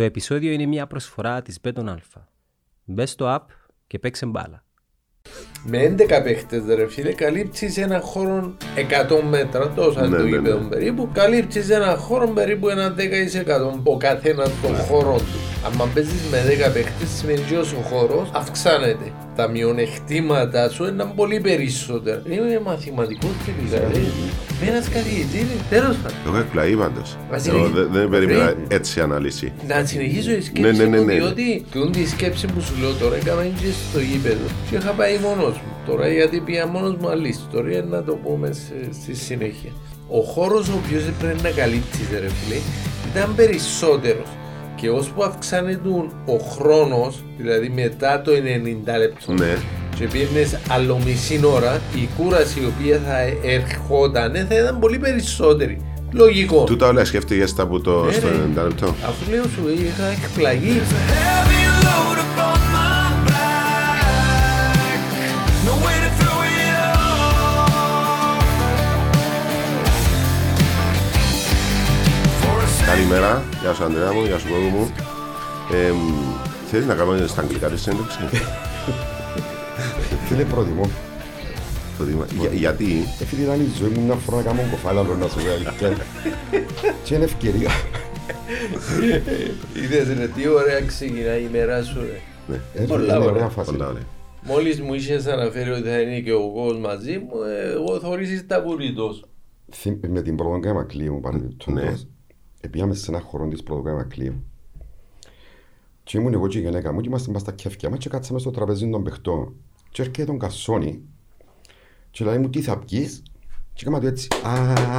Το επεισόδιο είναι μια προσφορά της Beton Alpha. Μπες στο app και παίξε μπάλα. Με 11 παίχτες ρε φίλε καλύψεις ένα χώρο 100 μέτρα, τόσα Ναι, το ναι, γήπεδο ναι. περίπου, καλύψεις ένα χώρο περίπου ένα 10% από καθένα των χώρων του. Αν παίζεις με 10 παίχτες σημαίνει ότι ο χώρος αυξάνεται. Τα μειονεκτήματα σου είναι πολύ περισσότερα. Είναι μαθηματικός τελικά. ρε. Με ένας καθηγητής, τέλος πάντων. Εγώ εκπλαγεί πάντως. Βασίλη, Δεν δεν περίμενα πρέπει- έτσι ανάλυση. Να συνεχίσω η Ναι, σκέψη ναι, ναι, μου, ναι. διότι τούτη τη σκέψη που σου λέω τώρα έκανα και στο γήπεδο και είχα πάει μόνος μου. Τώρα γιατί πήγα μόνος μου άλλη ιστορία να το πούμε σε- στη συνέχεια. Ο χώρος ο οποίος έπρεπε να καλύψεις ρε φίλε ήταν περισσότερος και ώσπου αυξάνεται ο χρόνος, δηλαδή μετά το 90 λεπτό Ναι. και πήγαινες άλλο μισή ώρα, η κούραση η οποία θα ερχόταν θα ήταν πολύ περισσότερη. Λογικό. Τούτα όλα σκέφτηκες τα που το Ναι, στο ναι. 90 λεπτό; Αφού λέω σου είχα εκπλαγεί. Καλημέρα, γεια σου Ανδρέα μου, γεια σου Κόγκο μου. Ε, Θέλεις να κάνουμε στα αγγλικά τη συνέντευξη; Φίλε προτιμώ. Το δήμα. Για- Γιατί; Επειδή ήταν η ζωή μου μια φορά να κάνω κοφάλαλο να σου πω αλήθεια. Και είναι ευκαιρία. Είδες ρε τι ωραία ξεκινάει η μέρα σου ρε. Ε, Πολλά Είναι ωραία. ωραία φάση. Πολλά ωραία. Μόλις μου είχες αναφέρει ότι θα είναι και ο Γος μαζί μου, ε, εγώ θωρήσεις τα πουρίτος. Θυ- Με την πρωτοκάμα Μακλείου παρεμπιπτόντως. Ναι. Επήγαμε σε ένα χώρο της πρωτοκάμα Μακλείου. Και ήμουν εγώ και η γυναίκα μου και είμαστε μπας στα κέφια μας και κάτσαμε στο τραπέζι των παιχτών. Και έρχεται τον κασόνι και λέει μου τι θα πιείς και κάμα του έτσι α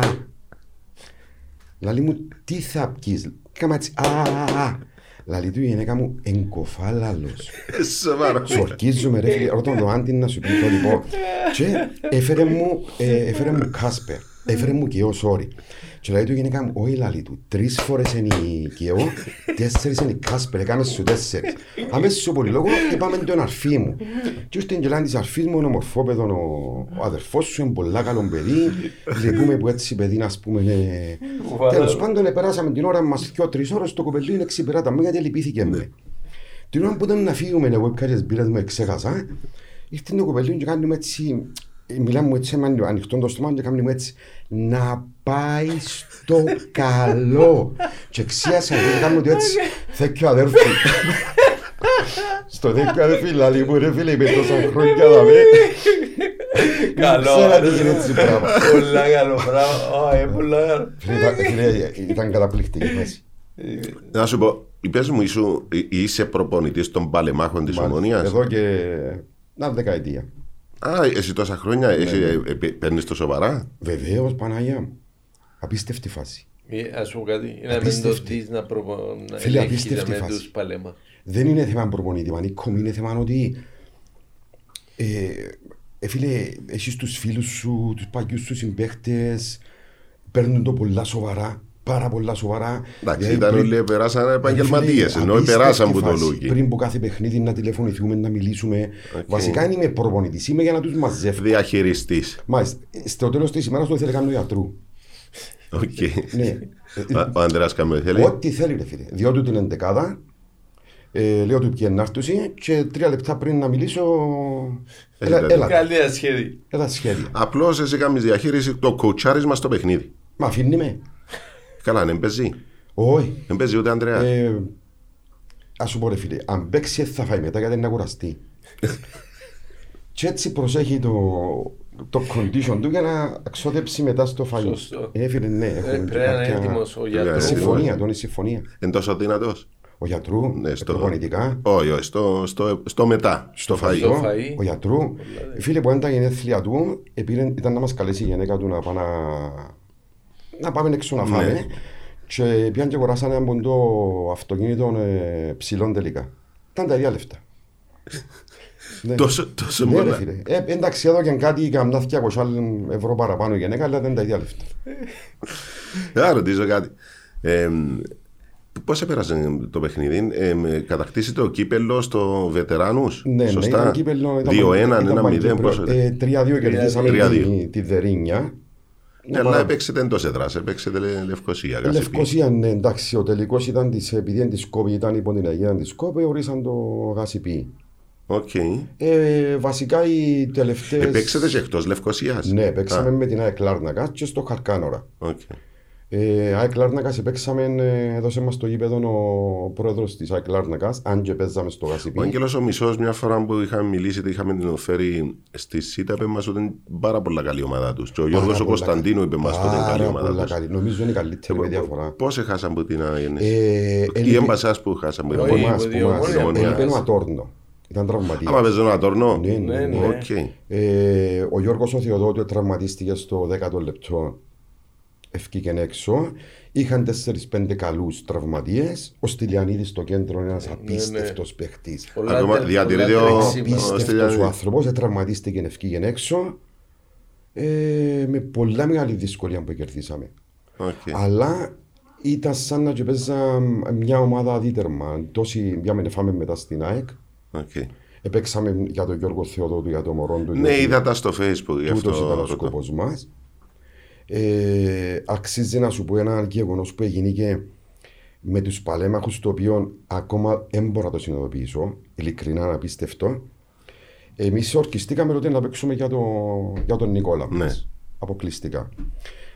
Λαλή μου τι θα πιείς και κάμα έτσι α Λαλή του η γυναίκα μου εγκοφάλαλος Σοβαρό. Σορκίζομαι ρε φίλε, ρωτώ το Άντι να σου πει το λοιπόν. Και έφερε μου, ε, έφερε μου Κάσπερ, έφερε μου και ο Σόρι. Και λέει του η γυναίκα μου, όχι λαλή του, τρεις φορές είναι η Κιό, τέσσερις είναι η Κάσπερ, έκαμε σου τέσσερις. Αμέσως στο πολυλόγο είπαμε τον αρφή μου. Και ήρθε την γελάνη της αρφής μου, είναι ομορφόπεδο, ο, ο αδερφός σου είναι πολλά καλό παιδί, λυπούμε που έτσι παιδί να πούμε είναι... Τέλος πάντων, ε, περάσαμε την ώρα μας δυο τρεις ώρες, το κοπελί είναι ξυπηράτα μου γιατί λυπήθηκε με. Την ώρα που ήταν να φύγουμε, εγώ έπιασα τις μπύρες μου, εξέχασα. Ήρθε το κοπελί και κάνει μου έτσι, μιλάμε μου έτσι με ανοιχτό το στόμα και κάνει μου έτσι, να πάει στο καλό. Και εξίασα και κάνω ότι έτσι, θέκιο αδέρφη. Στο θέκιο αδέρφη, λαλή μου ρε φίλε, είμαι τόσα χρόνια να με. Καλό. Ξέρα τι ρε. γίνεται έτσι πράγμα. Πολλά καλό πράγμα. Ω, ε, πολλά καλό. Φίλε, ήταν- φίλε, Ήταν καταπληκτική φάση. Να σου πω, πες μου, ήσου- ε, είσαι προπονητής των παλεμάχων της Μάλιστα. Ομονίας; Εδώ και μια δεκαετία. Α, εσύ τόσα χρόνια εσύ, ε, ε, παι- παίρνεις το σοβαρά; Βεβαίως, Παναγία μου. Απίστευτη φάση. Ε, Ας πω κάτι, να μην το Απίστευτη. δεις να προπο- να Φίλε, ελέγχεις απίστευτη με φάση. τους παλέμα. δεν είναι θέμα προπονητή, Μανίκο, είναι θέμα ότι ε, ε, φίλε, έχεις τους φίλους σου, τους παγιούς σου συμπαίχτες, παίρνουν το πολλά σοβαρά, πάρα πολλά σοβαρά. Εντάξει, Δηλαδή, ήταν πριν- όλοι περάσαν Ε, επαγγελματίες, φίλε, ενώ απίστευτη περάσαν που το φάση. λούκι. Πριν που κάθε παιχνίδι να τηλεφωνηθούμε, να μιλήσουμε. Βασικά δεν είμαι προπονητής, είμαι για να τους μαζεύω. Διαχειριστής. Μάλιστα, στο τέλος της ημέρας το ήθελε κάνω γιατρού. Οκ. ναι. Ε, Ο- Ο Ανδρέας Καμπέ θέλει. Ό,τι θέλει ρε φίλε. Διότι την εντεκάδα, ε, λέω του ποιοι ενάρτουση και τρία λεπτά πριν να μιλήσω, έλα, Έλα, έλα, Καλή ασχέδη. έλα σχέδια. Απλώς εσύ κάνεις διαχείριση το κοουτσάρισμα στο παιχνίδι. Μα αφήνει με. Καλά, δεν παίζει. Όχι. Δεν παίζει ούτε Ανδρέα. Ε, ας σου πω ρε φίλε, αν παίξει θα φάει μετά γιατί είναι να κουραστεί. και έτσι προσέχει το, το condition του για να ξοδέψει μετά στο φαγητό. Σωστό. Ε, φίλε, ναι, έχουμε Ε, και Πρέπει να είναι κάποια- έτοιμος ο Ε, γιατρός. Συμφωνία, τον είναι συμφωνία. Είναι τόσο δυνατός; Ο γιατρού, Ναι, στο... προπονητικά, Όχι, όχι, στο, στο, στο μετά, στο φαΐ. Στο φαΐ. Ο γιατρού, φίλε που ήταν τα γενέθλια του, επήρε, ήταν να μας καλέσει η γυναίκα του να, πάμε να, να πάμε έξω να φάμε. Ναι. Και πήγαν και αγοράσανε από το αυτοκίνητο ε, ψηλών τελικά. Ήταν τα ίδια λεφτά. Ναι. Τόσο, τόσο Ναι, ρε πολλά. φίλε. Ε, εντάξει, εδώ και κάτι καμιά 200 ευρώ παραπάνω η γυναίκα, αλλά δεν είναι τα ίδια λεφτά. Να ρωτήσω κάτι. Ε, Πώς έπερασε το παιχνίδι, ε, με- κατακτήσει το κύπελο στο βετεράνους; Ναι, ναι, Σωστά. ήταν κύπελλο, ήταν 2-1, ήταν 1-0. παγκύπριο. Πόσο. Ε, 3-2 κερδίσαμε 3-2. τη, τη Δερίνια. Ναι, αλλά έπαιξετε εντός έδρας, έπαιξετε Λε- Λευκοσία. Κασιπί. Λευκοσία, ναι, εντάξει, ο τελικός ήταν της, επειδή είναι της Κόπη, ήταν υπό την Αγία της Κόπη, ορίσαν το γασιπί. Οκ. Ε, βασικά οι τελευταίες... Επέξετε και εκτός Λευκοσίας. Ναι, παίξαμε Α, με την ΑΕΚ Λάρνακα και στο Χαρκάνορα. οκ. Ε, ΑΕΚ Λάρνακας παίξαμε, ε, έδωσε μας το γήπεδο ο πρόεδρος της ΑΕΚ Λάρνακας, αν και παίζαμε στο Ο Γασιπί. Άγγελος ο Μισός μια φορά που είχαμε μιλήσει, είχαμε την φέρει στη ΣΥΤΑ, είπε μας ότι είναι πάρα πολλά καλή ομάδα τους. Και ο Γιώργος ο πολλά Κωνσταντίνου είπε μας ότι είναι καλή Πάρα ομάδα πολλά τους. καλή. Νομίζω είναι η καλύτερη με διαφορά. Πώς έχασαν από την Αγέννηση. Ε, Η έλειπε- έμπασας που χάσαν από την Όχι, από Ομόνια. εμάς, από από δύο εμάς. ομόνια. Έλειπε ο Ατόρνο. Ήταν τραυματίας. Άμα παίζουν ένα τόρνο. Ναι, ναι, Ναι, ναι. ναι. Οκ. Ε, ο Γιώργος ο Θεοδότου τραυματίστηκε στο 10ο λεπτό. Εφκήκε έξω. Είχαν 4-5 καλούς τραυματίες. Ο Στυλιανίδης στο κέντρο είναι ένας απίστευτος παίχτης. Πολλά Ακόμα τε- διατηρείται πολλά ο- τρέξιμα. ο- Απίστευτος Στυλιανίδης. ο άνθρωπος. Ε, τραυματίστηκε και εφκήκε έξω. Ε, με πολλά μεγάλη δυσκολία που κερδίσαμε. Οκ. Αλλά ήταν σαν να και παίζα μια ομάδα δίτερμα. Τόση μια φάμε μετά στην ΑΕΚ. Οκ. Επαίξαμε για τον Γιώργο Θεοδότου, για τον μωρό του. Ναι, διότι είδα τα στο facebook. γι' αυτό Τούτος ήταν ο ρωτώ. σκοπός μας. Ε, αξίζει να σου πω ένα γεγονός που έγινε και με τους παλέμαχους το οποίο ακόμα δεν μπορώ να το συνειδητοποιήσω, ειλικρινά να απίστευτο. Εμείς ορκιστήκαμε τότε να παίξουμε για, το, για τον Νικόλα μας, Ναι. αποκλειστικά.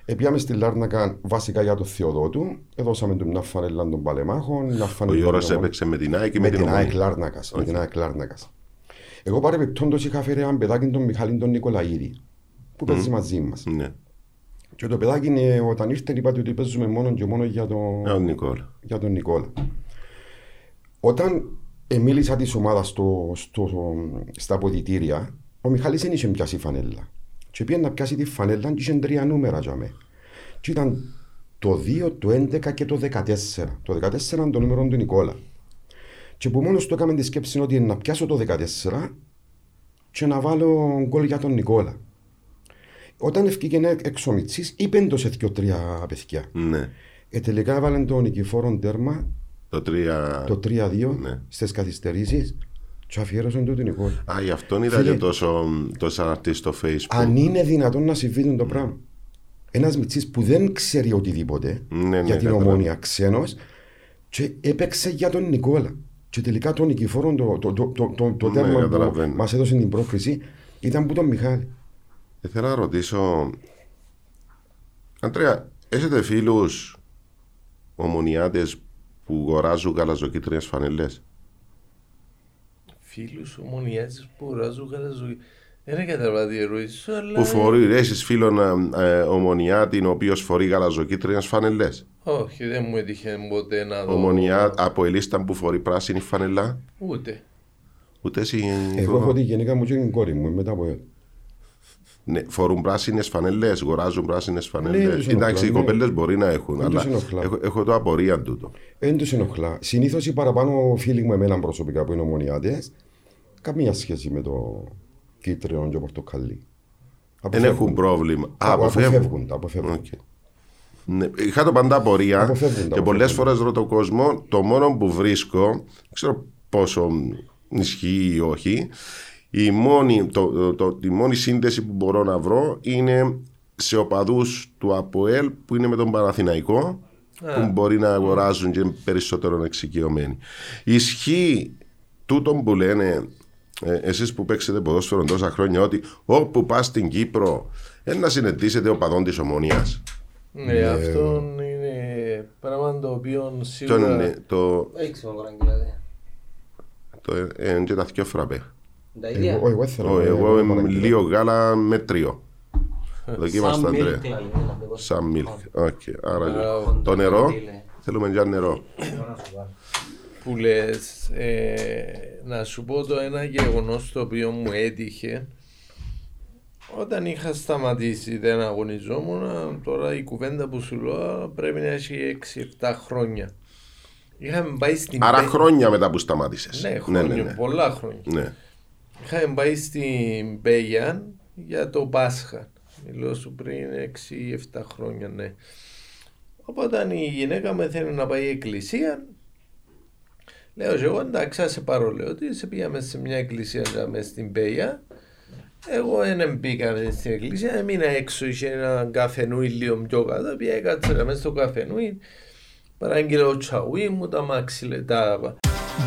Επιάμε στη Λάρνακα βασικά για τον Θεοδότου, έδωσαμε του μια φανέλα των παλεμάχων, μια Ο φανέλα Γιώργος των- έπαιξε με την ΑΕΚ και με με την την ΑΕΚ Ομόνια. Λάρνακας. Με την ΑΕΚ Λάρνακας. Εγώ παρεπιπτόντως είχα φέρει έναν παιδάκι τον Μιχάλη τον Νικολαίδη που παίζει μαζί μας. Ναι, Και το παιδάκι είναι, όταν ήρθε είπατε ότι παίζουμε μόνο και μόνο για, το, Ε, ο Νικόλα. για τον Νικόλα. Όταν ε, μίλησα της ομάδας στο, στο, στα αποδητήρια, ο Μιχάλης δεν είχε πιάσει φανέλα. Και πήγε να πιάσει τη φανέλα και είχε τρία νούμερα για μέ. Και ήταν το 2, το 11 και το 14. Το 14 ήταν το νούμερο του Νικόλα. Και που μόνος του έκαμε τη σκέψη ότι να πιάσω το 14 και να βάλω γκολ για τον Νικόλα. Όταν ευκήγε έξω ο Μιτσής, είπε το σε δυο-τρία παιδιά. Ναι. Ε, τελικά έβαλε τον Νικηφόρον τέρμα Το 3. το 3-2 Ναι. στις καθυστερήσεις και αφιέρωσαν το την Νικόλα. Α, γι' αυτόν είδα Φίλε. και τόσο, τόσο αναρτήσεις στο facebook. Αν είναι δυνατόν να συμβεί το πράγμα. Ένας Μιτσής που δεν ξέρει οτιδήποτε Ναι, ναι, για την καταλαβαίνω. ομόνια ξένος και έπαιξε για τον Νικόλα. Και τελικά τον Νικηφόρον το, το, το, το, το, το Ναι, τέρμα που καταλαβαίνω. μας έδωσε την πρόκριση ήταν που τον Μιχάλη. Ήθελα να ρωτήσω. Αντρέα, έχετε φίλους ομονιάτες που αγοράζουν γαλαζοκίτρινες φανελές. Φίλους ομονιάτες που ράζουν καλά ζωή. Δεν κατάλαβα τη ροής σου, αλλά... Που φορεί, έχεις φίλον ε, ε, ομονιάτη ο οποίος φορεί γαλαζοκίτρινες φανελές; Όχι, δεν μου έτυχε ποτέ να δω. Ομονιά από ελίστα που φορεί πράσινη φανελά; Ούτε. Ούτε εσύ. Εγώ έχω τη γενικά μου και την κόρη μου μετά από Ναι, φορούν πράσινες φανελές, αγοράζουν πράσινες Ναι, φανελές. τους Εντάξει, οι ενοχλά, ναι. κοπέλες μπορεί να έχουν, Δεν αλλά τους ενοχλά. έχω, έχω το απορία τούτο. Δεν τους ενοχλά. Συνήθως οι παραπάνω φίλοι μου, εμένα προσωπικά που είναι ομονιάτες, καμία σχέση με το κίτρινο και πορτοκαλί. Δεν έχουν πρόβλημα. Α, αποφεύγουν. αποφεύγουν. τα, αποφεύγουν. Οκ. Ναι, είχα το πάντα απορία Αποφεύγουν τα, και πολλές αποφεύγουν. φορές ρωτώ κόσμο, το μόνο που βρίσκω, δεν ξέρω πόσο ισχύει ή όχι, η μόνη, το, το, το- τη μόνη σύνδεση που μπορώ να βρω είναι σε οπαδούς του ΑΠΟΕΛ που είναι με τον Παναθηναϊκό που μπορεί να αγοράζουν και είναι περισσότερο εξοικειωμένοι. Ισχύει τούτο που λένε ε, εσείς που παίξετε ποδόσφαιρο τόσα χρόνια ότι όπου πας στην Κύπρο ε, να συναντήσετε οπαδόν της Ομόνιας. Ναι, αυτό είναι πράγμα το οποίο Το, σίγουρα... είναι το, Δεν ξέρω τώρα δηλαδή. το, ε, είναι και τα δυο φραπέ. Τα ίδια. Εγώ, εγώ ήθελα Ω, να- Εγώ να είμαι παραγγείλω. λίγο γάλα με τρίο. Δοκίμαστε, Σαν Αντρέα. milk, δηλαδή, να το πω. Σαν milk. OK, άρα Μπράβο. το νερό. Τι λέει. Θέλουμε για νερό. Που λες, ε, να σου πω το ένα γεγονός το οποίο μου έτυχε όταν είχα σταματήσει δεν αγωνιζόμουν τώρα η κουβέντα που σου λέω πρέπει να έχει 6-7 χρόνια είχαμε πάει στην Άρα Πέ- χρόνια μετά που σταμάτησες. ναι, χρόνια, ναι, ναι. πολλά χρόνια Ναι. είχαμε πάει στην Πέγιαν για το Πάσχα μιλώ σου πριν 6-7 χρόνια ναι Οπότε η γυναίκα με θέλει να πάει εκκλησία Λέω και εγώ εντάξει, θα σε πάρω. Λέω ότι σε πήγαμε σε μια εκκλησία μέσα στην Πέια Εγώ δεν μπήκα στην εκκλησία, έμεινα έξω, είχε ένα καφενούι λίγο πιο κάτω, πήγα κάτσα μέσα στο καφενούι, παράγγειλα ο τσαουί μου, τα μάξιλε, τα...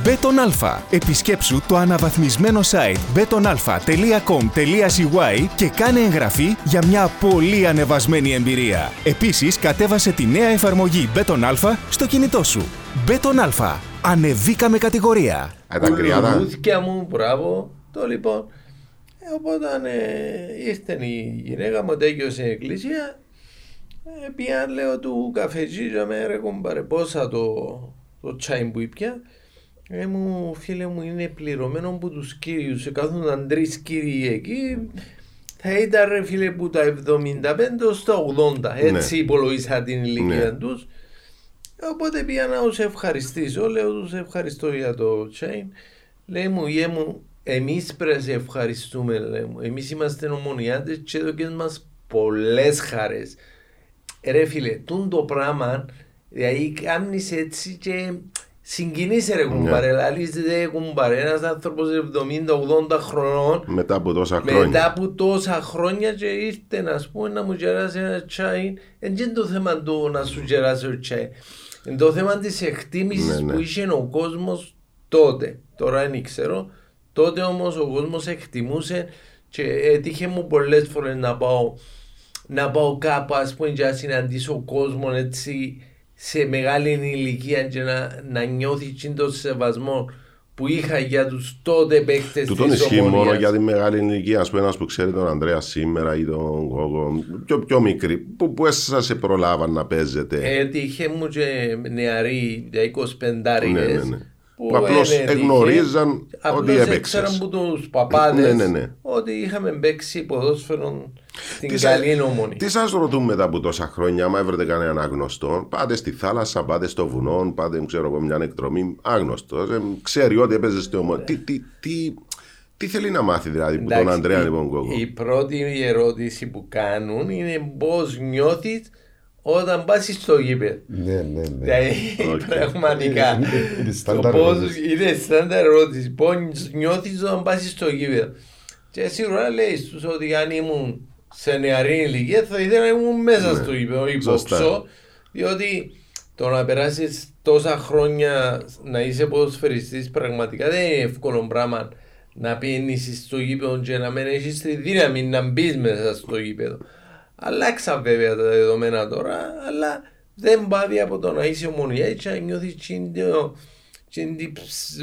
Μπέτον Αλφα. Επισκέψου το αναβαθμισμένο site betonalpha.com.cy και κάνε εγγραφή για μια πολύ ανεβασμένη εμπειρία. Επίσης, κατέβασε τη νέα εφαρμογή Μπέτον Αλφα στο κινητό σου. Μπέτον Αλφα. Ανεβήκαμε κατηγορία. Α, Ήταν κρυάδα. Λουλούθκια μου, μπράβο, το λοιπόν. Ε, οπότε ε, ήρθε η γυναίκα μου, τέλειωσε η εκκλησία, ε, πήγαν λέω του καφετζή, για με ρε κομπάρε, πόσα το, το τσάι που ήπια. Ε, μου, φίλε μου, είναι πληρωμένο από τους κύριους, σε κάθονταν τρεις κύριοι εκεί, θα ήταν ρε φίλε που τα 75 στα 80, έτσι Ναι. υπολογίσα την ηλικία Ναι. τους. Οπότε πήγα να τους ευχαριστήσω, λέω τους ευχαριστώ για το chain. Λέει μου, γε μου, εμείς πρέπει να σε ευχαριστούμε, λέει μου. Εμείς είμαστε ομονιάτες και έδωκες μας πολλές χαρές. Ε, Ρε φίλε, τούν το πράγμα, δηλαδή κάνεις έτσι και συγκινείσαι ρε κουμπάρε, λαλείς δε κουμπάρε, ένας άνθρωπος 70-80 χρονών Μετά από τόσα χρόνια. μετά από τόσα χρόνια και ήρθε να πούμε να μου γεράσει ένα τσάι. Δεν είναι το θέμα του να σου γεράσει ο τσάι. Είναι το θέμα της εκτίμησης Ναι, ναι. που είχε ο κόσμος τότε. Τώρα δεν ξέρω. Τότε όμως ο κόσμος εκτιμούσε και έτυχε μου πολλές φορές να πάω να πάω κάπου ας πούμε και να συναντήσω κόσμο έτσι σε μεγάλη ηλικία και να, να νιώθει εκείνο το σεβασμό που είχα για τους τότε παίχτες Του τον της ισχύει μόνο Ομονίας. για τη μεγάλη ηλικία. Α πούμε, ένας που ξέρει τον Ανδρέας σήμερα ή τον Κόκο, πιο, πιο μικρή, που, που σα σε προλάβαν να παίζετε. Έτυχε μου και νεαροί, για 25 Ναι, ναι, ναι. Που απλώς εγνωρίζαν ότι έπαιξες. Έξεραν που τους παπάδες Ναι, ναι, ναι. ότι είχαμε παίξει ποδόσφαιρο στην Τις καλή σα- ομονή. Τις σα ρωτούν μετά από τόσα χρόνια, άμα έβρετε κανέναν άγνωστο, πάτε στη θάλασσα, πάτε στο βουνό, πάτε ξέρω εγώ, μια εκδρομή. Άγνωστος. ξέρει ότι έπαιζες στη ομονία. Τι, τι, τι, τι θέλει να μάθει δηλαδή που τον Εντάξει, Ανδρέα η- λοιπόν Κόκο. Η πρώτη ερώτηση που κάνουν είναι πώς νιώθεις όταν πας στο γήπεδο. Ναι, ναι, ναι. Δηλαδή, Οκ. πραγματικά. Είναι- είναι Το στάνταρ πώς ερώτηση. είναι στάνταρ ερώτηση. Πώς νιώθεις όταν πας στο γήπεδο. Και σίγουρα λέεις τους ότι αν ήμουν σε νεαρή ηλικία θα ήθελα να ήμουν μέσα στο γήπεδο, όχι Ναι. Σωστά. που έξω. Διότι το να περάσεις τόσα χρόνια να είσαι ποδοσφαιριστής πραγματικά δεν είναι εύκολο πράγμα να πιένεις στο γήπεδο και να μην έχεις τη δύναμη να μπεις μέσα στο γήπεδο. Αλλάξαν βέβαια τα δεδομένα τώρα, αλλά δεν πάβει από το να είσαι ομονιά και να νιώθεις τσίντιο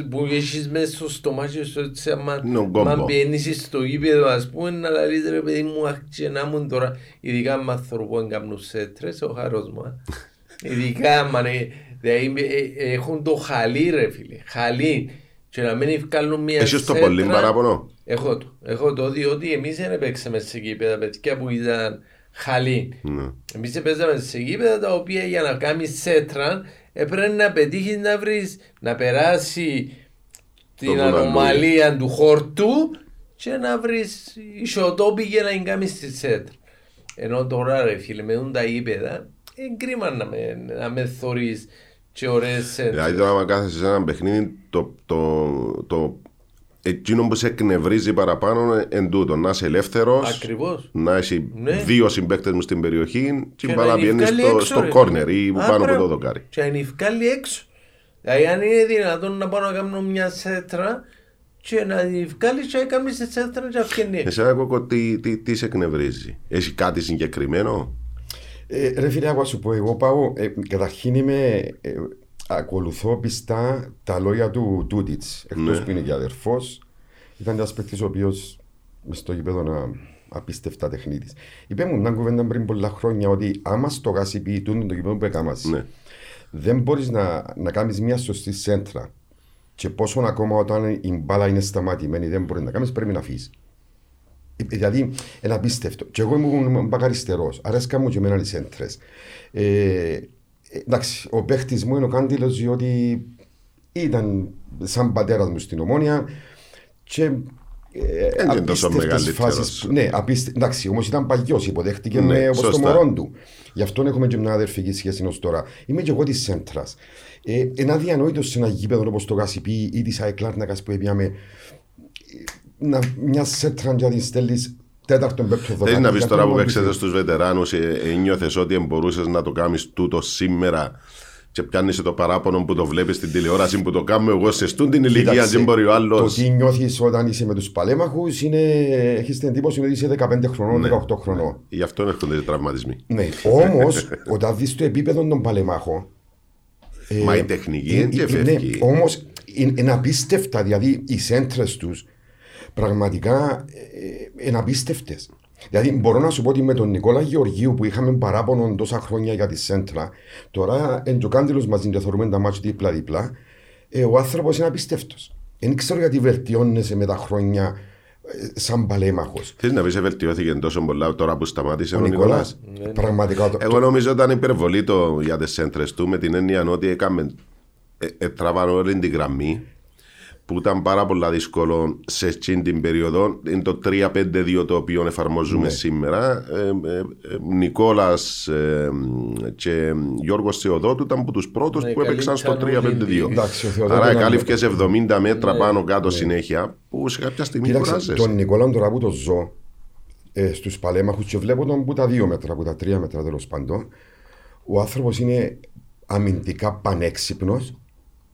που έχεις μέσα στο στομάχι σου έτσι άμα, Ναι, ο κόμπο. άμα πιένεις στο γήπεδο ας πούμε να λαλείς ρε παιδί μου αχ και να μου τώρα ειδικά άμα άνθρωπο κάνουν σέτρες ο χαρός μου α. ειδικά άμα ναι, δηλαδή ε, ε, έχουν το χαλί ρε φίλε χαλί και να μην βγάλουν μια Έχεις το σέτρα. πολύ παράπονο; Έχω το. Έχω το διότι εμείς δεν παίξαμε σε γήπεδα παιδιά που ήταν χαλή. Ναι. Εμείς παίζαμε σε γήπεδα τα οποία για να κάνεις σέτρα έπρεπε να πετύχεις να βρεις, να περάσει την βουναλούι. ανομαλία του χορτού και να βρεις ισοτόπι για να κάνεις τη σέτρα. Ενώ τώρα ρε φίλε με δουν τα γήπεδα, είναι κρίμα να με, να με θωρείς και ωραίες σέτρες. Δηλαδή τώρα άμα κάθεσαι σε ένα παιχνίδι το, το, το, εκείνο που σε εκνευρίζει παραπάνω εν τούτο, να είσαι ελεύθερος, Ακριβώς. να έχει Ναι. δύο συμπαίκτες μου στην περιοχή και Και παρά να πιένεις βγάλει στο, έξω, στο ρε. κόρνερ ή Α, πάνω από μπράβο. το δοκάρι. Και να βγάλει έξω. Δηλαδή αν είναι δυνατόν να πάω να κάνω μια σέτρα και να τη βγάλει και να κάνεις τη σέτρα και να βγαίνει έξω. Εσένα κόκο τι, τι, τι σε εκνευρίζει; Έχει κάτι συγκεκριμένο; Ε, ρε φίλε, άκουα σου πω, εγώ πάω, ε, καταρχήν είμαι, ε, ακολουθώ πιστά τα λόγια του Τούτιτς, εκτός Ναι. που είναι και αδερφός. Ήταν ένας παίκτης ο οποίος μες στο γήπεδο να απίστευτα τεχνίτης. Είπε μου μια κουβέντα πριν πολλά χρόνια ότι άμα στο γάσι πει τούτο το γήπεδο που έκαμας, Ναι. δεν μπορείς να, να κάνεις μια σωστή σέντρα και πόσο ακόμα όταν η μπάλα είναι σταματημένη δεν μπορείς να κάνεις πρέπει να αφήσεις. Ε, Δηλαδή, είναι απίστευτο. Και εγώ ήμουν μπακαριστερός. Αρέσκα μου και εμένα οι σέντρες. Ε, εντάξει, ο παίχτης μου είναι ο Κάντιλος, διότι ήταν σαν πατέρας μου στην ομόνια. Και ε, είναι τόσο απίστευτες μεγαλύτερος. φάσεις που- Ναι, απίστε... εντάξει, όμως ήταν παγιό, υποδέχτηκε Ναι, με όπως το σωστά. μωρό του. Γι' αυτό έχουμε και μια αδερφική σχέση ως τώρα. Είμαι και εγώ της Σέντρας. Ε, ένα διανόητο σε ένα γήπεδο όπως το Γασιπί ή της Αϊκλάρνακα που έπιαμε να, μια σέτρα για την στέλνεις τέταρτον, πέμπτο, Θέλει δωδεκάτο. να πεις για τώρα το που μόνο παίξετε τους στου βετεράνους, ε, νιώθε ότι μπορούσες να το κάνεις τούτο σήμερα και πιάνεις το παράπονο που το βλέπεις στην τηλεόραση που το κάνω εγώ σε στούν την ηλικία, Κοίταξε, δεν μπορεί ο Το άλλο. τι νιώθεις όταν είσαι με τους παλέμαχους είναι. Έχεις την εντύπωση ότι είσαι 15 χρονών, Ναι. 18 χρονών. Γι' αυτό έρχονται οι τραυματισμοί. Ναι, όμως όταν δεις το επίπεδο των παλεμάχων. ε, Μα η τεχνική ε, είναι και ε, φεύγει. Ναι, όμως είναι, είναι απίστευτα. Δηλαδή οι σέντρες τους πραγματικά ε, είναι απίστευτες. Δηλαδή μπορώ να σου πω ότι με τον Νικόλα Γεωργίου που είχαμε παράπονο τόσα χρόνια για τη σέντρα, τώρα εν το κάντιλος μαζί και θεωρούμε τα μάτια δίπλα-δίπλα, ε, ο άνθρωπος είναι απίστευτος. Δεν ξέρω γιατί βελτιώνεσαι με τα χρόνια ε, σαν παλέμαχος. Θέλει να πεις σε βελτιώθηκε τόσο πολλά τώρα που σταμάτησε Ο ο Νικόλας; Νικόλας, πραγματικά. το- Εγώ νομίζω ήταν υπερβολή το, για τις έντρε του με την έννοια ότι έκαμε. Ε, ε, τραβάνε όλη την γραμμή που ήταν πάρα πολύ δύσκολο σε εκείνη την περίοδο. Είναι το 3-5-2 το οποίο εφαρμόζουμε Ναι. σήμερα. Ε, ε, ε, Νικόλας ε, και Γιώργος Θεοδότου ήταν από τους πρώτους Ναι, που έπαιξαν στο καλύψαν όλοι 3-5-2. Εντάξει, ο Θεοδότου Άρα ήταν- κάλυφκες 70 μέτρα πάνω κάτω συνέχεια που σε κάποια στιγμή Κοίταξε, κουράζεσαι. τον Νικόλα τώρα που το ζω ε, στους παλέμαχους και βλέπω τον που τα δύο μέτρα, που τα τρία μέτρα τέλος πάντων. Ο άνθρωπος είναι αμυντικά πανέξυπνος.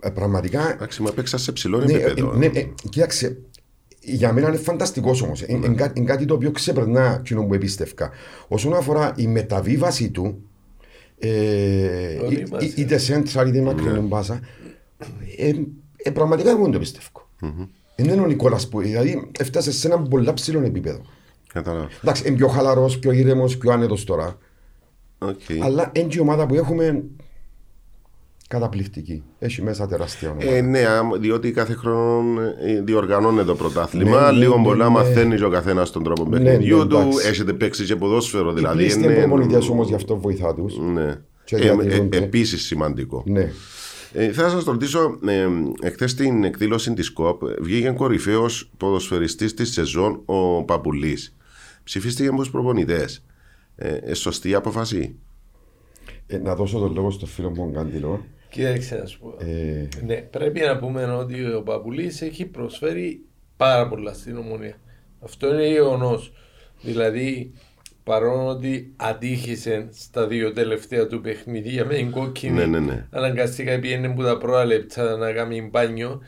Ε, πραγματικά. Εντάξει, μα παίξα σε ψηλό Ναι, ε, επίπεδο. ναι, ε, κοίταξε, για μένα είναι φανταστικός όμως. Είναι, είναι κά- είναι κάτι το οποίο ξεπερνά εκείνο που εμπίστευκα. Όσον αφορά η μεταβίβαση του, ε, Όλοι εί- μαζί. εί- είτε σέντρα είτε μακρινή μπάσα, ε, ε, πραγματικά εγώ δεν το πιστεύω. Δεν είναι ο Νικόλας που, δηλαδή, έφτασε σε ένα πολύ ψηλό επίπεδο. Κατάλαβα. Εντάξει, είναι πιο χαλαρός, πιο ήρεμος, πιο άνετος τώρα. Οκ. Αλλά είναι και η ομάδα που έχουμε καταπληκτική. Έχει μέσα τεράστια ομάδα. Ε, ναι, άμα- διότι κάθε χρόνο ε, διοργανώνεται το πρωτάθλημα. Ναι, ναι, λίγο ναι, πολλά ναι. μαθαίνει και ο καθένας τον τρόπο Ναι, παιχνιδιού ναι, του. εντάξει. Έχετε παίξει και ποδόσφαιρο, Οι δηλαδή. πλείστοι είναι- προπονητές όμως γι' αυτό βοηθά τους. Ναι. Και Ε, ε, διατηρούνται. Επίσης σημαντικό. Ναι. Ε, θα σας ρωτήσω, ε, εχθές στην εκδήλωση της ΚΟΠ βγήκε κορυφαίος ποδοσφαιριστής της σεζόν ο Παπουλής. Ψηφίστηκε από του προπονητές. Ε, ε, σωστή η απόφαση; Ε, να δώσω τον λόγο στο φίλο μου τον Καντιλό. Κοίταξε να σου πω. Ε, Ναι, πρέπει να πούμε ότι ο Παπουλής έχει προσφέρει πάρα πολλά στην ομονία. Αυτό είναι γεγονός. Δηλαδή, παρόλο ότι ατύχησε στα δύο τελευταία του παιχνίδια με την κόκκινη, Ναι, ναι, ναι. αναγκαστικά πήγαινε που τα πρώτα λεπτά να κάνει μπάνιο,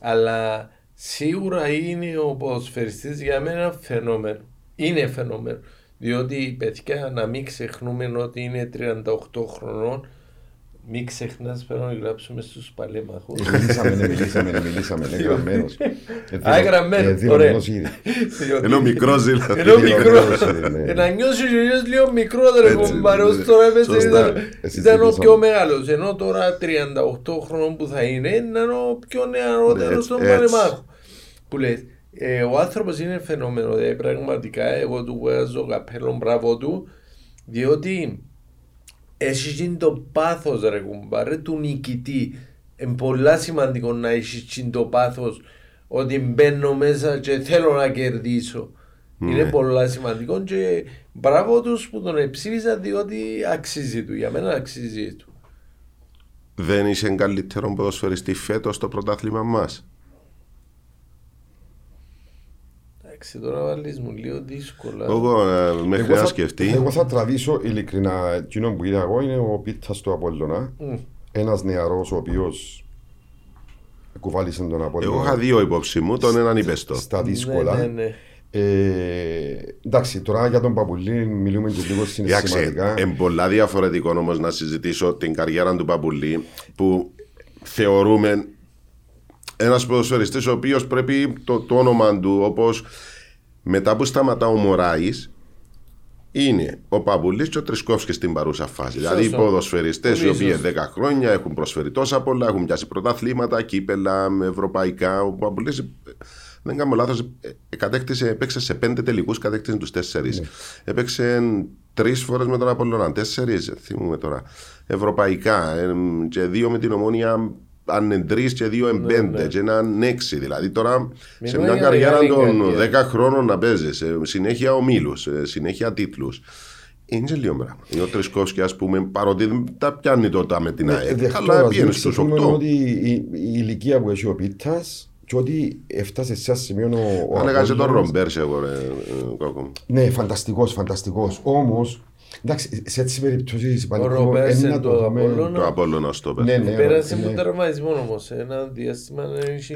αλλά σίγουρα είναι ο ποδοσφαιριστής για μένα φαινόμενο. Είναι φαινόμενο. Διότι, παιδιά, να μην ξεχνούμε ότι είναι 38 χρονών, μην ξεχνάς πρέπει να γράψουμε στους παλέμαχους. μιλήσαμε, ναι, μιλήσαμε, ναι, μιλήσαμε, ναι, γραμμένος. Ε, Α, γραμμένος, ε, ωραία. δηλωμένος ήδη. Ενώ μικρός δηλαδή. Ενώ Τι μικρός. ωραίο, ναι. Ε, Να νιώσεις ο γιος λίγο μικρότερο Έτσι, κομπάρε, ως ναι. τώρα έπαιζε, Σωστά. ήταν, Εσύ ήταν ο συζητήσαμε. πιο μεγάλος. Ενώ τώρα 38 χρόνων που θα είναι, είναι ο πιο νεαρότερος Έτσι, των έτσι. παλεμάχων. Που λες, ε, ο άνθρωπος είναι φαινόμενο, δηλαδή πραγματικά εγώ του βγάζω καπέλο μπράβο του, διότι έχει γίνει το πάθος ρε κουμπάρε του νικητή. Είναι πολλά σημαντικό να έχεις γίνει το πάθος ότι μπαίνω μέσα και θέλω να κερδίσω. Είναι πολλά σημαντικό και μπράβο τους που τον εψήφισαν διότι αξίζει του. Για μένα αξίζει του. Δεν είσαι καλύτερο ποδοσφαιριστή φέτος στο πρωτάθλημα μας. Εντάξει τώρα βάλεις μου λίγο δύσκολα. Εγώ ε, μέχρι Εγώ να θα- σκεφτεί. Εγώ θα τραβήσω ειλικρινά. Εκείνο που είδα εγώ είναι ο Πίτας του Απόλλωνα. Μμ. Ένας νεαρός ο οποίος κουβάλισε τον Απόλλωνα. Εγώ είχα δύο υπόψη μου, τον έναν υπέστο. Στα δύσκολα. Ναι, ναι, ναι. Ε, εντάξει, τώρα για τον Παπουλή μιλούμε και λίγο Εντάξει, συναισθηματικά. είναι πολλά διαφορετικό όμως να συζητήσω την καριέρα του Παπουλή που θεωρούμε ένας ποδοσφαιριστής ο οποίος πρέπει το, το όνομα του όπως μετά που σταματά ο Μωράης είναι ο Παπουλής και ο Τρισκόφσκι στην παρούσα φάση. Δηλαδή οι Σωστό. ποδοσφαιριστές οι Πολύ οποίοι σωστό. 10 χρόνια έχουν προσφέρει τόσα πολλά, έχουν πιάσει πρωταθλήματα, κύπελα, ευρωπαϊκά. Ο Παπουλής δεν κάνω λάθος, κατέκτησε, έπαιξε σε πέντε τελικούς, κατέκτησε τους τέσσερις. Έπαιξε τρεις φορές με τον Απολλώνα, τέσσερις, θυμούμε τώρα. Ευρωπαϊκά εμ, και δύο με την ομόνια. Αν είναι τρεις και δύο είναι πέντε, και έναν έξι. Δηλαδή τώρα σε Μιλούμε μια για καριέρα μεγάλη των καριέρα. 10 χρόνων να παίζεις, συνέχεια ομίλους, συνέχεια τίτλους. Είναι και λίγο πράγμα. Ο Τρισκόφσκι, ας πούμε, παρότι δεν τα πιάνει τότε με την Ναι, ΑΕΚ, δεχτώ, αλλά ας πήγαινε μην στους ξεχνούμε 8. ότι η, η ηλικία που έχει ο Πίτας και ότι έφτασε σε ένα σημείο ο, ο Αν έκαζε τον Απόλλωνας- Ρομπέρς εγώ ρε ε, κόκκο. Ναι, φανταστικός, φανταστικός. Όμως, εντάξει, σε έτσι περιπτώσεις Ο υπαλληλικό, Ρομπέρς είναι να είναι το το δούμε. Απόλλωνα. Το Απόλλωνα στο Ναι, πέρα. ναι. Πέρασε ναι. με τραυματισμό όμως. Ένα διάστημα να έχει...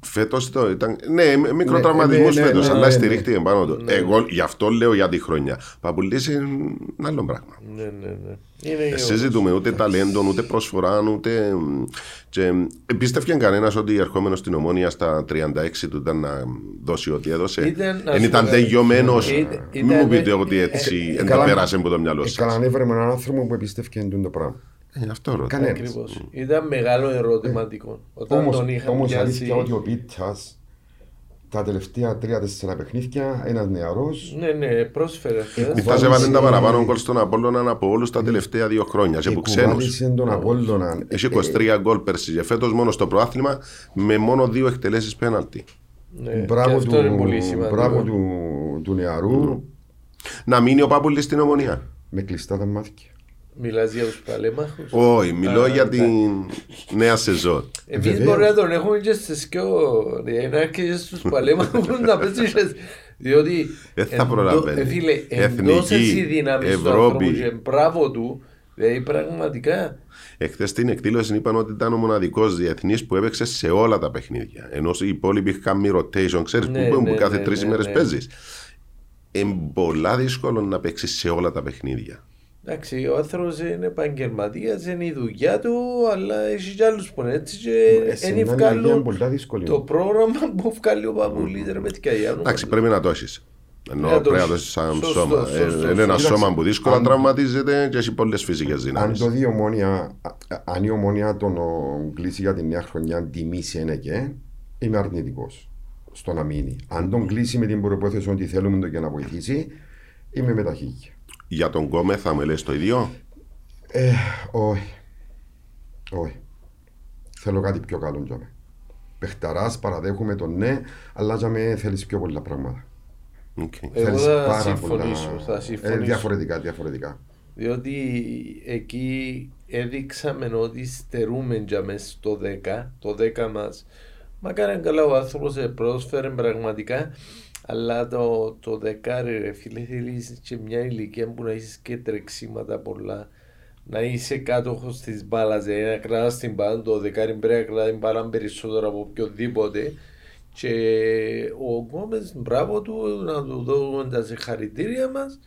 Φέτος το ήταν. Ναι, με- μικρό Ναι, τραυματισμό ναι, ναι, φέτος, ναι, αλλά ναι, στηρίχτηκε πάνω του. Εγώ γι' αυτό λέω για τη χρονιά. Παπουλής είναι ένα άλλο πράγμα. Ναι, ναι, ναι. Είναι Ε, γεγονός. Συζητούμε ούτε ταλέντο, ούτε προσφορά, ούτε. Μ, Και πίστευε κανένας ότι ερχόμενος στην ομόνια στα 36 του ήταν να δώσει ό,τι έδωσε. Ήταν, να Δεν σου ήταν πω, τελειωμένος. ήταν- Μην μου ήταν- πείτε ότι έτσι δεν τα πέρασε από το μυαλό Ε, σας. Καλά ανέβρε με έναν άνθρωπο που εμπιστεύτηκε εντούν το πράγμα. Αυτό ρωτώ. Κανένας. Ακριβώς. Ήταν μεγάλο ερωτηματικό. Όταν Όμως, τον είχα όμως πιάσει... αλήθεια ότι ο Πίτσας τα τελευταία τρία-τέσσερα παιχνίδια, ένας νεαρός, Ναι, ναι, πρόσφερε. χθες. κουβάλισε- Θα σε βάλει τα παραπάνω γκολ στον Απόλλωνα από όλους τα τελευταία δύο χρόνια. Και που ξένους. κουβάλισε τον Απόλλωνα. Έχει Ε, 23 γκολ πέρσι και φέτος μόνο στο προάθλημα με μόνο δύο εκτελέσεις πέναλτι. Ναι, και Μπράβο αυτό είναι πολύ του, σημαντικό. μπράβο του, του νεαρού Να μείνει ο Πάπουλης στην ομονία. με κλειστά τα μάτια. Μιλάς για τους παλέμαχους; Όχι, μιλώ Α, για εντάξει. την νέα σεζόν. Εμείς Βεβαίως. μπορεί να τον έχουμε και στις πιο... Να έρχεσαι στους παλέμαχους να παίζεις διότι Δεν θα εντό- προλαβαίνεις. ε, φίλε, Εθνική, εντός εσύ δύναμης του Ευρώπη. άνθρωπου και μπράβο του δηλαδή πραγματικά Εχθές στην εκδήλωση είπαν ότι ήταν ο μοναδικός διεθνής που έπαιξε σε όλα τα παιχνίδια. Ενώ οι υπόλοιποι είχαν μη rotation, ξέρεις Ναι, που, που ναι, κάθε ναι, τρεις ναι, ημέρε ναι. παίζεις. Είναι πολλά δύσκολο να παίξεις σε όλα τα παιχνίδια. Εντάξει, ο άνθρωπος είναι επαγγελματίας, είναι η δουλειά του, αλλά έχει κι άλλους που είναι έτσι Ε, και σε δεν μια ηλικία είναι βγάλουν πολλά δύσκολη. το πρόγραμμα που βγάλει ο Παπουλής, ρε παιδιά. για όνομα Εντάξει, του. πρέπει να το έχεις. Ενώ Να το πρέπει να το έχεις. έχεις σαν Σωστό, σώμα. σωστό, Ε, σωστό. Είναι ένα Κοίταξε, σώμα που δύσκολα αν- τραυματίζεται και έχει πολλές φυσικές Αν δυνάμεις. το δει η ομόνια, α- α- αν η ομόνια τον ο, κλείσει για τη νέα χρονιά τιμήσει ένα και, είμαι αρνητικός στο να μείνει. Αν τον κλείσει με την προπόθεση ότι θέλουμε το για να βοηθήσει, είμαι με τα χίλια. Για τον Κόμε θα με λες το ίδιο; Ε, όχι. Όχι. Θέλω κάτι πιο καλό για μένα. Πεχταράς, παραδέχομαι τον ναι, αλλά για μένα θέλεις πιο πολλά πράγματα. Οκ. Εγώ Θέλεις θα πάρα συμφωνήσω, πολλά- θα Ε, συμφωνήσω. διαφορετικά, διαφορετικά. Διότι εκεί έδειξαμε ότι στερούμε για μέσα στο 10, το 10 μας. Μα κάνει καλά ο άνθρωπος ε, πρόσφερε πραγματικά, αλλά το, το δεκάρι ρε φίλε θέλεις και μια ηλικία που να έχεις και τρεξίματα πολλά. Να είσαι κάτοχος της μπάλας, δηλαδή να κρατάς την μπάλα, το δεκάρι πρέπει να κρατάει την μπάλα περισσότερο από οποιοδήποτε. Και ο Γκόμες, μπράβο του, να του δώσουμε τα συγχαρητήρια μας.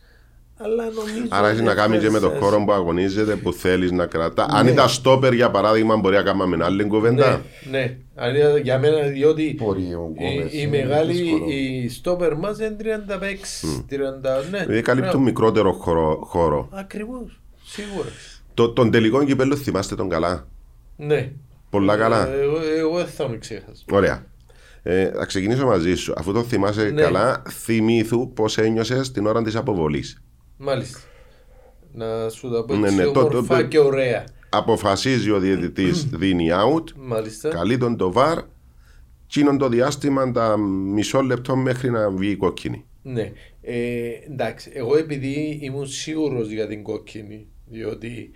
Αλλά νομίζω Άρα έχεις να κάνεις και με το ευχαριστώ. χώρο που αγωνίζεται, που θέλεις να κρατά. Αν Ναι. ήταν στόπερ για παράδειγμα, μπορεί να κάνουμε άλλη κουβέντα. Ναι, ναι. Αν είναι για μένα, διότι Μπορεί ο Γκόμες, η, η είναι μεγάλη δύσκολο. η στόπερ μας είναι 36, 30, ναι. Δηλαδή καλύπτουν μικρότερο χώρο. χώρο. Ακριβώς, σίγουρα. Το, τον τελικό κυπέλο θυμάστε τον καλά; Ναι. Πολλά καλά. Ε, Εγώ, εγώ δεν θα με ξέχασα. Ωραία. Ε, θα ξεκινήσω μαζί σου. Αφού το θυμάσαι Ναι. καλά, θυμήθου πώς ένιωσες την ώρα της αποβολής. Μάλιστα. Να σου τα πω Ναι, έτσι ναι, το- το- όμορφα το- και ωραία. Αποφασίζει ο διαιτητής, δίνει out, Μάλιστα. καλεί τον το βαρ, τσίνον το διάστημα τα μισό λεπτό μέχρι να βγει η κόκκινη. Ναι. Ε, εντάξει, εγώ επειδή ήμουν σίγουρος για την κόκκινη, διότι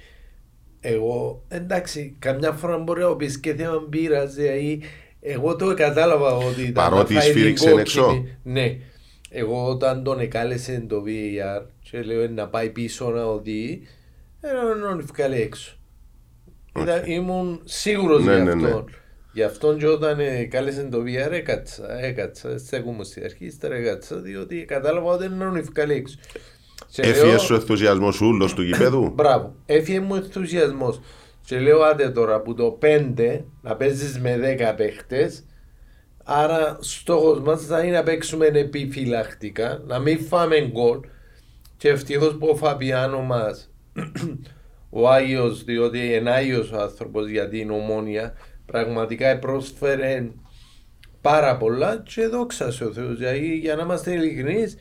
εγώ, εντάξει, καμιά φορά μπορεί να πεις και θέμα μπύρας, δηλαδή, εγώ το κατάλαβα ότι ήταν Παρότι να φάει την σφύριξε κόκκινη. έξω. Ναι. Εγώ όταν τον εκάλεσε το VAR και λέω να πάει πίσω να οδηγεί, era να τον βγάλει έξω. Ήταν, ήμουν σίγουρος Ναι, γι' ναι, αυτό. ναι. Γι' αυτό και όταν ε, κάλεσε το VR έκατσα, έκατσα, στέκομαι στην αρχή, ύστερα έκατσα, διότι κατάλαβα ότι είναι να τον βγάλει έξω. Και Έφυγε λέω- ο ενθουσιασμός ούλο του γηπέδου; Μπράβο. Έφυγε μου ενθουσιασμός. Και λέω άντε τώρα που το 5 να παίζεις με 10 παίχτες. Άρα στόχος μας θα είναι να παίξουμε επιφυλακτικά, να μην φάμε γκολ. Και ευτυχώς που ο Φαπιάνο μας, ο Άγιος, διότι είναι Άγιος ο άνθρωπος για την ομόνια, πραγματικά πρόσφερε πάρα πολλά και δόξα σε ο Θεός. Δηλαδή, για να είμαστε ειλικρινείς,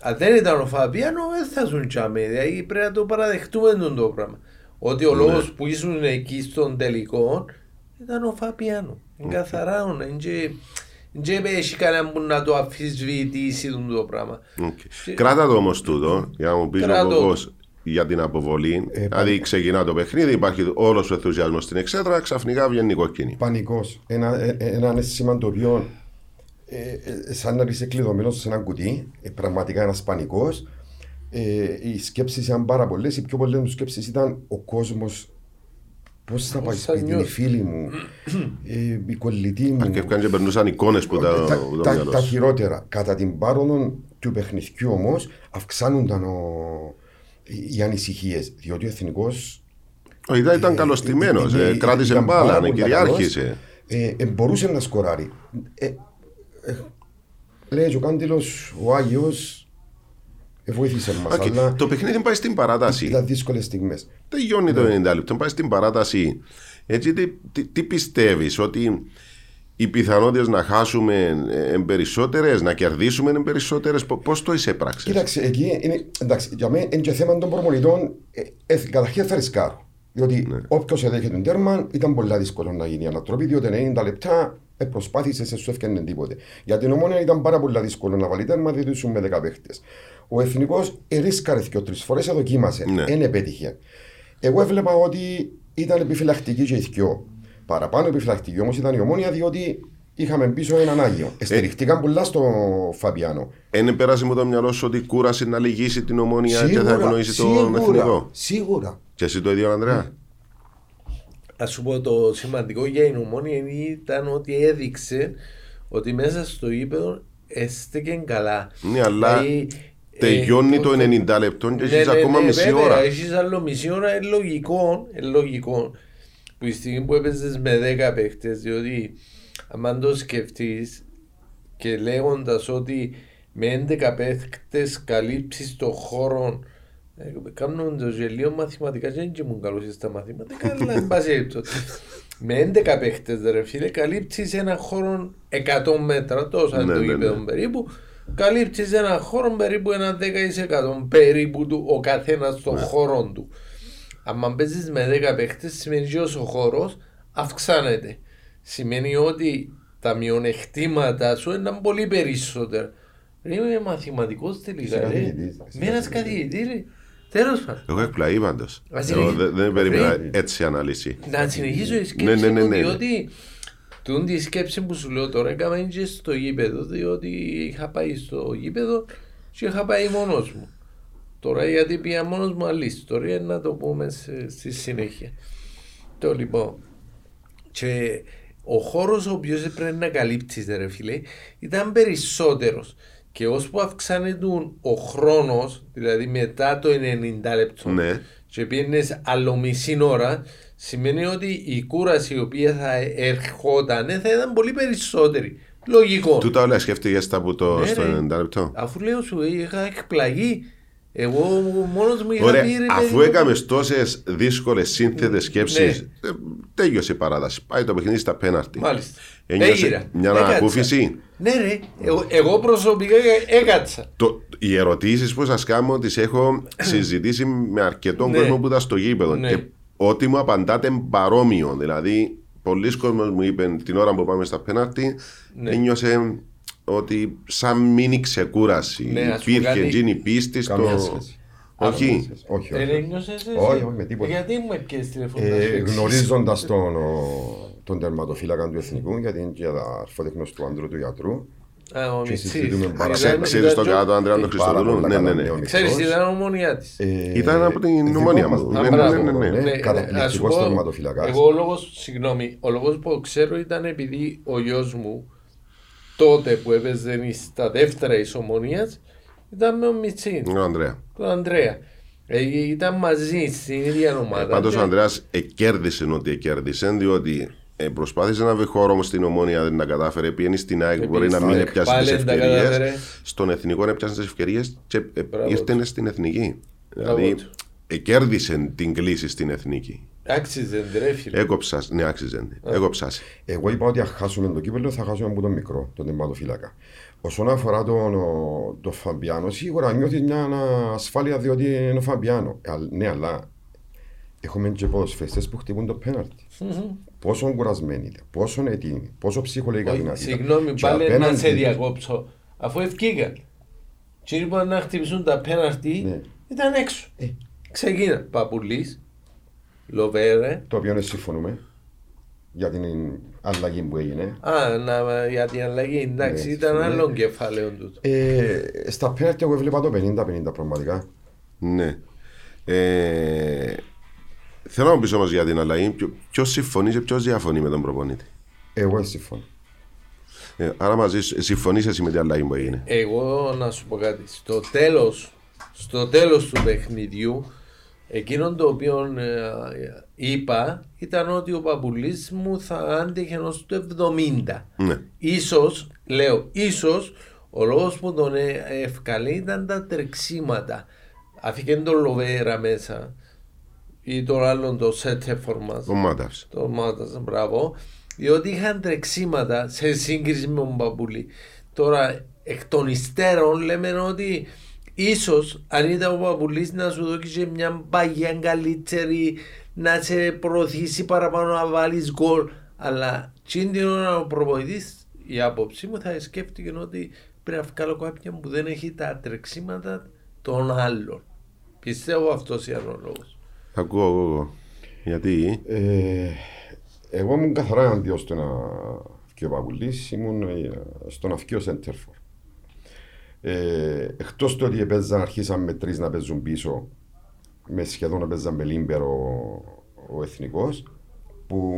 αν δεν ήταν ο Φαβιάνο, δεν θα ζουν τσάμε. Δηλαδή πρέπει να το παραδεχτούμε τον το πράγμα. Ότι ο λόγος που ήσουν εκεί στον τελικό ήταν ο Φαβιάνο. Είναι καθαρά, δεν έχει κανένα που να το αφισβητήσει τον το πράγμα. Οκ. Και- Κράτα το όμως τούτο, για να μου πεις ο Κράτω. κόκκος. για την αποβολή. Ε, δηλαδή ξεκινά το παιχνίδι, υπάρχει όλος ο ενθουσιασμός στην εξέδρα, ξαφνικά βγαίνει κόκκινη. Πανικός. Ένα, ε, ε, ένα αίσθημα το οποίο ε, ε, σαν να είσαι κλειδωμένος σε ένα κουτί, ε, πραγματικά ένας πανικός. Ε, οι σκέψεις ήταν πάρα πολλές. Οι πιο πολλές μου σκέψεις ήταν ο κόσμος. Πώς θα πάει θα σπίτι, οι νιώθεις; φίλοι μου, ε, η κολλητή μου. Αρκέφκαν και περνούσαν εικόνες που τα, τα, που το τα, μυαλός τα σου. χειρότερα. Κατά την πάροδο του παιχνιδιού όμως, αυξάνονταν ο, οι ανησυχίες. Διότι ο εθνικό. Ο Ιδά ήταν καλωστημένος, ε, ε, κράτησε ήταν πάρα μπάλα, πολύ κυριάρχησε. Ε, ε, μπορούσε να σκοράρει. Ε, ε, λέει και ο Κάντιλος, ο Άγιος, ε, βοήθησε μας. Οκ, Αλλά Το παιχνίδι πάει στην παράταση. ήταν δύσκολες στιγμές. Τελειώνει το 90 λεπτό, πάει στην παράταση. Έτσι, τι, τι, τι πιστεύεις, ότι οι πιθανότητες να χάσουμε είναι περισσότερες, να κερδίσουμε είναι περισσότερες, πώς το εισέπραξες; Κοίταξε, εκεί είναι, εντάξει, για μένα είναι και θέμα των προπονητών. Ε, ε, καταρχήν θα ρισκάρω. Διότι Ναι. όποιος εδέχεται τον τέρμα ήταν πολύ δύσκολο να γίνει η ανατροπή, διότι 90 λεπτά ε, προσπάθησε, σε σου έφτιανε τίποτε. Για την ομόνια ήταν πάρα πολύ δύσκολο να βάλει τέρμα, διότι ήσουν με 10 παίχτες. Ο εθνικός ρίσκαρε και τρεις φορές, δοκίμασε. Ναι. Δεν επέτυχε. Εγώ έβλεπα ότι ήταν επιφυλακτική και η θκυο. Παραπάνω επιφυλακτική όμως ήταν η ομόνια, διότι είχαμε πίσω έναν Άγιο. Εστηριχτήκαν πολλά στο Φαμπιάνο. Ένα πέρασε με το μυαλό σου ότι κούρασε να λυγίσει την ομόνια και θα ευνοήσει τον σίγουρα, εθνικό; Σίγουρα. Και εσύ το ίδιο, Ανδρέα; Α σου πω το σημαντικό για την ομόνια ήταν ότι έδειξε ότι μέσα στο ύπεδο έστεκε καλά. Ναι, αλλά Δηλαδή, τελειώνει ε, το 90 λεπτό και Ναι, έχεις ναι, ακόμα ναι, μισή βέβαια, ώρα. Έχεις άλλο μισή ώρα, είναι λογικό, είναι λογικό που η στιγμή που έπαιζες με 10 παίχτες, διότι αν το σκεφτείς και λέγοντας ότι με 11 παίχτες καλύψεις το χώρο ε, Κάνουν το γελίο μαθηματικά και δεν ήμουν καλός στα μαθηματικά, αλλά εν πάση περιπτώσει. Με 11 παίχτες ρε φίλε, καλύψεις ένα χώρο 100 μέτρα, τόσα Ναι, είναι το ναι, γήπεδο ναι. περίπου, καλύψεις ένα χώρο περίπου ένα 10% περίπου του ο καθένας στον Ναι. χώρο του. Αν παίζεις με 10 παίχτες σημαίνει ότι ο χώρος αυξάνεται. Σημαίνει ότι τα μειονεκτήματα σου είναι πολύ περισσότερα. Ρε, Είμαι μαθηματικός τελικά. Είσαι ρε. καθηγητής, είσαι Με ένας καθηγητής. Καθηγητής. ρε. Τέλος πάντων. Εγώ εκπλαγεί πάντως. Ας Εγώ είναι- δεν δεν περίμενα Ρε. έτσι αναλύση. Να συνεχίσω η σκέψη Ναι, ναι, ναι, μου, ναι, ναι. διότι τούν τη σκέψη που σου λέω τώρα έκανα και στο γήπεδο, διότι είχα πάει στο γήπεδο και είχα πάει μόνος μου. Τώρα γιατί πήγα μόνος μου άλλη ιστορία να το πούμε σε- στη συνέχεια. Το λοιπόν. Και ο χώρος ο οποίος πρέπει να καλύψεις ρε φίλε ήταν περισσότερος. Και ώσπου αυξάνεται ο χρόνος, δηλαδή μετά το 90 λεπτό, Ναι. και πήγαινες άλλο μισή ώρα, σημαίνει ότι η κούραση η οποία θα ερχόταν θα ήταν πολύ περισσότερη. Λογικό. Τούτα όλα σκέφτηκες τα που το Ναι, στο ρε. 90 λεπτό; Αφού λέω σου, είχα εκπλαγεί. Εγώ μόνος μου είχα Ωραία, πει ρε αφού παιδί μου, έκαμε τόσες δύσκολες σύνθετες σκέψεις, Ναι. τέλειωσε η παράταση. Πάει το παιχνίδι στα πέναρτη. Μάλιστα. Ένιωσε Έγινα. μια Έκατσα. ανακούφιση. Ναι ρε, εγώ, εγώ προσωπικά έκατσα. Το, οι ερωτήσεις που σας κάνω τις έχω συζητήσει με αρκετόν Ναι. κόσμο που ήταν στο γήπεδο. Ναι. Και ό,τι μου απαντάτε παρόμοιο. Δηλαδή, πολλοί κόσμοι μου είπαν την ώρα που πάμε στα πέναρτη, Ναι. ένιωσε ότι σαν μείνει ξεκούραση. Ναι, ας πούμε Υπήρχε κάτι- εκείνη η πίστη στο. Καμία σχέση. Όχι. Όχι, Δεν όχι. ένιωσες εσύ; Όχι, όχι, με τίποτα. Γιατί μου έπιες τηλεφωνά. Ε, Γνωρίζοντας τον, ο- τον τερματοφύλακα του Εθνικού, γιατί είναι και αρφότεχνο του άντρου του γιατρού. Α, ο και Μιτσής. συζητούμε πάρα Ξέ- Ήταν- Ξέρεις τον κάτω Ανδρέα τον Πάρα Χριστοδουλού. πολλά Ναι, ναι, καλά ναι. νέο Ξέρεις τι μικρός. ήταν ομονιά της. Ε, Ήταν από την δικό ομόνια μας, μου. δικό Ναι, μας ναι, ναι, δικό, ναι. ναι. Ναι, καταπληκτικός να σου πω, τερματοφύλακας. Εγώ ο λόγος, συγγνώμη, ο λόγος που ξέρω ήταν επειδή ο γιος μου τότε που έπαιζε στα δεύτερα της ομονίας ήταν με ο Μιτσίν, Ο Ανδρέα. τον Ανδρέα. Ε, ήταν μαζί στην ίδια ομάδα. Πάντως Και- ο Ανδρέας εκέρδισε ό,τι εκέρδισε, διότι ε, προσπάθησε να βρει χώρο όμως στην ομόνια, δεν τα κατάφερε. Πήγαινε στην ΑΕΚ, μπορεί να στην μην ΑΕΚ, έπιασε πάλι τι δεν τα ευκαιρίες. κατάφερε. Στον εθνικό έπιασε τις ευκαιρίες και ε, Μπράβο ήρθε του. στην εθνική. Μπράβο Δηλαδή, του. εκέρδισε την κλίση στην εθνική. Άξιζε, ρε φίλε. Έκοψα, ναι, άξιζε. Έκοψα. Εγώ είπα ότι αν χάσουμε το κύπελο θα χάσουμε από τον μικρό, τον τερματοφύλακα. Όσον αφορά τον, ο- τον Φαμπιάνο, σίγουρα νιώθει μια ασφάλεια διότι είναι ο Φαμπιάνο. Ε, ναι, αλλά έχουμε και ποδοσφαιριστές που χτυπούν το πέναλτι. Πόσο κουρασμένοι είναι, πόσο έτοιμοι, πόσο ψυχολογικά Όχι, δυνατοί. Συγγνώμη, Και πάλι να απέναντι σε τους- διακόψω. Αφού ευκήγαν. Και είπαν να χτυπήσουν τα πέναρτι, Ναι. ήταν έξω. Ε, Ξεκίνα. Παπουλής, Λοβέρε. Το οποίο δεν συμφωνούμε για την αλλαγή που έγινε. Α, να, για την αλλαγή, εντάξει, Ναι, ήταν ναι. άλλο κεφάλαιο τούτο. Ε, στα πέναλτι εγώ έβλεπα το 50-50 πραγματικά. Ναι. Ε, θέλω να μου πεις όμως για την αλλαγή. Ποιο συμφωνεί και ποιος διαφωνεί με τον προπονήτη. Εγώ δεν συμφωνώ. Ε, άρα μαζί σου- συμφωνείς εσύ με την αλλαγή που έγινε; Εγώ να σου πω κάτι. Στο τέλος, στο τέλος του παιχνιδιού, εκείνο το οποίο ε, είπα ήταν ότι ο Παπουλής μου θα άντεχε ως το 70. Ναι. Ίσως, λέω, ίσως ο λόγος που τον ε- ευκαλεί ήταν τα τρεξίματα. Αφήκε τον Λοβέρα μέσα ή τον άλλον το Σέτεφορ μας. Ο Μάταυς. Το Μάτας, μπράβο. Διότι είχαν τρεξίματα σε σύγκριση με τον Παπούλη. Τώρα, εκ των υστέρων λέμε ότι ίσως αν ήταν ο Παπουλής να σου δώσει και μια παγιά καλύτερη να σε προωθήσει παραπάνω να βάλεις γκολ. Αλλά τσιν την ώρα ο προπονητής, η άποψή μου θα σκέφτηκε ότι πρέπει να βγάλω κάποιον που δεν έχει τα τρεξίματα των άλλων. Πιστεύω αυτός είναι ο λόγος. Θα ακούω εγώ. εγώ. Γιατί; Ε, εγώ ήμουν καθαρά εναντίον στο να βγει ο Παπουλής, ήμουν ε, στο να βγει ο Σέντερφορ. Ε, εκτός του ότι έπαιζαν, αρχίσαν με τρεις να παίζουν πίσω, με σχεδόν έπαιζαν με λίμπερο ο, ο εθνικός, που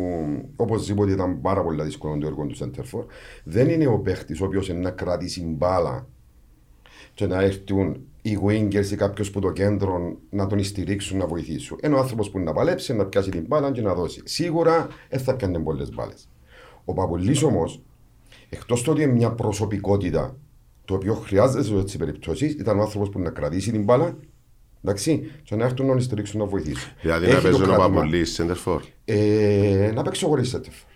οπωσδήποτε ήταν πάρα πολύ δύσκολο το έργο του Σέντερφορ, δεν είναι ο παίχτης ο οποίος είναι να κρατήσει μπάλα και να έρθουν οι wingers ή κάποιος που το κέντρο να τον στηρίξουν, να βοηθήσουν. Είναι ο άνθρωπος που να παλέψει, να πιάσει την μπάλα και να δώσει. Σίγουρα δεν θα πιάνει πολλές μπάλες. Ο Παπολή όμως, εκτός του ότι είναι μια προσωπικότητα το οποίο χρειάζεται σε τέτοιε περιπτώσεις, ήταν ο άνθρωπος που να κρατήσει την μπάλα. Εντάξει, και να έρθουν να τον στηρίξουν να βοηθήσουν. Δηλαδή Έχει να το παίζει ο κρατήμα. Παπολής Σέντερφορ. Ε, να παίξει χωρί Σέντερφορ.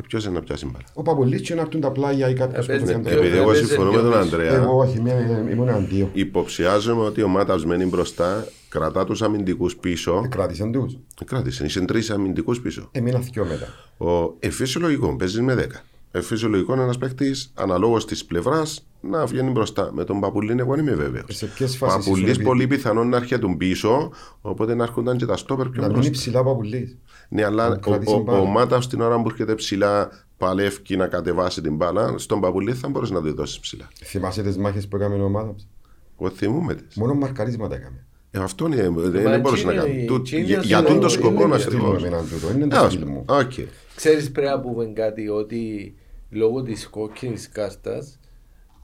Ε, ποιος είναι να πιάσει μπάλα; Ο Παπολή και να έρθουν τα πλάγια ή κάποιο που Έπαιζε το πιο- κέντρο. Επειδή εγώ έπαιζε συμφωνώ με πιο τον πίσω. Ανδρέα, Εγώ όχι, είμαι- ήμουν αντίο. υποψιάζομαι ότι ο Μάταυς μένει μπροστά, κρατά τους αμυντικούς πίσω. Κράτησαν του. Κράτησε, είσαι τρεις αμυντικούς πίσω. Έμεινα θυκιό μετά. Ο εφυσιολογικό παίζεις με 10. Εφυσιολογικό είναι ένας παίκτης αναλόγως της πλευράς να βγαίνει μπροστά. Με τον Παπουλίν, εγώ δεν είμαι βέβαιος. Σε ποιες φάσεις Παπουλή ήσουν, πολύ πιθανόν να έρχεται πίσω, οπότε να έρχονταν και τα στόπερ πιο Να μείνει μπροστά. ψηλά ο Παπουλής. Ναι, αλλά να ο, κρατήσει ο, μπάλα. ο Μάταυ την ώρα που έρχεται ψηλά παλεύει να κατεβάσει την μπάλα, στον Παπουλί θα μπορέσει να τη δώσεις ψηλά. Θυμάσαι τις μάχες που έκαμε η ομάδα μας. Εγώ θυμούμαι τις. Μόνο μαρκαρίσματα έκαμε. Ε, αυτό είναι, δεν Μα δεν μπορούσε να εκείνη- κάνει. Του- εκείνη για- είναι Για το- τον το είναι σκοπό Είναι να το στυλ μου ακριβώς. εμένα τούτο, είναι το στυλ μου. Οκ. Ξέρεις πρέπει να πούμε κάτι ότι λόγω της κόκκινης κάρτας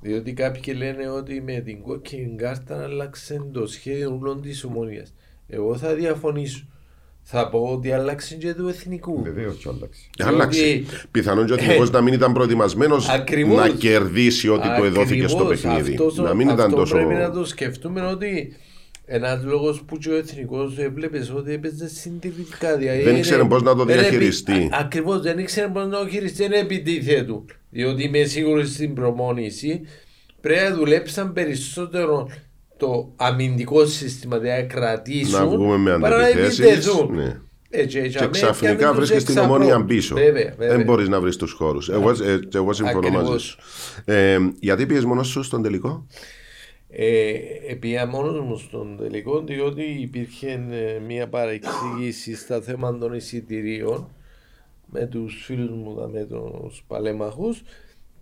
διότι κάποιοι λένε ότι με την κόκκινη κάρτα άλλαξε το σχέδιο όλον της Ομόνοιας. Εγώ θα διαφωνήσω. Θα πω ότι άλλαξε και του εθνικού. Βεβαίως και άλλαξε. Ε, Άλλαξε. Διότι- Πιθανόν και ο Εθνικός να μην ήταν προετοιμασμένος Ακριβώς. να κερδίσει ό,τι του εδόθηκε στο Ακριβώς. παιχνίδι. Αυτός ο- να μην ήταν αυτό τόσο. πρέπει να το σκεφτούμε ότι ένας λόγος που και ο εθνικός έβλεπες ότι έπαιζε συντηρητικά. Δηλαδή Δεν ήξερε πώς να το δεν επι- διαχειριστεί. α- Ακριβώς δεν ήξερε πώς να το χειριστεί. Δεν επιτίθεται του. Διότι είμαι σίγουρος στην προμόνηση πρέπει να δουλέψαν περισσότερο το αμυντικό σύστημα, δηλαδή να κρατήσουν Να βγούμε με παρά να αντιπιθέσεις, επιτεθούν. ναι. Ε, και, Και ξαφνικά βρίσκει την ομόνια πίσω. Βέβαια, βέβαια. Δεν μπορείς να βρεις τους χώρους. Εγώ, ε, και εγώ συμφωνώ μαζί Ακριβώς. σου. Ε, γιατί πήγες μόνος σου στον τελικό; Ε, πήγα μόνος μου στον τελικό διότι υπήρχε ε, μια παρεξήγηση στα θέματα των εισιτηρίων με τους φίλους μου, με τους παλέμαχους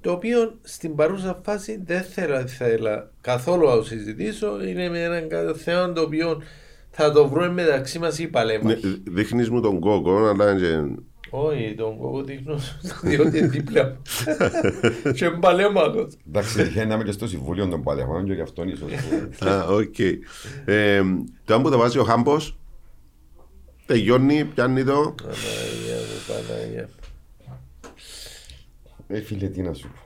το οποίο στην παρούσα φάση δεν θέλω, θέλω καθόλου να το συζητήσω είναι με έναν κα- θέμα το οποίο θα το βρούμε μεταξύ μας οι Ναι, παλέμαχοι. Δείχνεις μου τον κόκο, αλλά και- Όχι, τον κόκο δείχνω διότι είναι δίπλα μου. και είναι παλαίμαχος. Εντάξει, τυχαίνει να είμαι και στο συμβούλιο των παλαιών και γι' αυτόν ίσως. Α, οκ. Ε, το αν που το βάζει ο Χάμπος, τελειώνει, πιάνει το. Παναγία μου, Παναγία. Ε, φίλε, τι να σου πω.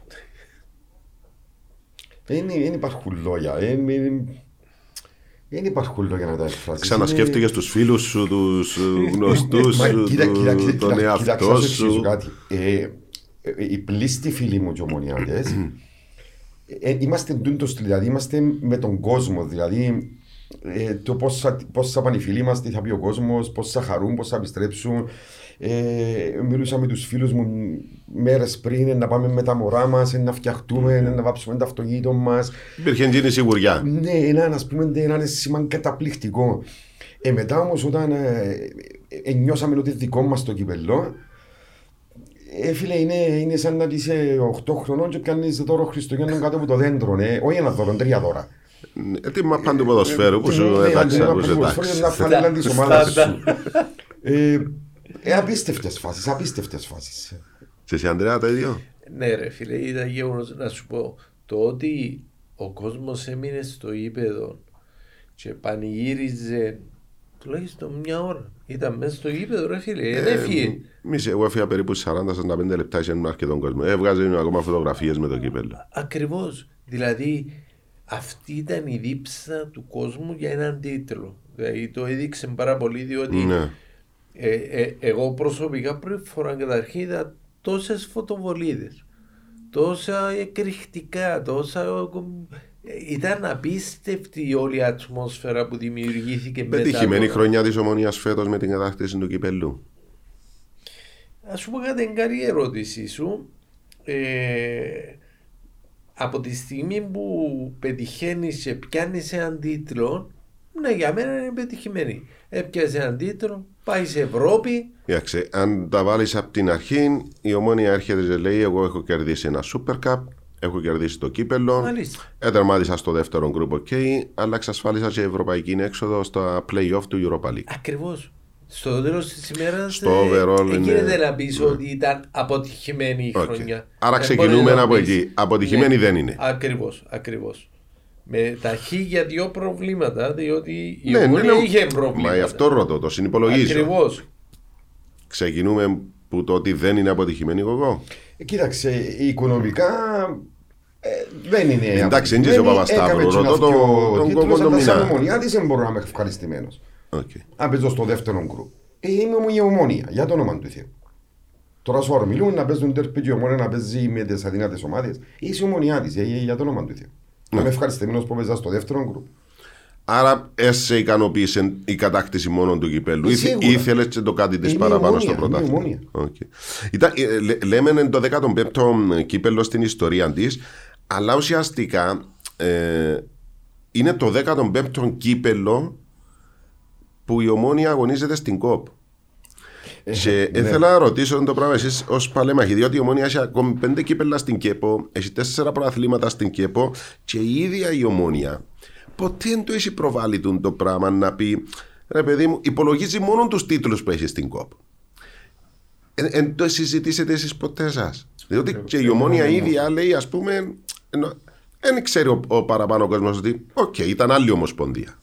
Δεν δεν υπάρχουν λόγια. Ε, μη- Δεν υπάρχουν λόγια να τα εκφράσεις. Ξανασκέφτηκες τους φίλους σου, τους γνωστούς Μα σου, κοίτα, κοίτα, του- κοίτα, τον κοίτα, εαυτό κοίταξε, να σου εξηγήσω σου. κάτι. Ε, ε, οι πλήστοι φίλοι μου και ομονιάτες, ε, είμαστε τούντος στυλ, δηλαδή είμαστε με τον κόσμο, δηλαδή ε, το πώς θα, πώς θα πάνε οι φίλοι μας, τι θα πει ο κόσμος, πώς θα χαρούν, πώς θα επιστρέψουν. Ε, μιλούσα με τους φίλους μου μέρες πριν ε, να πάμε με τα μωρά μας, ε, να φτιαχτούμε, ε, να βάψουμε το αυτοκίνητο μας. Υπήρχε εκείνη η σιγουριά. Ναι, ένα, ας πούμε, ένα σήμα καταπληκτικό. Ε, μετά όμως όταν ε, ε, νιώσαμε ότι δικό μας το κυπελό, ε, φίλε, είναι, είναι σαν να είσαι 8 χρονών και πιάνεις δώρο Χριστουγέννων κάτω από το δέντρο, ναι. όχι ένα δώρο, τρία δώρα. Ε, Τι μαπάν του ποδοσφαίρου που σου Ναι, εντάξει, αντί να που σου πας εντάξει. να φανέλα της ομάδας σου. Ε, ε, απίστευτες φάσεις, απίστευτες φάσεις. Σε εσύ Ανδρέα το ίδιο. Ναι ρε φίλε, ήταν γεγονός να σου πω το ότι ο κόσμος έμεινε στο ύπεδο και πανηγύριζε τουλάχιστον μια ώρα. Ήταν μέσα στο ύπεδο ρε φίλε, ε, δεν έφυγε. Εμείς, εγώ έφυγα περίπου 40-45 λεπτά σε έναν αρκετό κόσμο. Έβγαζε ακόμα φωτογραφίες με το κύπελο. Ακριβώς. Δηλαδή αυτή ήταν η δίψα του κόσμου για έναν τίτλο. Δηλαδή το έδειξε πάρα πολύ διότι Ναι. ε, ε, εγώ προσωπικά πρώτη φορά καταρχήν είδα τόσες φωτοβολίδες, τόσα εκρηκτικά, τόσα... ε, Ήταν απίστευτη η όλη η ατμόσφαιρα που δημιουργήθηκε μετά. Πετυχημένη το- χρονιά της ομονίας φέτος με την κατάκτηση του κυπελού. Α σου πω κάτι, είναι καλή η ερώτησή σου. Ε, από τη στιγμή που πετυχαίνεις και πιάνεις έναν τίτλο, ναι, για μένα είναι πετυχημένη. Έπιασε έναν τίτλο, πάει σε Ευρώπη. Κοίταξε, αν τα βάλεις από την αρχή, η ομόνια έρχεται και λέει: Εγώ έχω κερδίσει ένα Super Cup, έχω κερδίσει το κύπελλο. Μάλιστα. Ετερμάτισα στο δεύτερο γκρουπ, OK, αλλά εξασφάλισα και ευρωπαϊκή έξοδο στα play-off του Europa League. Ακριβώς. Στο τέλος της ημέρας Στο overall δεν είναι- γίνεται να πεις ότι ήταν αποτυχημένη η Οκ. χρονιά. Άρα Δεν ξεκινούμε μπορεί να από πεις. εκεί. Αποτυχημένη δεν είναι. Ακριβώς, ακριβώς. Με τα χίλια δυο προβλήματα, διότι η Ναι, ναι, Ομόνοια ναι. είχε προβλήματα. Μα γι' αυτό ρωτώ, το συνυπολογίζω. Ακριβώς. Ξεκινούμε που το ότι δεν είναι αποτυχημένη εγώ. Ε, κοίταξε, οικονομικά ε, δεν είναι. Εντάξει, είναι και δεν ο Παπασταύρου, έκαμε και ρωτώ ένα τον- δυο τον τίτλους, κόκκο αλλά σαν νομινά. ομονιάτης δεν μπορώ να είμαι ευχαριστημένος. Okay. Αν παίζω στο δεύτερο γκρουπ. Ε, είμαι μου η ομόνια, για το όνομα του Θεού. Τώρα σου ώρα μιλούμε να παίζουν τερπί και η ομόνια να παίζει με τις αδυνάτες ομάδες. Είσαι ομονιάτης, ε, ε, για το όνομα του Θεού. Να είμαι ευχαριστημένος που παίζα στο δεύτερο γκρουπ. Άρα, έσαι ικανοποίησε η κατάκτηση μόνο του κυπέλου. Ε, Ή σίγουρα. ήθελες και το κάτι της Είμαι παραπάνω ομόνια, στο είμαι πρωτάθλημα; ομόνια. Οκ. Ήταν, ε, λέ- λέμε είναι το 15ο κύπελο στην ιστορία της, αλλά ουσιαστικά ε, είναι το 15ο κύπελο που η ομόνια αγωνίζεται στην ΚΟΠ. Και ναι. ήθελα να ρωτήσω το πράγμα εσείς ως παλέμαχοι, διότι η Ομόνια έχει ακόμη πέντε κύπελα στην ΚΕΠΟ, έχει τέσσερα προαθλήματα στην ΚΕΠΟ και η ίδια η Ομόνια ποτέ δεν το έχει προβάλλει τούτο το πράγμα να πει ρε παιδί μου, υπολογίζει μόνο τους τίτλους που έχει στην ΚΟΠ. Εν, εν το συζητήσετε εσείς ποτέ σας; Διότι και η Ομόνοια ίδια λέει ας πούμε, ενώ, δεν ξέρει ο, ο παραπάνω κόσμος ότι οκ, ήταν άλλη ομοσπονδία.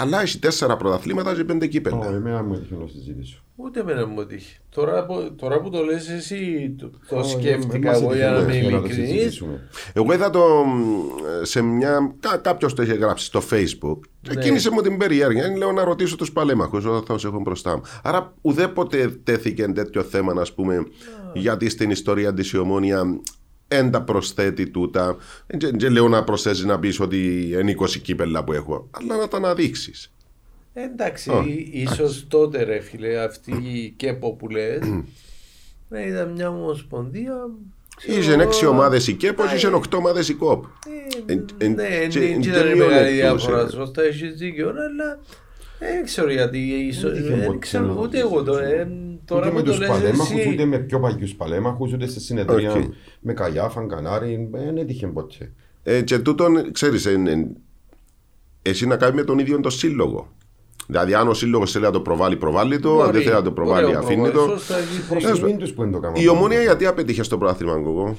Αλλά έχει τέσσερα πρωταθλήματα και πέντε κύπελλα. Ω, Εμένα μου έτυχε να συζητήσω. Ούτε εμένα μου τύχει. Τώρα, που- τώρα που το λες εσύ, το, το Ω, σκέφτηκα δεν μας εγώ για να είμαι έτυχε να το ειλικρινής. συζητήσουμε. Εγώ είδα το μ, σε μια. Κα, Κάποιος το είχε γράψει στο Facebook. Και Ναι. κίνησε μου την περιέργεια. Λέω να ρωτήσω τους παλέμαχους όταν θα του έχω μπροστά μου. Άρα ουδέποτε τέθηκε τέτοιο θέμα, ας πούμε, γιατί στην ιστορία της η ομόνια δεν τα προσθέτει τούτα. Δεν δεν λέω να προσθέσεις να πεις ότι είναι 20 κύπελα που έχω, αλλά να τα αναδείξεις. Εντάξει, Ω, ίσως τότε ρε φίλε, αυτή η ΚΕΠΟ που λες, να ήταν μια ομοσπονδία. ξέρω Είχε εγώ, 6 ομάδες η ΚΕΠΟ και πάει, είχε 8 ομάδες η ΚΟΠ. ε, εν- εν- Ναι, και- δεν και ήταν μειώνει μεγάλη τους, διαφορά, ε. σωστά έχεις δίκιο, αλλά δεν ξέρω γιατί, ίσως- Δεν είχε δεν ποτέ ξέρω να ούτε εγώ το, ε, τώρα Ούτε που με το τους λες παλαίμαχους, εσύ, ούτε με πιο παλιούς παλαίμαχους, ούτε σε συνεδρία Οκ. με Καγιάφαν, Κανάρι, ε, δεν έτυχε ποτέ. Ε, και τούτον, ξέρεις, εν- εν- εσύ να κάνεις με τον ίδιο το σύλλογο. Δηλαδή, αν ο σύλλογος θέλει να το προβάλλει, προβάλλει το. Αν δεν μπορεί, θέλει να το προβάλλει, ωραίο αφήνει προβάλλει, το. σωστά, έχεις Προς δίκιο. τιμήν τους που δεν το κάνουν. Η ομόνια γιατί απέτυχε στο πρόθυμα, εγώ.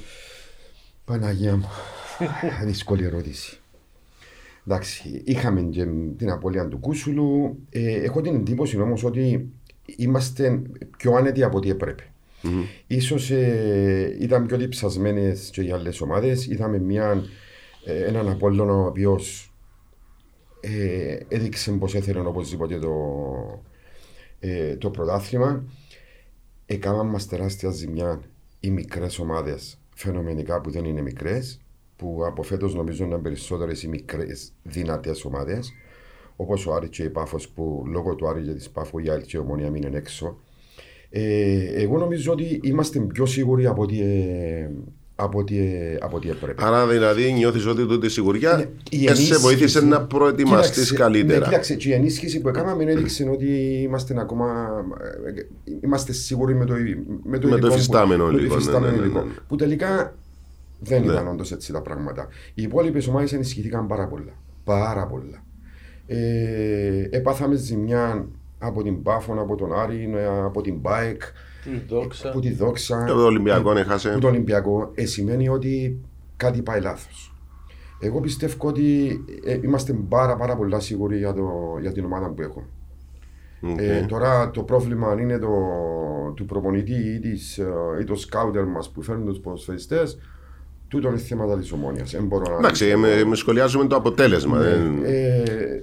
Παναγία μου, δύσκολη ερώτηση. Εντάξει, είχαμε και την απώλεια του Κούσουλου. Ε, έχω την εντύπωση όμως ότι είμαστε πιο άνετοι από ό,τι έπρεπε. Ίσως ε, ήταν πιο διψασμένες και οι άλλες ομάδες. Είδαμε μια, ε, έναν Απόλλωνα ο οποίος ε, έδειξε πως έθελε οπωσδήποτε το, ε, το πρωτάθλημα. Έκαναν μας τεράστια ζημιά οι μικρές ομάδες φαινομενικά που δεν είναι μικρές που από φέτος νομίζω να είναι περισσότερες οι μικρές δυνατές ομάδες όπως ο Άρης και η Πάφος που λόγω του Άρη και της Πάφου η άλλη και η Ομονία μείνουν έξω. Ε, εγώ νομίζω ότι είμαστε πιο σίγουροι από ό,τι, ε, από ό,τι, από ό,τι έπρεπε. Άρα δηλαδή νιώθεις ότι τούτη η σιγουριά Ναι, η ε, σε ενίσχυση- βοήθησε να προετοιμαστείς Κοίταξε, καλύτερα. Ναι, κοίταξε, και η ενίσχυση που έκαναμε έδειξε ότι είμαστε ακόμα. ε, Είμαστε σίγουροι με το, με το, Με το υλικό που- υφιστάμενο με το υλικό, ναι, υφιστάμενο ναι, ναι, υλικό. ναι. Που τελικά δεν Ναι. ήταν όντως έτσι τα πράγματα. Οι υπόλοιπες ομάδες ενισχυθήκαν πάρα πολλά. Πάρα πολλά. Ε, έπαθαμε ζημιά από την Πάφων, από τον Άρη, ε, από την Μπάικ, Τη δόξα. από τη Δόξα. Και το Ολυμπιακό έχασε. Που το Ολυμπιακό ε, σημαίνει ότι κάτι πάει λάθος. Εγώ πιστεύω ότι ε, είμαστε πάρα, πάρα πολλά σίγουροι για, το, για την ομάδα που έχουμε. Οκ. Ε, τώρα το πρόβλημα αν είναι το, του προπονητή ή, της, ε, ή του σκάουτερ μας που φέρνουν τους ποδοσφαιριστές, τούτο είναι θέματα της ομόνοια. Δεν μπορώ να. Εντάξει, ε, με, με σχολιάζουμε το αποτέλεσμα. δεν- Ε,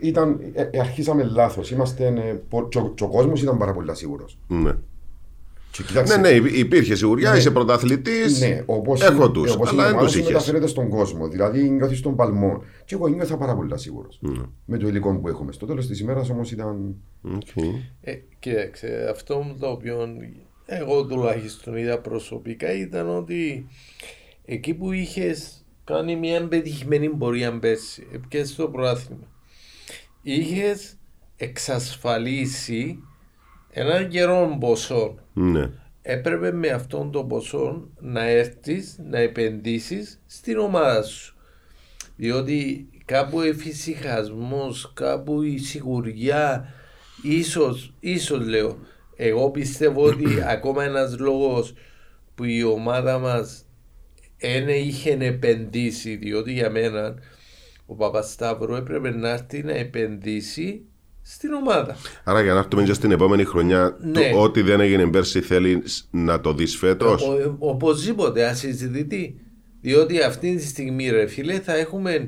ήταν, ε, ε, αρχίσαμε λάθος. Είμαστε. Ε, πο- και ο- και ο κόσμος ήταν πάρα πολύ σίγουρο. Ναι. Και ναι, κοιτάξτε, ναι, υπ- υπήρχε σιγουριά, Ναι. είσαι πρωταθλητής. Ναι, όπως έχω είναι- τους. ε, όπως είναι Αλλά η δεν ομάδα του σου είχες. μεταφέρεται στον κόσμο. Δηλαδή νιώθεις τον παλμό. Και εγώ νιώθα πάρα πολύ σίγουρο. Ναι. Με το υλικό που έχουμε. Στο τέλος της ημέρας όμως ήταν. Ε, κοίταξε, αυτό το οποίο εγώ τουλάχιστον είδα προσωπικά ήταν ότι εκεί που είχες κάνει μια πετυχημένη πορεία πέρσι, και στο πρόθυμα, είχες εξασφαλίσει έναν καιρό ποσό. Ναι. Έπρεπε με αυτόν τον ποσό να έρθεις να επενδύσεις στην ομάδα σου. Διότι κάπου εφησυχασμός, κάπου η σιγουριά, ίσως, ίσως λέω, εγώ πιστεύω ότι ακόμα ένας λόγος που η ομάδα μας δεν είχε επενδύσει, διότι για μένα ο Παπασταύρου έπρεπε να έρθει να επενδύσει στην ομάδα. Άρα για να έρθουμε και στην επόμενη χρονιά, Ναι. το ό,τι δεν έγινε πέρσι θέλει να το δεις φέτος; Ο- οπωσδήποτε ασυζητητή. Διότι αυτή τη στιγμή, ρε φίλε, θα έχουμε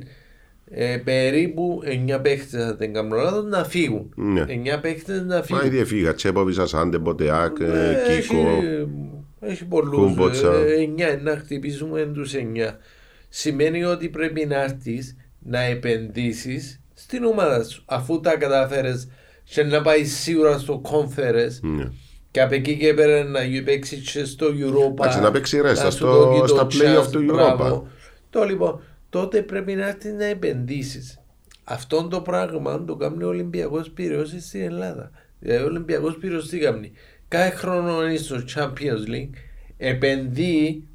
ε, περίπου 9 παίχτες, αν δεν κάνω λάθος, να φύγουν. Ναι. 9 παίχτες να Μα φύγουν. ήδη έφυγα. Τσέποβι, Σασάντε, Μποτεάκ, ε, Ε, Κίκο. Έχει, έχει πολλούς. Κούμποτσα. Ε, 9, να χτυπήσουμε τους 9. Σημαίνει ότι πρέπει να έρθεις να επενδύσεις στην ομάδα σου. Αφού τα καταφέρει και να πάει σίγουρα στο conference Ναι. και από εκεί και πέρα να παίξει και στο Europa. Εντάξει, να παίξει ρέστα να στο- σου δώσει το στα play-off chance, του μπράβο. Europa. Το λοιπόν, τότε πρέπει να έρθεις να επενδύσεις. Αυτό το πράγμα το κάνει ο Ολυμπιακός Πυραιό στην Ελλάδα. Δηλαδή, ο Ολυμπιακός Πυραιό τι κάνει; Κάθε χρόνο είναι στο Champions League, επενδύει,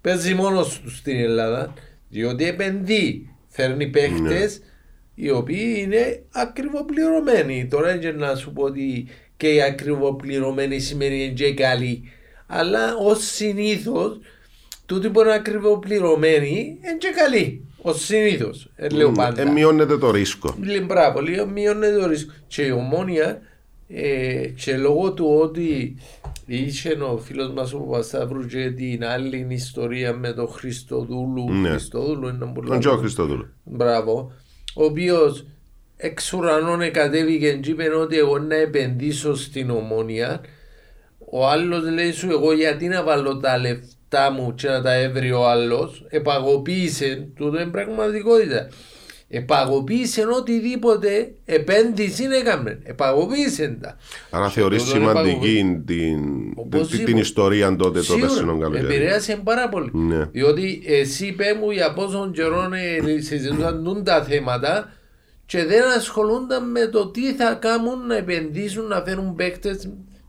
παίζει μόνος του στην Ελλάδα, διότι επενδύει. Φέρνει παίχτες Ναι. οι οποίοι είναι ακριβοπληρωμένοι. Τώρα είναι να σου πω ότι και οι ακριβοπληρωμένοι σημαίνει και καλοί. Αλλά ως συνήθως, τούτοι που είναι ακριβοπληρωμένοι είναι και καλοί. Ω συνήθως. Λέω πάντα. Ε, μειώνεται το ρίσκο. Λίγο μπράβο, λίγο μειώνεται το ρίσκο. Και η ομόνια, ε, και λόγω του ότι είχε ο φίλος μας ο Παπασταύρου και την άλλη ιστορία με τον Χριστοδούλου. Ναι. Χριστοδούλου είναι πολύ Τον Τζο Χριστόδουλο. Μπράβο. Ο οποίος εξ ουρανών κατέβηκε και είπε ότι εγώ να επενδύσω στην ομόνια. Ο άλλος λέει σου, εγώ γιατί να βάλω τα λεφτά μου και να τα έβρει ο άλλος; Επαγωποίησε, τούτο είναι πραγματικότητα. Επαγωποίησε οτιδήποτε επένδυση έκαμε. Επαγωποίησε τα. Άρα θεωρείς τούτο είναι σημαντική την, Οπωσδήποτε. την, την ιστορία τότε το Σίγουρα, περσινό καλοκαίρι. επηρέασε πάρα πολύ. Ναι. Διότι εσύ είπε μου για πόσον καιρό ε, συζητούσαν τούν τα θέματα και δεν ασχολούνταν με το τι θα κάνουν να επενδύσουν, να φέρουν παίκτες.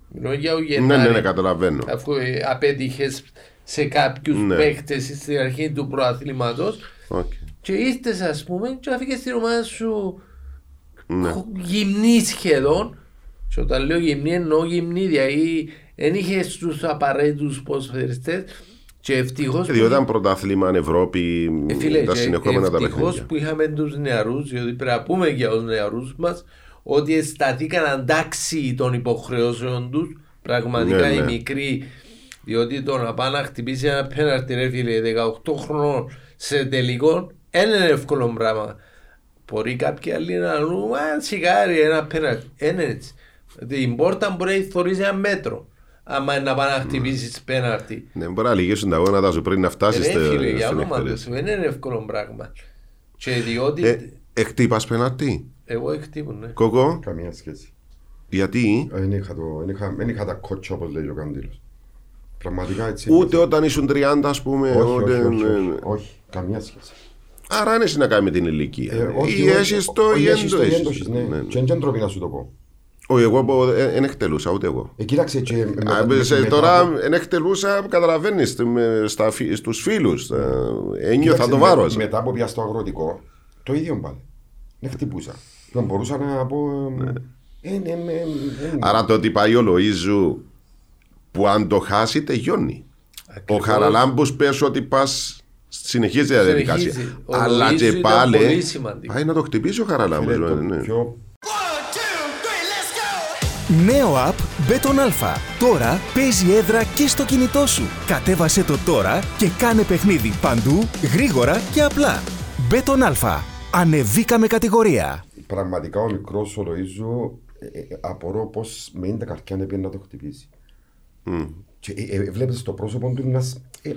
Μιλώ για ο Ναι, Γενάρη. ναι, ναι, καταλαβαίνω. Αφού ε, απέτυχες σε κάποιους Ναι. παίκτες στην αρχή του πρωταθλήματος Οκ. Και ήρθες, ας πούμε, και αφήκε στην ομάδα σου Ναι. χω- γυμνή σχεδόν. Και όταν λέω γυμνή εννοώ γυμνή, δηλαδή δεν είχε τους απαραίτητους ποδοσφαιριστές. Και ευτυχώς. Ε, Διότι ήταν πρωτάθλημα Ευρώπη, Ε, φίλε, τα και συνεχόμενα τα ευτυχώς παιχνίδια. που είχαμε τους νεαρούς, διότι πρέπει να πούμε για τους νεαρούς μας ότι σταθήκαν αντάξει των υποχρεώσεων τους. Πραγματικά Ναι, οι ναι. μικροί, διότι το να πάει να χτυπήσει ένα πέναρτι, ρε φίλε, 18 χρονών σε τελικό, δεν είναι εύκολο πράγμα. Μπορεί κάποιοι άλλοι να λένε, Μα σιγάρι, ένα πέναρτι. Δεν είναι έτσι. Την πόρτα μπορεί να θωρίζει ένα μέτρο. Άμα είναι να πάει να χτυπήσεις πέναρτι. Ναι, μπορεί να λυγίσουν τα γόνατα σου πριν να φτάσεις Ε, στην ρε φίλε, για όνομα του εκτέλεση. Θεού, δεν είναι εύκολο πράγμα. Και διότι Ε, Εκτύπας πέναρτη. εγώ εκτύπουν, ναι. Πραγματικά έτσι. Ούτε όταν ήσουν 30, ας πούμε. όχι, ούτε, όχι, όχι, ναι, όχι, ναι. όχι, καμία σχέση. Άρα δεν έχει να κάνει με την ηλικία. Ε, όχι, ή όχι, έχει το όχι, ή έχεις δεν το το ή έχεις. δεν το έχεις, ναι. Ναι, ναι. Και δεν ντροπή να σου το πω. Όχι, εγώ δεν εκτελούσα, ούτε εγώ. Ε, κοίταξε και... με- Α, με- σε- μετά τώρα από- δεν εκτελούσα, καταλαβαίνεις στους φίλους. Ένιωθα κοίταξε, το με- βάρο. Μετά από πια στο αγροτικό, το ίδιο πάλι. Δεν χτυπούσα. Δεν μπορούσα να πω... ε, ναι, ναι, ναι, ναι. Άρα το ότι πάει ο Λοίζου που αν το χάσει τελειώνει. Ο Ακριβώς. Χαραλάμπους πες ότι πας συνεχίζει η διαδικασία. Συνεχίζει. Ο Αλλά Λοΐζου και ήταν πάλι πολύ σημαντικό. πάει να το χτυπήσει ο Χαραλάμπους. Φίλε, το ναι. πιο One, two, three, let's go! Νέο app Beton Alpha. Τώρα παίζει έδρα και στο κινητό σου. Κατέβασέ το τώρα και κάνε παιχνίδι παντού, γρήγορα και απλά. Beton Alpha. Ανεβήκαμε κατηγορία. πραγματικά ο μικρός ο Λοΐζου ε, ε, απορώ πώς με είναι τα καρκιά να πει να το χτυπήσει. Και ε, ε, βλέπεις στο πρόσωπο του μια, ε,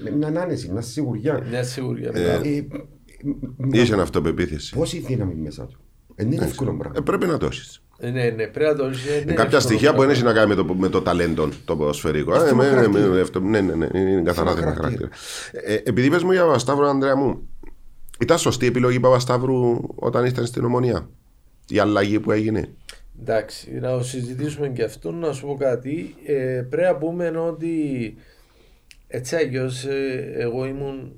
με μια άνεση, μια σιγουριά. Μια σιγουριά. Ε, ε, ε, ε, Είχε αυτοπεποίθηση. Πόση δύναμη μέσα του; Ε, Δεν είναι εύκολο πράγμα. Ε, πρέπει να το έχεις. Ε, Ναι, ναι, πρέπει να το έχεις, ε, ναι, Κάποια εύκολο στοιχεία που δεν πράγμα. έχει να κάνει με το, με το ταλέντο το ποδοσφαιρικό. Αυτό Ε, είναι με- χαρακτήρα. με- αυτό- Ναι, ναι, ναι, είναι καθαρά Αυτό είναι θέμα χαρακτήρα. Ε, επειδή πες μου για Παπασταύρου, Ανδρέα μου, ήταν σωστή η επιλογή Παπασταύρου όταν ήσταν στην Ομονία; Η αλλαγή που έγινε; Εντάξει, να το συζητήσουμε και αυτό, να σου πω κάτι. Ε, πρέπει να πούμε ότι έτσι αλλιώς ε, εγώ ήμουν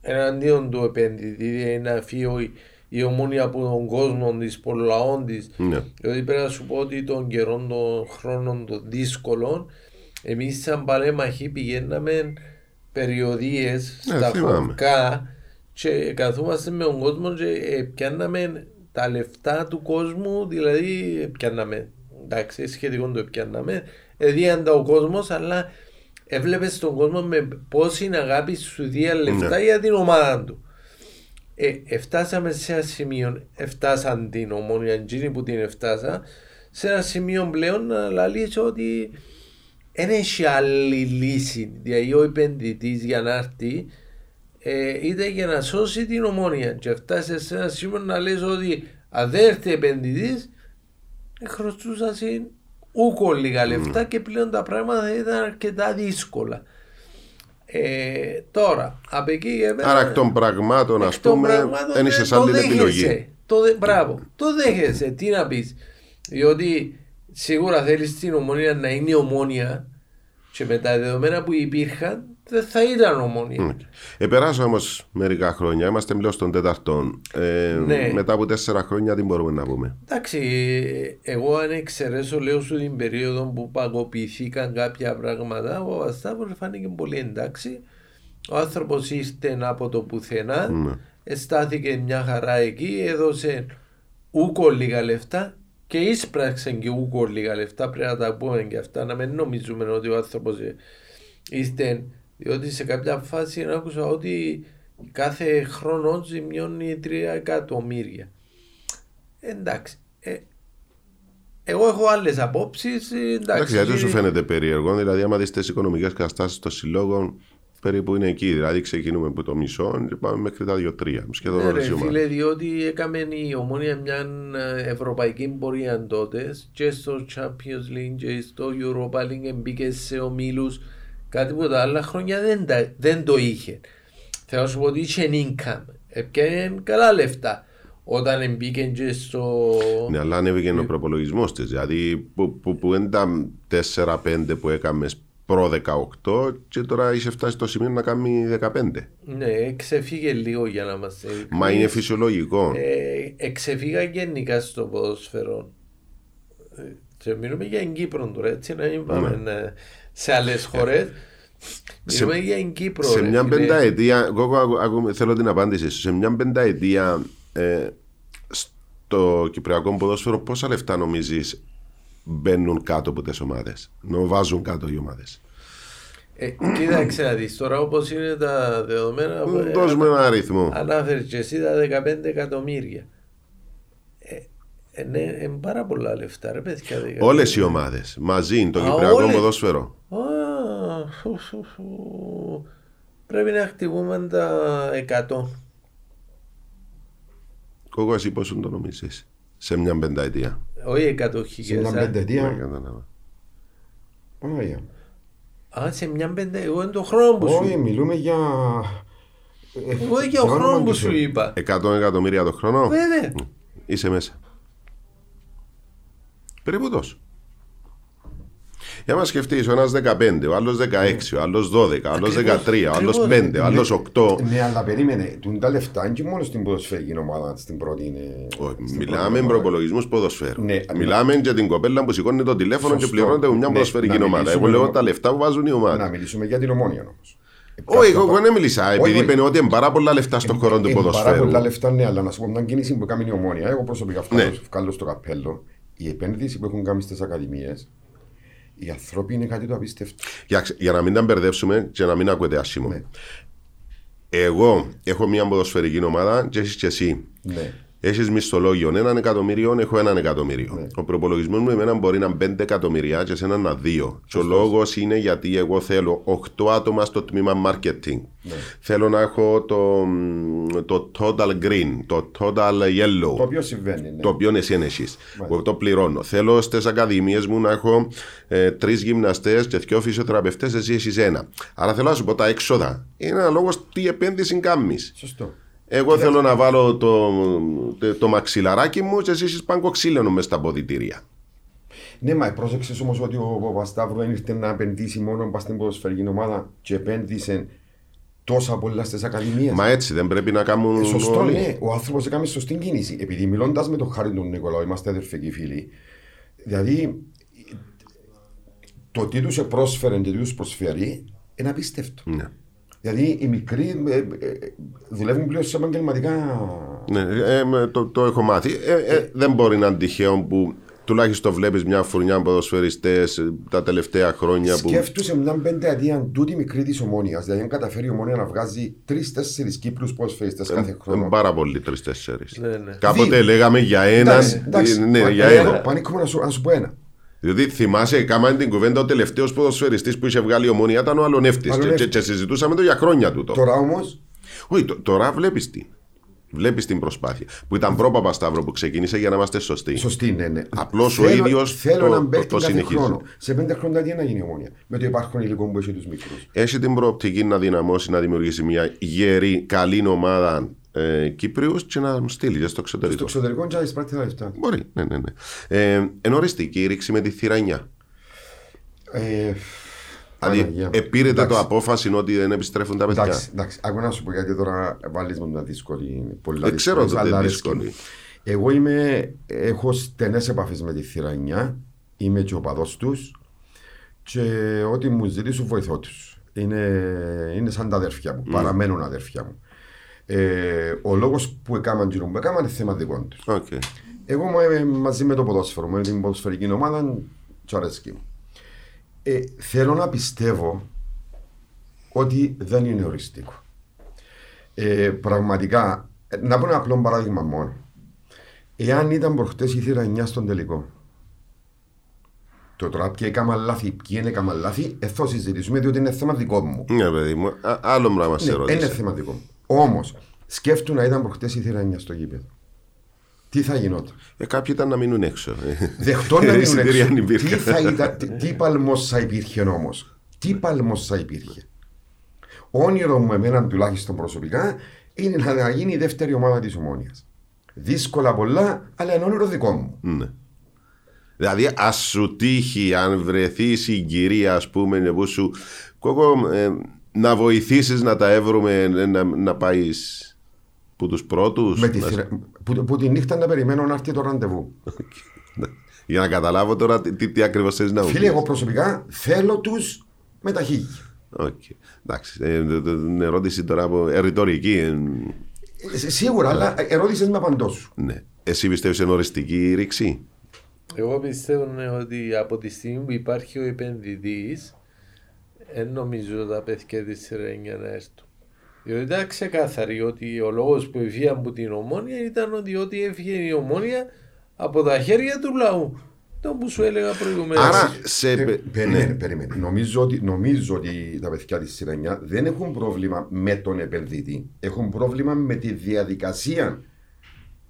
εναντίον του επένδυτη, δηλαδή να φύγει η- η ομόνια από τον κόσμο της, από τον λαό της. Ναι. Δηλαδή πρέπει να σου πω ότι των καιρών των χρόνων των δύσκολων, εμείς σαν παλέμαχοι πηγαίναμε περιοδίες Ναι, στα θυμάμαι. χωρικά και καθόμαστε με τον κόσμο και ε, πιάνναμε τα λεφτά του κόσμου, δηλαδή ε, πιάνναμε, εντάξει, σχετικό το πιάνναμε, εδίαντα ο κόσμος, αλλά έβλεπες τον κόσμο με πόση αγάπη σου δία λεφτά Ναι. για την ομάδα του. Ε, εφτάσαμε σε ένα σημείο, εφτάσαν την ομόνια εκείνη που την εφτάσα, σε ένα σημείο πλέον να λαλείς ότι δεν έχει άλλη λύση. Δηλαδή ο επενδυτής για να έρθει ε, είτε για να σώσει την ομόνια. Και φτάσεις σε ένα σημείο να λες ότι αν δεν έρθει επενδυτής, χρωστούσα συν ούκο λίγα λεφτά και πλέον τα πράγματα θα ήταν αρκετά δύσκολα. Ε, τώρα, από εκεί και πέρα. Άρα εκ των πραγμάτων, ας Εκ των πούμε, πραγμάτων, δεν ε, είσαι το άλλη δέχεσαι. επιλογή. Το δε, μπράβο, το δέχεσαι. Τι να πεις. Διότι σίγουρα θέλεις την ομόνια να είναι ομόνια και με τα δεδομένα που υπήρχαν δεν θα ήταν ομόνια. Επεράσαμε όμως μερικά χρόνια, είμαστε μιλώ στον τέταρτο. Ε, Ναι. Μετά από τέσσερα χρόνια, τι μπορούμε να πούμε; Εντάξει, εγώ αν εξαιρέσω λέω σου την περίοδο που παγωποιηθήκαν κάποια πράγματα, ο Αστάβος φάνηκε πολύ εντάξει. Ο άνθρωπος ήρθε από το πουθενά, Ναι. εστάθηκε μια χαρά εκεί, έδωσε ούκο λίγα λεφτά και ίσπραξε και ούκο λίγα λεφτά. Πρέπει να τα πούμε και αυτά, να μην νομίζουμε ότι ο άνθρωπος ήρθε. Διότι σε κάποια φάση άκουσα ότι κάθε χρόνο ζημιώνει 3 εκατομμύρια. Εντάξει. Ε, εγώ έχω άλλες απόψεις. Εντάξει, γιατί σου φαίνεται περίεργο. Δηλαδή, άμα δεις τις οικονομικές καταστάσεις των συλλόγων, περίπου είναι εκεί. Δηλαδή, ξεκινούμε από το μισό και πάμε μέχρι τα δύο-τρία. Σχεδόν Ναι, όλες ρε, οι ομάδες. φίλε, διότι έκαμε η ομόνια μια ε, ευρωπαϊκή πορεία τότες και στο Champions League και στο Europa League μπήκες σε ομίλους. Κάτι που τα άλλα χρόνια δεν, τα- δεν το είχε. Θέλω να σου πω ότι είχε income. Έπιανε καλά λεφτά. Όταν μπήκε και στο. Ναι, αλλά ανέβηκε ο προπολογισμός της. Δηλαδή, που, που, που είναι τα 4-5 που έκαμες προ 18 και τώρα είσαι φτάσει στο σημείο να κάνει 15. Ναι, ξεφύγε λίγο για να είμαστε. Μα ειλικρινείς. είναι φυσιολογικό. Ε, εξεφύγα γενικά στο ποδόσφαιρο. Ε, Και μιλούμε για την Κύπρο τώρα, έτσι να μην πάμε ε, σε άλλες χώρες. Μιλούμε για την Κύπρο. σε ρε μια φίλε. πενταετία, Κόκο, ακού- ακού- θέλω την απάντηση σου. Σε μια πενταετία ε, στο κυπριακό ποδόσφαιρο, πόσα λεφτά νομίζεις μπαίνουν κάτω από τι ομάδες, να βάζουν κάτω οι ομάδες. Ε, κοίταξε να δεις τώρα όπως είναι τα δεδομένα. ε, Δώσ' μου ένα αριθμό. Ανάφερες και εσύ τα 15 εκατομμύρια. Ε, ε, ναι, είναι πάρα πολλά λεφτά, ρε παιδιά. 15. Όλες οι ομάδες μαζί, το Α, κυπριακό όλες. ποδόσφαιρο. Α, φου, φου, φου. Πρέπει να χτυπούμε τα 100. Κόκο, εσύ πόσο το νομίζεις σε μια πενταετία; Όχι 100 Σε μια χιλιάδες. Ναι, πενταετία. κατάλαβα. Παναγία. Α, σε μια πέντε, εγώ είναι το χρόνο που σου Όχι, είπα. μιλούμε για. ε, Εγώ για ο το όνομα χρόνο που του σου Θεού. είπα. 100 εκατομμύρια το χρόνο; Βέβαια. Είσαι μέσα. Περίπου τόσο. Για να σκεφτείς, ο ένας 15, ο άλλος 16, ο άλλος 12, ο άλλος 13, ο άλλος Ακριβώς. 5, ο άλλος 8. Ναι, αλλά περίμενε. Τούν τα λεφτά είναι και μόνο στην ποδοσφαιρική ομάδα στην πρώτη είναι. Όχι, στην Μιλάμε πρώτη με ομάδα. προπολογισμού ποδοσφαίρου. Ναι, Μιλάμε για την κοπέλα που σηκώνει το τηλέφωνο και Σωστό. πληρώνεται με μια Ναι, ποδοσφαιρική να ομάδα. Εγώ μιλήσουμε λέω λίγο- τα λεφτά που βάζουν οι Να ομάδε. μιλήσουμε για την ομόνια όμως. Όχι, εγώ εγώ δεν μίλησα. Επειδή όχι. είπε ότι είναι πάρα πολλά λεφτά στον χώρο του Πάρα ποδοσφαίρου. πολλά λεφτά, ναι, αλλά να σου πω μια κίνηση που κάνει η ομόνια. Εγώ προσωπικά Ναι. βγάλω βγάλω στο καπέλο. Η επένδυση που έχουν κάνει στις ακαδημίες, οι άνθρωποι είναι κάτι το απίστευτο. Για, ξε- για να μην τα μπερδεύσουμε και να μην ακούτε άσχημο. Ναι. Εγώ έχω μια ποδοσφαιρική ομάδα και εσύ και εσύ. Ναι. Έχεις μισθολόγιο έναν εκατομμύριο, έχω έναν εκατομμύριο. Ναι. Ο προπολογισμός μου εμένα μπορεί να είναι πέντε εκατομμυριά και εσένα να δύο. Και ο λόγος είναι γιατί εγώ θέλω 8 άτομα στο τμήμα marketing. Ναι. Θέλω να έχω το, το total green, το total yellow. Το οποίο συμβαίνει. Ναι. Το οποίο εσύ είναι εσείς, που το πληρώνω. Θέλω στις ακαδημίες μου να έχω ε, τρεις γυμναστές και δύο φυσιοθεραπευτές, εσύ εσύ ένα. Άρα θέλω να σου πω τα έξοδα. Είναι ένα λόγο τι επένδυση κάνεις. Σωστό. Εγώ θέλω να βάλω το, το, το μαξιλαράκι μου και εσύ είσαι παγκοξύλαινο μέσα στα ποδητήρια. Ναι, μα πρόσεξες όμως ότι ο Παπασταύρου δεν ήρθε να επενδύσει μόνο πας στην ποδοσφαιρική ομάδα και επένδυσε τόσα πολλά στις ακαδημίες. Μα έτσι δεν πρέπει να κάνουν Ε, Σωστό, όλοι. ναι. Ο άνθρωπος έκανε σωστή κίνηση. Επειδή μιλώντας με τον Χάρη τον Νικολάου, είμαστε αδερφικοί φίλοι. Δηλαδή, το τι τους πρόσφερε και τι τους προσφέρει είναι απίστευτο. Ναι. Δηλαδή, οι μικροί ε, ε, δουλεύουν πλέον σε επαγγελματικά. Ναι, ε, με- το, το έχω μάθει. Ε, ε, δεν μπορεί να είναι τυχαίο που τουλάχιστον βλέπεις μια φουρνιά ποδοσφαιριστές τα τελευταία χρόνια που. Σκέφτουσε μια πενταετία τούτη μικρή της ομόνοια. Δηλαδή, αν καταφέρει η ομόνοια να βγάζει τρει-τέσσερι Κύπρους ποδοσφαιριστές κάθε χρόνο. Είναι πάρα πολύ τρει-τέσσερι. Ναι, ναι. Κάποτε Δύο. λέγαμε για έναν. Εντάξει, εντάξει. Ναι, Πα- για ε, ένα. Πανίκομαι να σου, να σου πω ένα. Διότι θυμάσαι, κάμανε την κουβέντα ο τελευταίος ποδοσφαιριστής που είχε βγάλει η ομόνια ήταν ο Αλονεύτη. Και, Αλονεύτης. και, και συζητούσαμε το για χρόνια τούτο. Τώρα όμως, Όχι, τ- τώρα βλέπεις την. Βλέπεις την προσπάθεια. Που ήταν προ Παπασταύρο που ξεκίνησε για να είμαστε σωστοί. Σωστή, ναι, ναι. Απλώς ο Θέλω- ίδιος Θέλω το- να το- μπαίνει το κάθε συνεχίζει. χρόνο. Σε πέντε χρόνια τι να γίνει η ομόνια; Με το υπάρχον υλικό που έχει τους μικρούς. Έχει την προοπτική να δυναμώσει, να δημιουργήσει μια γερή, καλή ομάδα ε, Κύπριου και να στείλει και στο Στο εξωτερικό. εξωτερικό και να εισπράττει τα λεφτά. Μπορεί, ναι, ναι. ναι. Ε, εν οριστική η ρήξη με τη θύρα 9. Ε, Δηλαδή, Παναγία μου. επήρετε το Εντάξει. απόφαση ότι δεν επιστρέφουν τα παιδιά. Εντάξει, εντάξει. Άκου να σου πω γιατί τώρα βάλεις με μια δύσκολη. Πολλά Δεν ξέρω δύσκολη, ότι αλλά είναι αρέσκει μου. δύσκολη. Εγώ είμαι, έχω στενές επαφές με τη θύρα 9. Είμαι και οπαδός τους. Και ό,τι μου ζητήσουν βοηθώ τους. Είναι, είναι σαν τα αδέρφια μου. Παραμένουν αδέρφια μου. Ε, ο λόγος που έκαναν γύρω μου έκαναν είναι θέμα δικών τους. Οκ. Εγώ μου είμαι μαζί με το ποδόσφαιρο, με την ποδοσφαιρική ομάδα, του αρέσκει μου. Ε, θέλω να πιστεύω ότι δεν είναι οριστικό. Ε, πραγματικά, ε, να πω ένα απλό παράδειγμα μόνο. Εάν ήταν προχτές η θύρα 9 στον τελικό, το τώρα ποιοι έκανα λάθη, ποιοι δεν έκανα λάθη, ε, θα συζητήσουμε διότι είναι θέμα δικό μου. Ναι, παιδί μου, α- άλλο πράγμα σε Ναι, είναι ρώτησε. θέμα δικό μου. Όμως, σκέφτου να ήταν προχτές η θύρα 9 στο γήπεδο. Τι θα γινόταν; Ε, κάποιοι ήταν να μείνουν έξω. Δεχτώ να μείνουν Εισιτήρια έξω. αν υπήρχαν. Τι, θα ήταν, τι, τι παλμός θα υπήρχε όμως; Τι παλμός θα υπήρχε; Όνειρο μου εμένα τουλάχιστον προσωπικά είναι να, να γίνει η δεύτερη ομάδα της Ομόνιας. Δύσκολα πολλά, αλλά είναι όνειρο δικό μου. Ναι. Δηλαδή, ας σου τύχει, αν βρεθεί συγκυρία, ας πούμε, που σου. Κόκο, ε, να βοηθήσεις να τα έβρουμε, ε, να, να πάεις που τους πρώτους. Με τη θυρα- που, που τη νύχτα να περιμένω να έρθει το ραντεβού. Για να καταλάβω τώρα τι, τι, τι ακριβώς θες να μου Φίλε, πεις. εγώ προσωπικά θέλω τους με τα χίλια. Οκ. Εντάξει. Ε, το- το- την ερώτηση τώρα από ε, ρητορική. ε, Ε, Σίγουρα, αλλά ερώτησες με απαντώ σου. ναι. Εσύ πιστεύεις εν οριστική η ρήξη; Εγώ πιστεύω ναι, ότι από τη στιγμή που υπάρχει ο επενδυτής, δεν νομίζω τα παιδιά της θύρας εννιά να έρθουν. Διότι ήταν ξεκάθαρη ότι ο λόγος που έφυγε από την ομόνια ήταν ότι ό,τι έφυγε η ομόνια από τα χέρια του λαού. Το που σου έλεγα προηγουμένως. Άρα, σε. Ε, πε- περίμενε, ναι. περίμενε. Νομίζω ότι, νομίζω ότι τα παιδιά της Σιρενιά δεν έχουν πρόβλημα με τον επενδυτή. Έχουν πρόβλημα με τη διαδικασία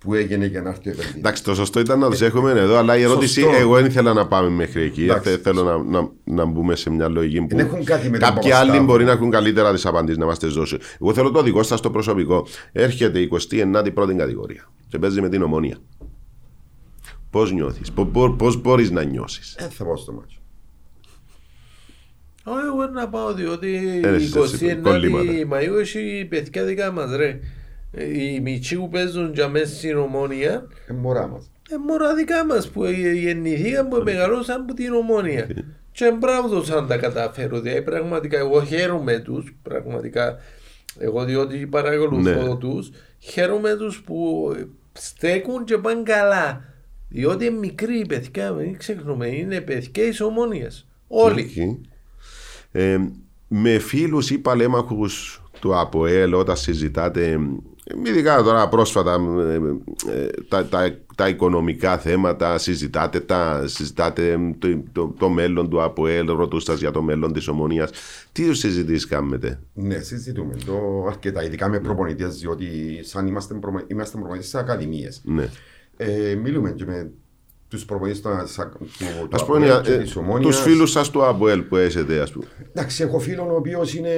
που έγινε για να έρθει ο επενδυτής. Εντάξει, το σωστό ήταν να τους έχουμε εδώ, αλλά η ερώτηση, Σωστό. εγώ δεν ήθελα να πάμε μέχρι εκεί. Εντάξει. Θε- Θέλω να, να, να μπούμε σε μια λογική που Δεν έχουν κάτι με τον κάποιοι Παπασταύρου. άλλοι μπορεί να έχουν καλύτερα τις απαντήσεις να μα τι δώσουν. Εγώ θέλω το δικό σας το προσωπικό. Έρχεται η 29η πρώτη κατηγορία και παίζει με την ομονία. Πώς νιώθεις, πώς μπορείς να νιώσεις; Ε, θα πάω στο μάτσο. Όχι, εγώ να πάω διότι Ε, η εσύ, εσύ, 29η κολλήματα. Μαΐου έχει παιδιά δικά μας ρε. Ε, Οι μητσοί που παίζουν για μέσα στην ομόνια Ε, μωρά μας. ε, μωρά δικά μας που ε, γεννηθήκαν που μεγαλώσαν από την ομόνια. Και μπράβο τους αν τα καταφέρω. Δηλαδή πραγματικά εγώ χαίρομαι τους, πραγματικά εγώ διότι παρακολουθώ Ναι. τους, χαίρομαι τους που στέκουν και πάνε καλά. Διότι είναι μικροί οι παιδιά, μην ξεχνούμε, είναι παιδιά της ομόνιας. Όλοι. Εκεί. Ε, με φίλους ή παλέμαχους του ΑΠΟΕΛ όταν συζητάτε ε, ειδικά τώρα πρόσφατα ε, ε, τα, τα, τα οικονομικά θέματα συζητάτε τα, συζητάτε ε, το, το, το μέλλον του ΑΠΟΕΛ ρωτούσας για το μέλλον της Ομονίας τι τους συζητήσεις κάνετε; Ναι, συζητούμε το αρκετά, ειδικά με προπονητές, διότι σαν είμαστε, προπο... είμαστε προπονητές σε ακαδημίες. ναι. Ε, μιλούμε και με τους προπονητές των- σα- του, του Ας πούμε, ΑΠΟΕΛ και ε, της Ομόνιας. τους φίλους σας του ΑΠΟΕΛ που έχετε ας πούμε Εντάξει, έχω φίλον ο οποίος είναι,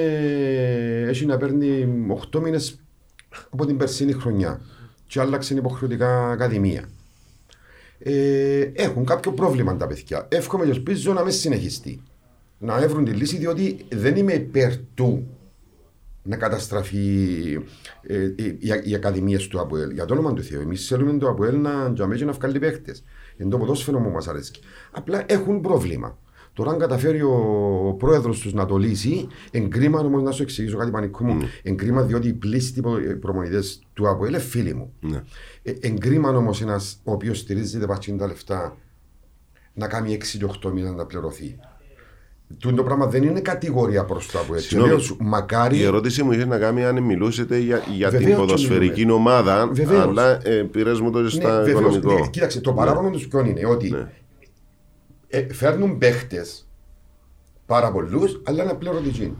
έχει να παίρνει 8 μήνες από την περσίνη χρονιά και άλλαξε υποχρεωτικά ακαδημία. Ε, έχουν κάποιο πρόβλημα τα παιδιά. Εύχομαι και ελπίζω να με συνεχιστεί. Να έβρουν τη λύση διότι δεν είμαι υπέρ του να καταστραφεί ε, η, η ακαδημία του ΑΠΟΕΛ. Για το όνομα του Θεού. Εμείς θέλουμε το ΑΠΟΕΛ να, να, να βγάλει παίχτε. Εν το ποδόσφαιρο μου μας αρέσει. Απλά έχουν πρόβλημα. Τώρα, αν καταφέρει ο πρόεδρος τους να το λύσει, εγκρίμα όμως να σου εξηγήσω κάτι πανικό μου. Εγκρίμα διότι οι πλήστοι προμονητές του ΑΠΟΕΛ είναι φίλοι μου. Ναι. Ε, εγκρίμα όμως ένας ο οποίος στηρίζεται πατσίν τα λεφτά να κάνει 6 και 8 μήνε να πληρωθεί. Τούτο το πράγμα δεν είναι κατηγορία προς το ΑΠΟΕΛ. Και Συγγνώμη. λέω σου, μακάρι Η ερώτηση μου είχε να κάνει αν μιλούσετε για, για την Βεβαίως και ποδοσφαιρική μιλούμε. ομάδα, Βεβαίως. αλλά ε, πήρες μου το στα Ναι, βεβαίως, οικονομικό. ναι, κοίταξε, το παράπονο τους ποιον είναι ότι Ναι. Ε, φέρνουν παίχτες πάρα πολλούς, αλλά είναι απληρωτικοί.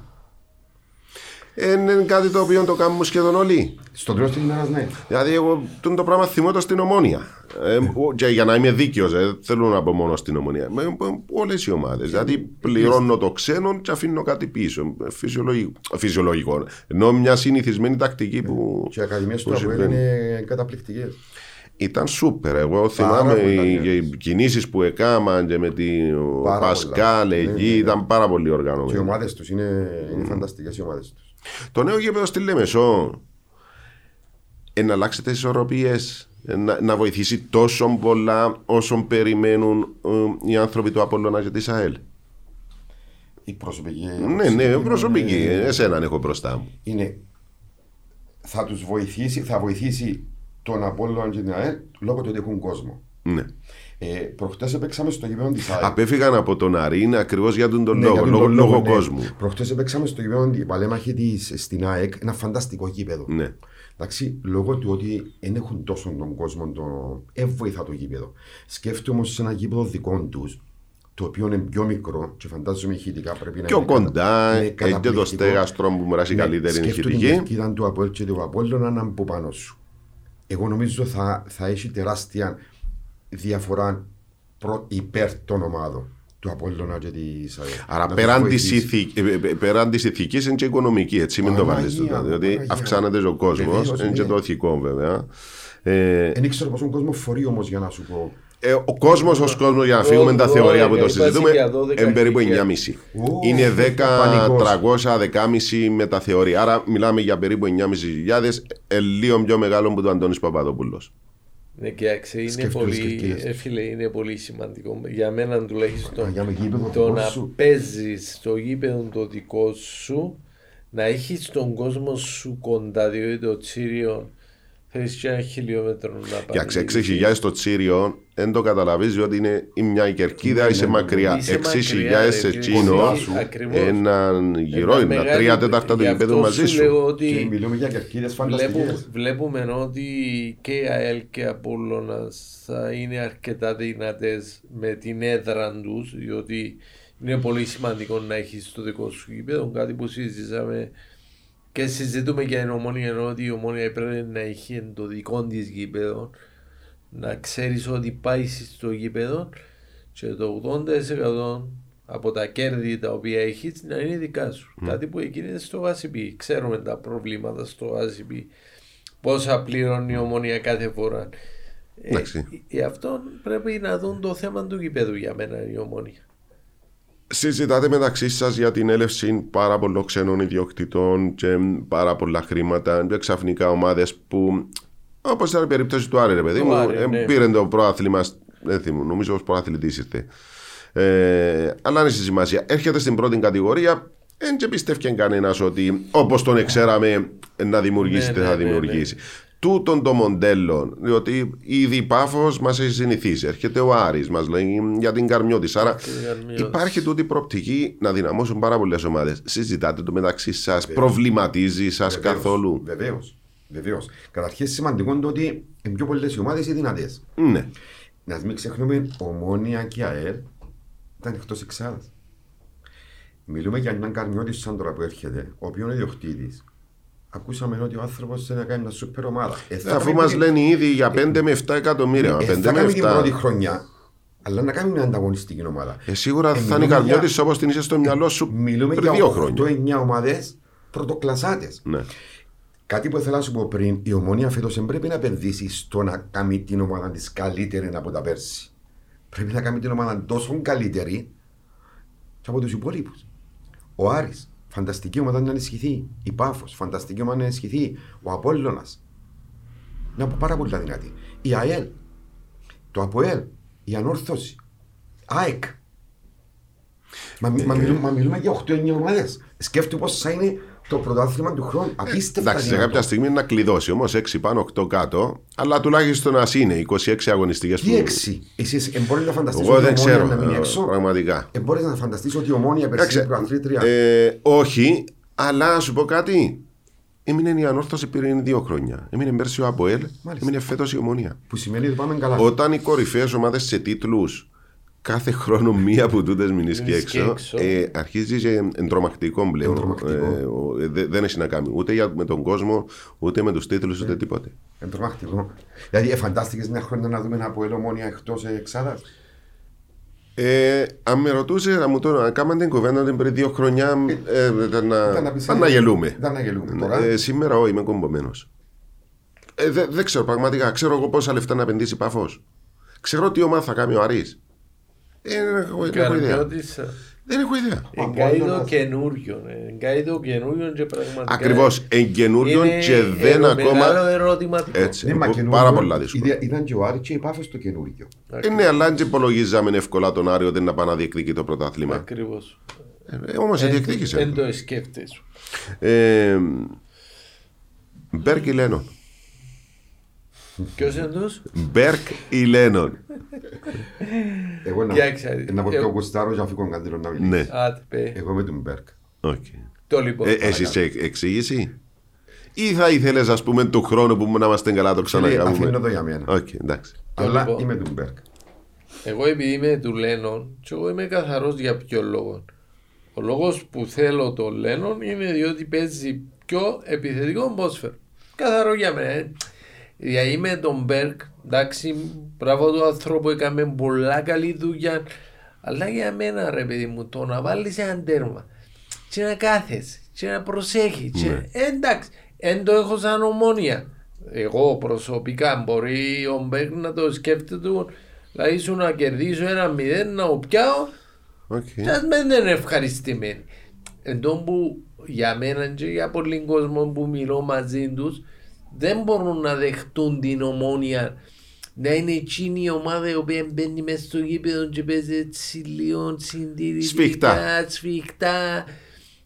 Ε, είναι κάτι το οποίο το κάνουμε σχεδόν όλοι. Στο τέλο τη ημέρα, ναι. Δηλαδή, εγώ τον το πράγμα θυμώ το στην ομόνια. Ε, ο- και για να είμαι δίκαιος, ε, θέλω να πω μόνο στην ομόνια. Με όλες οι ομάδες. Δηλαδή, πληρώνω το ξένο και αφήνω κάτι πίσω. Ε, Φυσιολογικό. φυσιολογικό. Ενώ μια συνηθισμένη τακτική που. Και οι ακαδημίες που του ΑΠΟΕΛ συμβαίνει. είναι καταπληκτικές. Ήταν σούπερ. Εγώ θυμάμαι πολλά, οι, ναι. οι κινήσεις που έκαναν και με την Πάρα Πασκάλ πολλά. εκεί Ναι, ναι, ναι. ήταν πάρα πολύ Και οι οργανωμένοι. ομάδες τους είναι, είναι φανταστικές οι ομάδες τους. Το νέο γήπεδο στη Λεμεσό ε, να αλλάξετε ισορροπίες, να, να βοηθήσει τόσο πολλά όσο περιμένουν ε, οι άνθρωποι του Απόλλωνα και της ΑΕΛ. Η προσωπική. Ναι, ναι, είναι- προσωπική. Εσέναν έχω μπροστά μου. Είναι. Θα τους βοηθήσει, θα βοηθήσει τον Απόλλωνα και την ΑΕΛ λόγω του ότι έχουν κόσμο. Ναι. Ε, Προχτές έπαιξαμε στο γήπεδο της ΑΕΛ. Απέφυγαν από τον Αρίν ακριβώς για τον, τον Ναι, λόγο, για τον λόγω, τον λόγω λόγο, ναι. κόσμου. Προχτές έπαιξαμε στο γήπεδο η παλέμαχη της στην ΑΕΚ, ένα φανταστικό γήπεδο. Ναι. Εντάξει, λόγω του ότι δεν έχουν τόσο τον κόσμο, το... ε, βοηθά το γήπεδο. Σκέφτομαι όμως σε ένα γήπεδο δικό τους, το οποίο είναι πιο μικρό και φαντάζομαι ηχητικά πρέπει να Πιο είναι κοντά, κατα- είναι ε, και το καταπληκτικό. στέγαστρο που μοιράσει Ναι, καλύτερη σκέφτομαι την ηχητική. κερκίδα του Απόελ και του Απόλλωνα να είναι από πάνω σου. Εγώ νομίζω θα, θα έχει τεράστια διαφορά προ, υπέρ των ομάδων του Απόλλωνα και της ΑΕΛ. Άρα Να τους πέραν της βοηθήσει. ηθική, ε, ε, πέραν της ηθικής είναι και οικονομική, έτσι μην το βάλεις Παναγία τούτα, μου, διότι Παναγία αυξάνεται μου. ο κόσμος, Βεβαίως, είναι και ναι. το ηθικό βέβαια. Ε, Δεν ήξερα πόσο κόσμο φορεί όμως για να σου πω. Ε, ο κόσμος ως κόσμος, για να φύγουμε τα Δώδεκα, θεωρία που το υπάρχει συζητούμε, για δώδεκα είναι περίπου χιλιάδες. 9,5. Ου, Είναι 10, πανικός. 300, 10,5 με τα θεωρία. Άρα μιλάμε για περίπου 9.500, ε, λίγο πιο μεγάλο που του Αντώνης Παπαδόπουλος. Ναι, κοιτάξτε, είναι Σκεφτούν τις πολύ, κερκίδες ε, φίλε, είναι πολύ σημαντικό. Για μένα τουλάχιστον Α, για με γήπεδο το δικό να σου. παίζεις στο γήπεδο το δικό σου, να έχεις τον κόσμο σου κοντά, διότι το τσίριο θέλει και ένα χιλιόμετρο να Για πάει. 6.000 στο Τσίριο, δεν το καταλαβείς διότι είναι η μια η κερκίδα, Ναι, είσαι ναι, ναι. μακριά. Είσαι 6.000 μακριά, σε ρε, Τσίνο, κοντά σου. Ακριβώς. έναν γυρό είναι, τα μεγάλη- τρία τέταρτα του γι' γηπέδου αυτό μαζί σου. λέω Και ότι μιλούμε για κερκίδες βλέπουμε, φανταστικές. βλέπουμε ότι και η ΑΕΛ και η Απόλλωνας θα είναι αρκετά δυνατές με την έδρα τους διότι είναι πολύ σημαντικό να έχεις το δικό σου γήπεδο κάτι που συζητήσαμε Και συζητούμε για την ομόνια ενώ ότι η ομόνια πρέπει να έχει το δικό της γήπεδο. Να ξέρεις ότι πάει στο γήπεδο και το 80% από τα κέρδη τα οποία έχεις να είναι δικά σου. Κάτι που γίνεται στο ACB. Ξέρουμε τα προβλήματα στο ACB. Πόσα πληρώνει η ομόνια κάθε φορά. Ε, Εντάξει. γι' αυτό πρέπει να δουν το θέμα του γηπέδου για μένα η ομόνια. Συζητάτε μεταξύ σας για την έλευση πάρα πολλών ξένων ιδιοκτητών και πάρα πολλά χρήματα και ξαφνικά ομάδες που. Όπως ήταν η περίπτωση του Άρη, ρε παιδί Του μου, Άρη, ε, ναι. πήρε το προάθλημα. Δεν θυμούμαι, νομίζω ως προάθλητη ήρθε. Ε, αλλά είναι στη σημασία. Έρχεται στην πρώτη κατηγορία, δεν και πιστεύει κανένας ότι όπως τον εξέραμε να δημιουργήσει, Ναι, δεν ναι, θα ναι, δημιουργήσει. Τούτον το μοντέλο, διότι ήδη η Πάφος μας έχει συνηθίσει. Έρχεται ο Άρης, μας λέει για την καρμιώτης. Άρα την Καρμιώτης. υπάρχει τούτη προοπτική να δυναμώσουν πάρα πολλές ομάδες. Συζητάτε το μεταξύ σας, προβληματίζει σας καθόλου. Βεβαίως. Βεβαίως. Καταρχήν σημαντικό είναι το ότι είναι πιο πολλές οι ομάδες οι δυνατές. Ναι. Να μην ξεχνούμε, ομόνια και ΑΕΛ ήταν εκτός εξάδας. Μιλούμε για έναν καρμιώτης σαν τώρα που έρχεται, ο οποίος είναι ιδιοκτήτης. Ακούσαμε ότι ο άνθρωπος θέλει να κάνει μια σούπερ ομάδα. Ε, θα Αφού κάνει μας την- λένε ήδη για 5 με 7 εκατομμύρια. ε, 5 θα με κάνει την πρώτη 7. χρονιά, αλλά να κάνει μια ανταγωνιστική ομάδα. Ε, σίγουρα Ε, θα είναι μιλούμε καρμιώτης για- όπως την είσαι στο μυαλό σου Μιλούμε πριν για δύο χρόνια. 8-9 ομάδες πρωτοκλασάτες. Ναι. Κάτι που ήθελα να σου πω πριν, η ομόνια φέτος δεν πρέπει να επενδύσει στο να κάνει την ομάδα της καλύτερη από τα πέρσι. Πρέπει να κάνει την ομάδα τόσο καλύτερη και από τους υπόλοιπους. Ο Άρης, φανταστική ομάδα να ενισχυθεί. Η Πάφος, φανταστική ομάδα να ενισχυθεί. Ο Απόλλωνας. Μια πάρα πολύ δυνατή. Η ΑΕΛ, το ΑΠΟΕΛ, η Ανόρθωση, ΑΕΚ. Μα, μι- μα, μιλούμε, μα μιλούμε για 8-9 ομάδες. Σκέφτομαι πώς θα είναι το πρωτάθλημα του χρόνου. Απίστευτα. Εντάξει, σε δυνατό. κάποια στιγμή να κλειδώσει όμως 6 πάνω, 8 κάτω, αλλά τουλάχιστον να είναι 26 αγωνιστικές Τι έξι; Εσύ ε, μπορεί να φανταστεί Εγώ ότι η δεν ομόνια ξέρω. να μείνει ε, έξω. Πραγματικά. Ε, μπορείς να φανταστείς ότι η ομόνια περσίνη Εντάξει, προαθλήτρια. ε, όχι, αλλά να σου πω κάτι. Έμεινε η ανόρθωση πριν δύο χρόνια. Έμεινε πέρσι ο Αποέλ, Μάλιστα. έμεινε φέτος η ομονία. Που σημαίνει ότι πάμε καλά. Όταν οι κορυφαίες ομάδες σε τίτλους κάθε χρόνο μία από τούτες μείνει και Μείνεις και έξω, έξω. ε, αρχίζει και εντρομακτικό πλέον. Εντρομακτικό. Ε, ο- ε, δε- δεν έχει να κάνει ούτε για, με τον κόσμο, ούτε με τους τίτλους, ούτε τίποτε. Εντρομακτικό. Δηλαδή, ε, φαντάστηκες μια χρόνια να δούμε ένα από ομόνια εκτός εξάδας; Ε, αν με ρωτούσε να μου το να κάνουμε την κουβέντα την πριν δύο χρόνια, ε, ήταν να, Ήταν να πεις, ήταν να γελούμε. ήταν να γελούμε. Τώρα- Ε, σήμερα όχι, είμαι κομπομένο. Ε, δεν δεν ξέρω πραγματικά. Ξέρω εγώ πόσα λεφτά να επενδύσει παφό. Ξέρω τι ομάδα θα κάνει ο Αρής. Ε, δεν έχω, δεν έχω ιδέα. Καρμιώτης, ε, Δεν έχω ιδέα. Εγκάει το Απόλλωνας. καινούριο. ε, Εγκάει το καινούριο και πραγματικά. Ακριβώς. Εν καινούριο είναι και δεν ε, ακόμα. Μεγάλο ερωτηματικό. Έτσι. Ναι, μα Πο- καινούριο, πάρα πολλά δύσκολα. ήταν- Ήταν και ο Άρης και η Πάφος στο καινούριο. Ε, ναι, αλλά δεν υπολογίζαμε εύκολα τον Άριο ότι να πάει να διεκδικεί το πρωτάθλημα. Ακριβώς. Ε, Όμως Δεν διεκδίκησε. το σκέφτεσαι. Ε, Μπέρκ ή Λένον. Ποιος είναι τους; Μπέρκ ή Λένον. Εγώ να, Κοίταξε, να πω ε, πιο γουστάρω και αφήκω κάτι άλλο να μιλήσει. Ναι. Άτε, πέ. Εγώ με τον Μπέρκ. Οκ. Το λοιπόν. Ε, Εσύ σε εξήγηση; Ή θα ήθελες, ας πούμε, του χρόνου που να είμαστε καλά το Αφήνω ξανακάνουμε. το για μένα. Οκ, εντάξει. Αλλά λοιπόν. είμαι τον Μπέρκ. Εγώ επειδή είμαι του Λένον και εγώ είμαι καθαρός για ποιο λόγο. Ο λόγος που θέλω το Λένον είναι διότι παίζει πιο επιθετικό μπόσφαιρο. Καθαρό για μένα. Ε. Δηλαδή με τον Μπέρκ, εντάξει, μπράβο του ανθρώπου, έκαμε πολλά καλή δουλειά. Αλλά για μένα ρε παιδί μου, το να βάλεις ένα τέρμα και να κάθεσαι και να προσέχεις. Και... Ναι. Εντάξει, εν το έχω σαν ομόνια. Εγώ προσωπικά μπορεί ο Μπέρκ να το σκέφτεται Δηλαδή σου να κερδίσω ένα μηδέν να το πιάω Οκ. και ας μην είναι ευχαριστημένοι. Εν τω που για μένα και για πολλοί κόσμο που μιλώ μαζί τους δεν μπορούν να δεχτούν την Ομόνοια να είναι εκείνη η ομάδα η οποία μπαίνει μέσα στο γήπεδο και παίζει έτσι λίγο συντηρητικά, Σφιχτά. σφιχτά.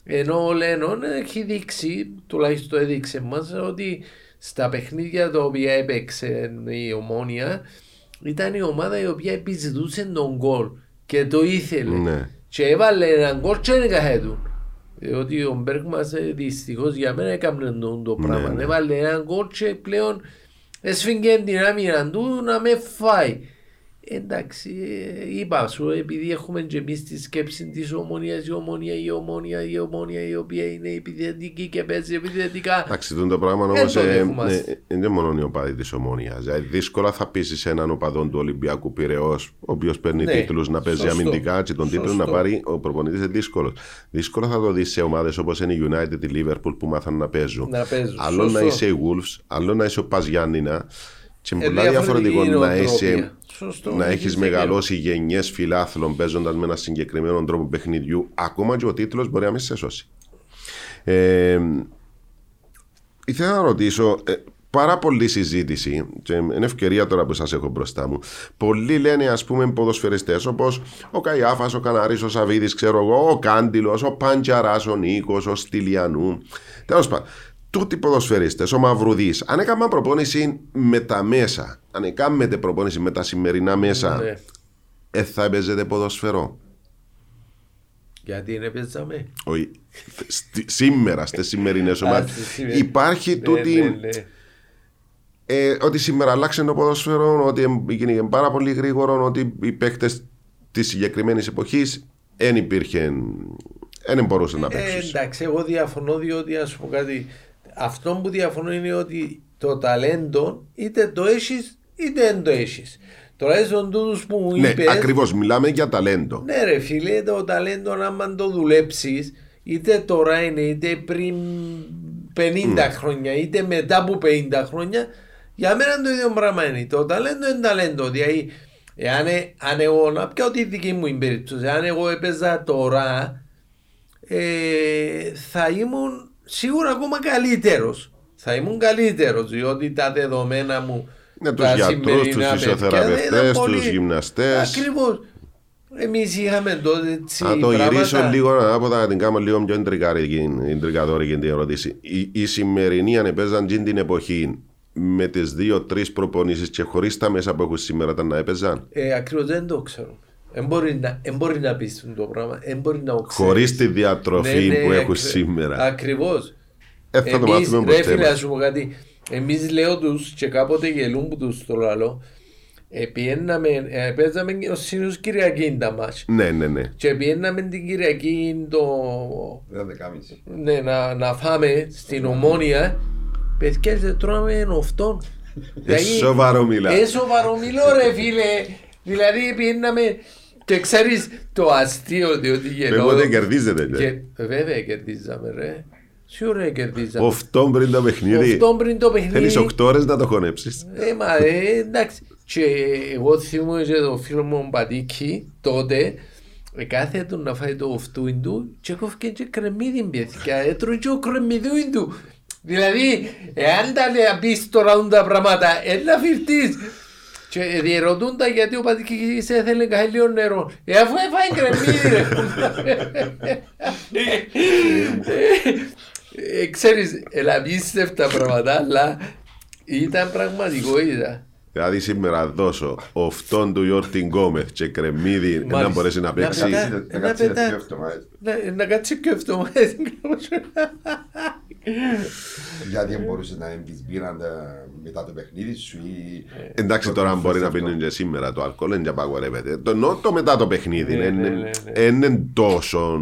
Ενώ ο Λένον έχει δείξει, τουλάχιστον έδειξε μας, ότι στα παιχνίδια τα οποία έπαιξε η ομόνια ήταν η ομάδα η οποία επιζητούσε τον γκολ και το ήθελε. Ναι. Και έβαλε έναν γκολ και δεν καθέτουν. Διότι ο Μπέρκ μας ε, δυστυχώς για μένα έκαμε το, το Ναι, πράγμα. ναι. Έβαλε έναν γκολ και πλέον έσφυγε την άμυνα του να με φάει. Εντάξει, ε, είπα σου, επειδή έχουμε και εμείς τη σκέψη της ομονίας, η ομονία, η ομονία, η ομονία, η οποία είναι επιθετική και παίζει επιθετικά. Εντάξει, το πράγμα όμως Δεν το δεχόμαστε. είναι μόνο οι οπαδοί της ομόνια. Δηλαδή, δύσκολα θα πείσει έναν οπαδόν του Ολυμπιακού Πυραιός, ο οποίος παίρνει Ναι, τίτλους να παίζει σωστό. αμυντικά και τον τίτλο Σωστό. να πάρει ο προπονητής είναι δύσκολος. Δύσκολα θα το δεις σε ομάδες όπως είναι η United, η Liverpool που μάθαν να παίζουν. Να παίζουν, Άλλο σωστό. να είσαι η Wolves, άλλο να είσαι ο Πα Γιάννηνα. Και είναι Ε, πολλά διαφορετική διαφορετικό να, νοοτροπία. είσαι, Σωστό, να έχεις έχεις δίκιο. μεγαλώσει γενιές φιλάθλων παίζοντας με ένα συγκεκριμένο τρόπο παιχνιδιού. Ακόμα και ο τίτλος μπορεί να μην σε σώσει. Ε, ήθελα να ρωτήσω, ε, πάρα πολλή συζήτηση, και είναι ευκαιρία τώρα που σας έχω μπροστά μου. Πολλοί λένε, ας πούμε, ποδοσφαιριστές όπως ο Καϊάφας, ο Καναρής, ο Σαββίδης, ξέρω εγώ, ο Κάντιλος, ο Παντζαράς, ο Νίκος, ο Στυλιανού. Τέλος πάντων, τούτοι ποδοσφαιριστές, ο Μαυρουδής, αν έκαναν προπόνηση με τα μέσα, αν έκανατε προπόνηση με τα σημερινά μέσα, Ναι. ε, θα έπαιζετε ποδοσφαιρό. Γιατί είναι παίζαμε; Όχι. Στη- σήμερα, στις σημερινές ομάδες. στις σημερινές. Υπάρχει τούτη. Ναι, ναι, ναι. Ε, ότι σήμερα αλλάξε το ποδόσφαιρο, ότι γίνηκε πάρα πολύ γρήγορο, ότι οι παίκτες της συγκεκριμένης εποχής δεν υπήρχε. Δεν μπορούσαν να Ε, παίξουν. εντάξει, εγώ διαφωνώ διότι ας πω κάτι. Αυτό που διαφωνώ είναι ότι το ταλέντο είτε το έχεις είτε δεν το έχεις. Τουλάχιστον τούτους που μου ναι, είπε. ακριβώς. Μιλάμε για ταλέντο. Ναι, ρε φίλε, το ταλέντο άμα το δουλέψεις, είτε τώρα είναι είτε πριν 50 χρόνια, είτε μετά από 50 χρόνια, για μένα το ίδιο πράγμα είναι. Το ταλέντο είναι ταλέντο. Δηλαδή, εάν, ε- αν εγώ, να πιάω τη δική μου περίπτωση, αν εγώ έπαιζα τώρα, ε, θα ήμουν σίγουρα ακόμα καλύτερος. Θα ήμουν καλύτερος, διότι τα δεδομένα μου. Ναι, τους τα γιατρούς, σημερινά τους παιδιά φυσιοθεραπευτές, δεν ήταν τους πολύ- γυμναστές. Ακριβώς. Εμείς είχαμε τότε έτσι Θα το πράγματα. γυρίσω λίγο ανάποδα να την κάνω λίγο πιο εντρικαδόρικη την ερώτηση. Οι, οι σημερινοί αν έπαιζαν τζιν την εποχή με τις δύο-τρεις προπονήσεις και χωρίς τα μέσα που έχουν σήμερα ήταν να έπαιζαν; Ε, ακριβώς δεν το ξέρω. Δεν μπορεί να, εν μπορεί να πεις το πράγμα. Δεν μπορεί να το ξέρεις. Χωρίς τη διατροφή Ναι, ναι, που έχουν ακρι- σήμερα. Ακριβώς. Ε, θα το Εμείς, μάθουμε ρε ποτέ φίλε, να μας. σου πω κάτι. Εμείς λέω τους και κάποτε γελούν που τους το λαλώ. Ε, πιέναμε, ε, παίζαμε ο Σύνος Κυριακή τα μάτς. Ναι, ναι, ναι. Και πιέναμε την Κυριακή το... Ναι, να, να φάμε στην Ομόνια. Παιδιά, δεν τρώμε οφτών. Ε, σοβαρό μιλάς. Ε, σοβαρό μιλώ ρε φίλε. Δηλαδή πιέναμε και ξέρεις το αστείο διότι γελώ. Βέβαια δεν κερδίζετε. ναι. Και, βέβαια κερδίζαμε ρε. Σίγουρα κερδίζαμε. Οφτών πριν το παιχνίδι. Οφτών πριν το παιχνίδι. Θέλεις 8 ώρες να το χωνέψεις. Ε, μα ε, εντάξει. Και εγώ θυμούμαι και το φίλο μου Πατήκη τότε ε, κάθε του να φάει το οφτούιν του και κόφηκε και κρεμμύδι παιδιά. Έτρωγε και ο κρεμμυδούιν του. Δηλαδή, εάν τα λέει πεις τώρα ούν τα πράγματα, έλα φυρτείς. Και διερωτούν τα γιατί ο Πατήκης έθελε λίγο νερό. Ε, αφού έφαγε κρεμμύδι ρε. Ε, Ξέρεις, ελαπίστευτα πράγματα, αλλά ήταν πραγματικότητα. Δηλαδή σήμερα δώσω οφτών του Ιόρτιν Γκόμεθ και κρεμμύδι να Μάλιστα. μπορέσει να παίξει. πετά- να πετά- να- Να κάτσει και αυτό. Γιατί δεν μπορούσε να εμπεις μπύραν ε, μετά το παιχνίδι σου ή... Εντάξει τώρα αν μπορεί να πίνουν και σήμερα το αλκοόλ δεν απαγορεύεται. Το εννοώ το μετά το παιχνίδι. Ναι, δεν ναι, είναι- ναι, ναι. δεν είναι τόσο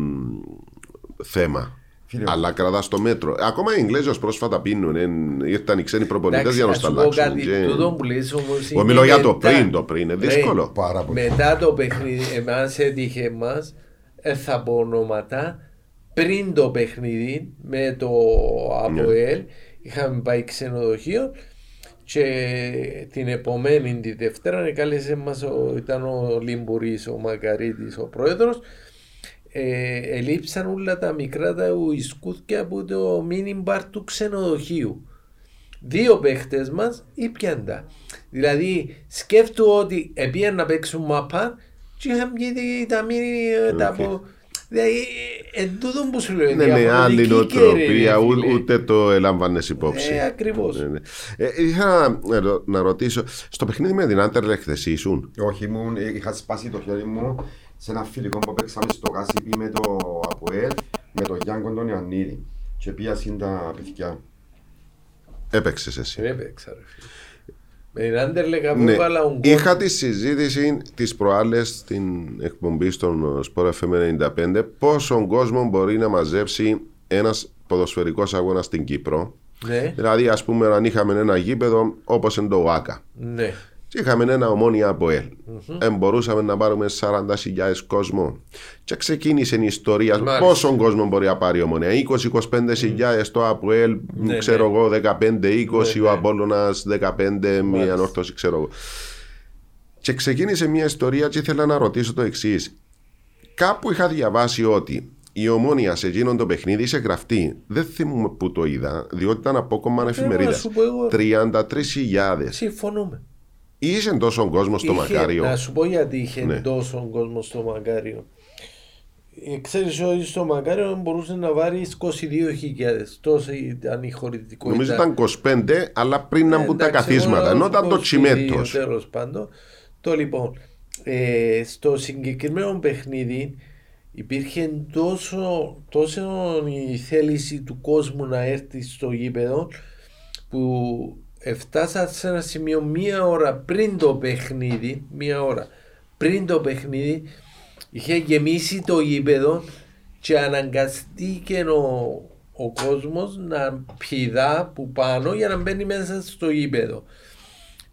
θέμα. Φίλε, Αλλά κρατάς το μέτρο. Ακόμα οι Ιγγλέζοι ως πρόσφατα πίνουν. εν- Ήρθαν οι ξένοι προπονητές Εντάξει, για να να τα σου πω αλλάξουν. κάτι, και- τούτο που λες όμως Εγώ είναι μιλώ για το μετά. πριν, το πριν. Είναι Ρε, δύσκολο. Πάρα πολύ. Μετά το παιχνίδι, εμάς έτυχε μας, ε, θα πω ονόματα, πριν το παιχνίδι με το Ναι. ΑΠΟΕΛ, είχαμε πάει ξενοδοχείο και την επομένη τη Δευτέρα κάλεσε μας, ο, ήταν ο Λιμπουρής, ο Μακαρίτης, ο πρόεδρος, ε, ελείψαν όλα τα μικρά τα ουισκούθια από το mini bar του ξενοδοχείου. Δύο παίχτες μας ήπιαν τα. Δηλαδή σκέφτου ότι επήαν να παίξουν μαπά και είχαν πιει τα μίνι ε, τα Οκ. από... Δηλαδή εν τούτο που σου λέω. Ναι, ναι, άλλη διαφορετική νοοτροπία, καιροί, ρε, ού- φίλε. ούτε το ελάμβανε υπόψη. Ε, ακριβώς. Ναι, ναι. Ε, ήθελα να, ρω- να ρωτήσω, στο παιχνίδι με την Άντερλεχτ εσύ ήσουν; Όχι, ήμουν, ε, είχα σπάσει το χέρι μου σε ένα φιλικό που παίξαμε στο Κάσιπι με το Αποέλ με τον Γιάνκον τον Ιωαννίδη. Και πήγα συν τα παιδιά. Έπαιξες εσύ. Ε, έπαιξα, ρε φίλε. Με την Άντερλεκα που Ναι. έβαλα ο γκολ. Είχα τη συζήτηση της προάλλες στην εκπομπή στον Sport FM 95 πόσο κόσμο μπορεί να μαζέψει ένας ποδοσφαιρικός αγώνας στην Κύπρο. Ναι, Δηλαδή, ας πούμε, αν είχαμε ένα γήπεδο όπως είναι το ΟΑΚΑ. ναι. Και είχαμε ένα ομόνια από ελ. Ε, μπορούσαμε να πάρουμε 40.000 κόσμο. Και ξεκίνησε η ιστορία. Μάλιστα. Πόσον κόσμο μπορεί να πάρει η ομόνια. 20-25.000 το ΑΠΟΕΛ, Ναι, ξέρω ναι. εγώ, 15-20, Ναι, ο ναι. Απόλλωνας 15, μία ανόρθωση, ξέρω εγώ. Και ξεκίνησε μια ιστορία και ήθελα να ρωτήσω το εξής. Κάπου είχα διαβάσει ότι η ομόνια σε εκείνον το παιχνίδι είχε γραφτεί. Δεν θυμούμαι που το είδα, διότι ήταν απόκομμα εφημερίδας. να σου πω εγώ. 33.000. Συμφωνούμε. Είχε τόσο κόσμο στο Είχε- Μακάριο. Να σου πω γιατί είχε Ναι. τόσο κόσμο στο Μακάριο. Ε, Ξέρεις ότι στο Μακάριο μπορούσε να βάλει 22.000. Τόσο ήταν η χωρητικότητα. Νομίζω ήταν 25, αλλά πριν να μπουν τα Εντάξει, καθίσματα. εγώ Ενώ ήταν το 22, τσιμέτος. Τέλος πάντων. Το λοιπόν, ε, στο συγκεκριμένο παιχνίδι υπήρχε τόσο, τόσο η θέληση του κόσμου να έρθει στο γήπεδο που εφτάσα σε ένα σημείο μία ώρα πριν το παιχνίδι, μία ώρα πριν το παιχνίδι είχε γεμίσει το γήπεδο και αναγκαστήκε ο, ο κόσμος να πηδά που πάνω για να μπαίνει μέσα στο γήπεδο.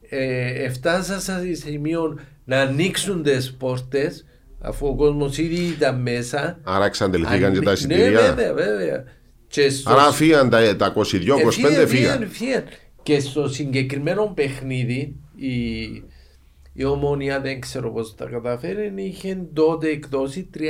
Ε, εφτάσα σε σημείο να ανοίξουν τις πόρτες αφού ο κόσμος ήδη ήταν μέσα. Άρα εξαντληθήκαν και τα Ναι, εισιτήρια. βέβαια, βέβαια. Και στο Άρα φύγαν τα, τα 22-25 Εφύγαν, φύγαν. φύγαν. Και στο συγκεκριμένο παιχνίδι η, η ομόνια δεν ξέρω πώς τα καταφέρει είχε τότε εκδώσει 30.000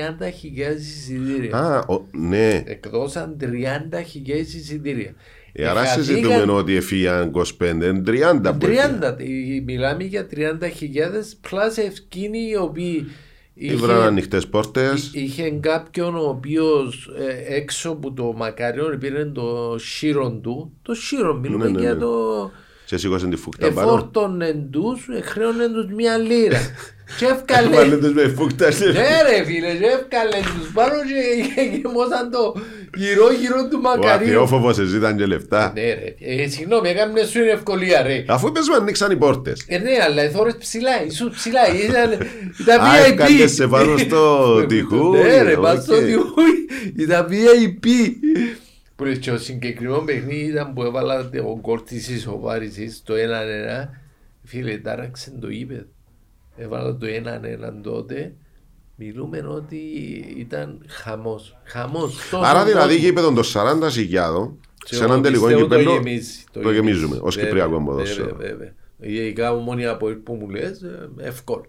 εισιτήρια. Α, ο- ναι. Εκδώσαν 30.000 εισιτήρια. Ε, άρα Εχαθήκαν συζητούμε ότι έφυγαν 25, 30 που έφυγαν. 30, ε, μιλάμε για 30.000 πλάς ευκίνοι οι οποίοι Ήβραν ανοιχτές πόρτες. Είχε κάποιον ο οποίος έξω από το μακάριον πήρε το σύρον του. Το σύρον, μιλούμε Ναι, ναι, για ναι. το. Και σήκωσαν τη φούκτα πάνω. Εφόρτωνε τους, χρέωνε τους μια λίρα. και έφκαλε. Βάλε τους με φούκτα. Ναι, ρε φίλε, και έφκαλε τους πάνω και γεμώσαν το γύρω γύρω του Ο μακαριού. αθεόφοβος ζήταν και λεφτά. Ναι, ρε. Ε, συγγνώμη, έκαμε σου είναι ευκολία, ρε. Αφού είπες μου ανοίξαν οι πόρτες. Ε, ναι, αλλά οι θόρες ψηλά, ήσουν ψηλά, ήταν, ήταν Α, VIP. έβκαλες σε πάνω στο τοιχούι, Ναι ρε, πάνω στο οκ. τοιχούι, ήταν VIP. Που ρε, και ο συγκεκριμένο παιχνίδι ήταν που έβαλα το γκολ της ισοφάρισης, το 1-1. Φίλε, τάραξε το είπε. Έβαλα το 1-1 τότε. Μιλούμε ότι ήταν χαμός. Χαμός. Τόσο Άρα δηλαδή κόσμο. γήπεδο των 40 χιλιάδων Και σε εγώ έναν τελικό πιστεύω γήπεδο Το, γεμίζει, το γεμίζουμε ως Βέβαια, Κυπριακό βέβαια, ποδόσφαιρο. βέβαια. Ειδικά ομόνια από που μου λες, ε, εύκολο.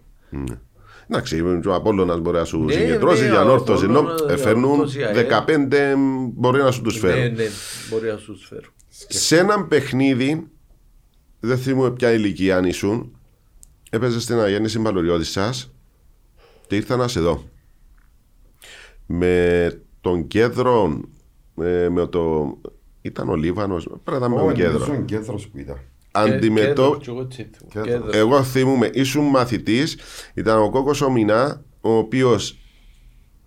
Εντάξει, ο Απόλλωνας μπορεί να σου Ναι, συγκεντρώσει ναι, για ο ανόρθωση. ενώ Απόλλωνας, φέρνουν ανόρθωση, ε. 15 μπορεί να σου τους Ναι, φέρουν. ναι, μπορεί να σου φέρω. Σε έναν παιχνίδι, δεν θυμούμαι ποια ηλικία αν ήσουν, έπαιζες στην αγέννηση Μπαλωριώτη σας και ήρθα να σε δω. Με τον κέντρο, ε, με το. ήταν ο Λίβανος, πρέπει να ήταν με τον Όχι, κέντρο. νομίζω είναι κέντρος που ήταν. Αντιμετώ... Κέντρο, κι εγώ έτσι θυμούμαι. Κέντρο. Κέντρο. Εγώ θυμούμαι, ήσουν μαθητής, ήταν ο Κόκο Ομινά, ο οποίος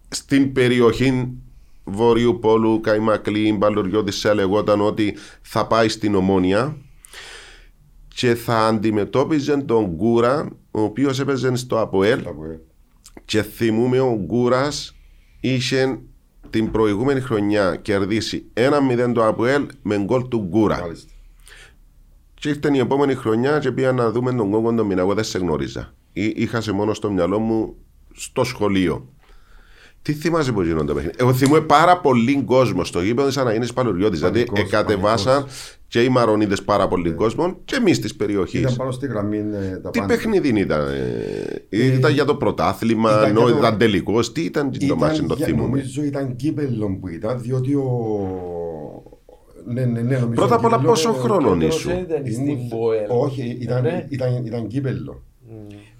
στην περιοχή Βορείου Πόλου, Καϊμακλή, Μπαλωριώτη, σε λεγόταν ότι θα πάει στην Ομόνια και θα αντιμετώπιζε τον Γκούρα, ο οποίος έπαιζε στο ΑΠΟΕΛ. Τα που, ε, Και θυμούμαι ο Γκούρας είχε την προηγούμενη χρονιά κερδίσει 1-0 το ΑΠΟΕΛ με γκολ του Γκούρα. Μάλιστα. Και ήρθε η επόμενη χρονιά και πήγα να δούμε τον κόκκον τον μήνα. Εγώ δεν σε γνώριζα. Ή- Είχα σε μόνο στο μυαλό μου στο σχολείο. Τι θυμάσαι που γίνονται τα παιχνίδια; Εγώ θυμούμαι πάρα πολύ κόσμο στο γήπεδο τη Αναγέννη Παλαιριώτη. Δηλαδή, Πανικός, εκατεβάσαν πανικός. και οι Μαρονίδες πάρα πολύ κόσμο και εμείς της περιοχής. Ήταν πάνω στη γραμμή ε, τα Τι πάντα. παιχνίδι ήταν, ε, ήταν για το πρωτάθλημα, ήταν ενώ για το- ήταν τελικός. Τι ήταν το μάτι, το για- θυμούμαι; Νομίζω ήταν κύπελλο που ήταν, διότι ο... Ναι, ναι, ναι, νομίζω Πρώτα απ' όλα, κύπελλο- πόσο χρόνο Κέντρος ήσουν; ήταν στην Ήμουν- Μποέλ. Όχι, ήταν, Ναι. ήταν, ήταν κύπελλο.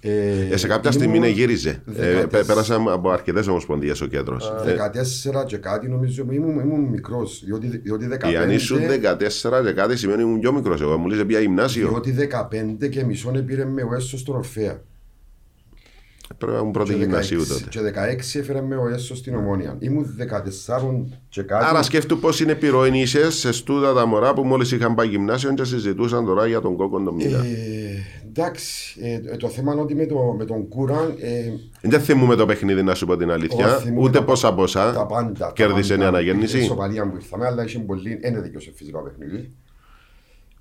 Ε, Ε, σε κάποια στιγμή ήμουν ναι, γύριζε. Ε, δεκατέσσερα- πέ- πέρασαμε από αρκετές ομοσπονδίες ο κέντρος. 14 και κάτι νομίζω που ήμουν, ήμουν μικρός, διότι, διότι 15... Εάν ήσουν 14 και κάτι σημαίνει ήμουν πιο μικρός. Εγώ μου λέει πια γυμνάσιο. Διότι 15 και μισόν πήρε με ο Έσος στον Ορφέα. Πρέπει να ήμουν πρώτη Και γυμνασίου 16 τότε. Και 16 έφερε με ο Έσος στην Ομόνια. Ήμουν 14 και κάτι. Άρα σκέφτου πώς είναι επιρροή είσαι σε στούτα τα μωρά που μόλις είχαν πάει γυμνάσιο και συζητούσαν τώρα για τον κόκκον τον μήνα. Ε, Εντάξει, ε, το θέμα είναι ότι με, το, με τον Κούραν ε, Δεν θυμούμε το παιχνίδι, να σου πω την αλήθεια. εγώ θυμούμαι Ούτε τα- πόσα τα πόσα. πάντα. τα Κέρδισε η πάντα. αναγέννηση. Η ισοπαλία που ήρθαμε, αλλά είχε πολύ. Δεν δικαιώσε φυσικά το παιχνίδι.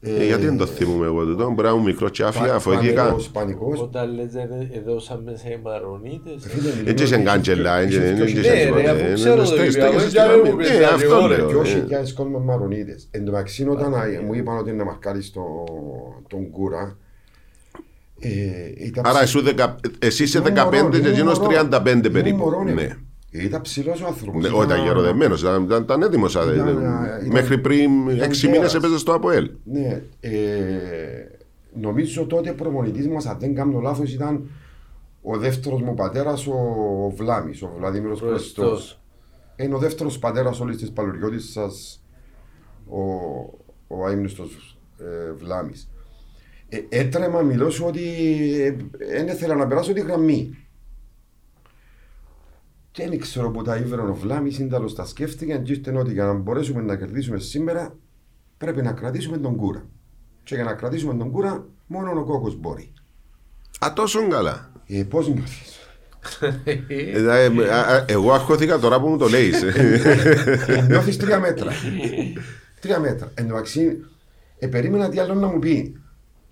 Ε, γιατί δεν το θυμούμε εγώ τούτο. Μπορεί να ήμουν μικρό και άφια, Πα- αφοήθηκα. πανικός, πανικός. Όταν λες ε, εδώσαμε σε μαρονίτες. Φίλε, Έτσι σε είχε- γκάντζελα, είχε- έτσι είχε- δεν είχε- Ναι, τίποτα. ρε, αφού Ε, ξέρω είναι το στέκεσαι Κυπριακό, στη για γραμμή. να μου Ναι, πες, αυτό αγιώρε, λέω. Δυο ε. χιλιάδες κόσμο με μαρονίτες. Εν τω μεταξύ όταν α, μου είπαν ότι είναι να μαρκάρεις στο- τον Κούρα ε, ήταν Άρα ψη- εσύ δεκα- εσύ είσαι Ήμουν 15 μωρό, και ήμουν εκείνος μωρό. 35 Ήμουν περίπου. μωρό, ναι. Ναι. Ήταν ψηλός ο άνθρωπος. Ναι, Ήταν- Όχι, ήταν γεροδεμένος, ήταν, ήταν, ήταν έτοιμος. Ήταν, ήταν- Μέχρι πριν ήταν 6 μήνες τέρας. έπαιζε στο ΑΠΟΕΛ. Ναι, ε, νομίζω τότε προπονητής μας, αν δεν κάνω λάθος, ήταν ο δεύτερος μου πατέρας, ο, ο Βλάμης, ο Βλαδίμηρος Προεστός. Προεστός. Είναι ο δεύτερος πατέρας όλης της παλαιριώτης σας, ο, ο αείμνηστος ε, Βλάμης. Ε, έτρεμα, μιλώ σου ότι δεν ήθελα να περάσω τη γραμμή. Και δεν ξέρω που τα ήβρε ο Βλάμης, είναι τέλος τα σκέφτηκε και ήρθε ότι για να μπορέσουμε να κερδίσουμε σήμερα πρέπει να κρατήσουμε τον κούρα. Και για να κρατήσουμε τον κούρα μόνο ο κόκκος μπορεί. Α, τόσο καλά. Ε, πώς νιώθεις; Ε, ε, ε, α, Εγώ αγχώθηκα τώρα που μου το λέεις. Ε, νιώθεις τρία μέτρα. τρία μέτρα. Εν τω μεταξύ, ε, περίμενα τι άλλο να μου πει.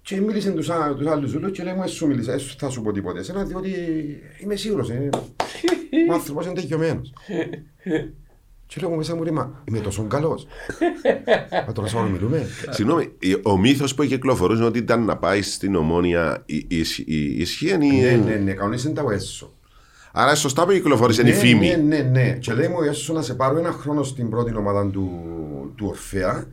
Και μίλησε τους, α- τους άλλους ζούλους και λέει μου, «Ε, σου μίλησα, ε, σου θα σου πω τίποτε. Εσένα διότι είμαι σίγουρος, ε, ο άνθρωπος είναι τελειωμένος. Και λέω μου μέσα μου, ρε, μα είμαι τόσο καλός. Μα τώρα σαν μιλούμε. Συγγνώμη, ο μύθος που κυκλοφορούσε ότι ήταν να πάει στην Ομόνοια η- η- η- ισχύει ή. Ναι, ναι, ναι, κανονίσαν τα ο Έσο. Άρα σωστά που κυκλοφόρησε η Ναι, φήμη. Ναι, ναι, ναι. Και λέει μου, Έσο, να σε πάρω ένα χρόνο στην πρώτη ομάδα του, του Ορφέα.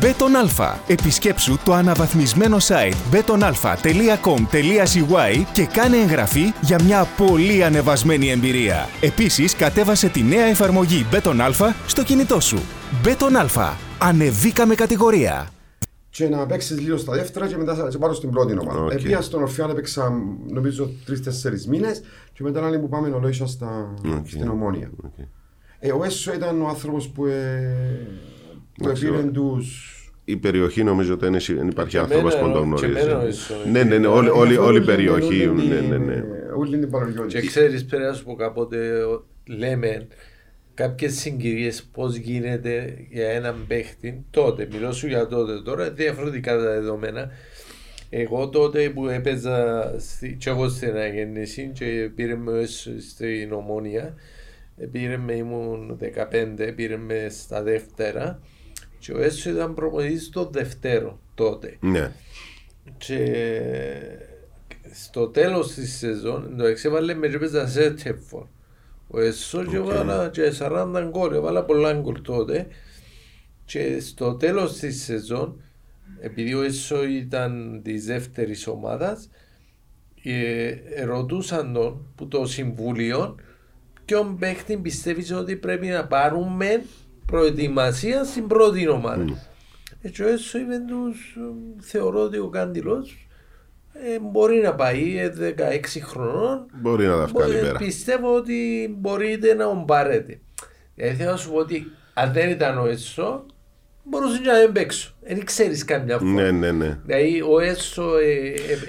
Μπετόν Άλφα. Επισκέψου το αναβαθμισμένο site betonalpha.com.cy και κάνε εγγραφή για μια πολύ ανεβασμένη εμπειρία. Επίσης, κατέβασε τη νέα εφαρμογή Μπετόν Άλφα στο κινητό σου. Μπετόν Άλφα. Ανεβήκαμε κατηγορία. Και να παίξει λίγο στα δεύτερα και μετά θα σε πάρω στην πρώτη ομάδα. Οκ. Επήα στον Ορφέα έπαιξα νομίζω τρει-τέσσερι μήνες και μετά άλλη που πάμε ολόισια στα, Οκ. στην Ομόνοια. Οκ. Ε, ο Έσο ήταν ο άνθρωπος που, ε, που Εντάξει, επήρε ο- του. Η περιοχή νομίζω ότι δεν δεν υπάρχει Και άνθρωπος εμένα, που τον και γνωρίζει. εμένα ο Έσο. Ναι, ναι, ναι, όλη- όλη- όλη η περιοχή. Ναι, ναι, ναι. Όλη την παραγωγή. Και ξέρεις πρέπει να σου πω κάποτε ο- λέμε κάποιες συγκυρίες πώς γίνεται για έναν παίχτη τότε, μιλώ σου για τότε τώρα, διαφορετικά τα δεδομένα. Εγώ τότε που έπαιζα στη, και εγώ στην αναγέννηση και πήρε με έσω στην ομόνια, ε, πήρε με ήμουν 15, πήρε με στα δεύτερα και ο Έσο ήταν προπονητής στο δευτέρο τότε. Ναι. Και στο τέλος της σεζόν, το εξέβαλε με και παίζα σε τεφόρ. Ο Εσό και έβαλα και 40 γκολ, έβαλα πολλά γκολ τότε. Και στο τέλος της σεζόν, επειδή ο Εσό ήταν της δεύτερης ομάδας, ε, ρωτούσαν τον που το συμβούλιο ποιον παίχτη πιστεύεις ότι πρέπει να πάρουμε προετοιμασίας στην πρώτη ομάδα. Έτσι ο Έσο είπε τους, ε, θεωρώ ότι ο Κάντιλος ε, μπορεί να πάει ε, 16 χρονών. Μπορεί να τα βγάλει Μπορεί- πέρα. Πιστεύω ότι μπορείτε να τον πάρετε. Δηλαδή θέλω να σου πω ότι αν δεν ήταν ο Έσο, μπορούσε και να δεν παίξω. Δεν ξέρεις καμιά φορά. Ναι, ναι, ναι. Δηλαδή ο Έσο ε,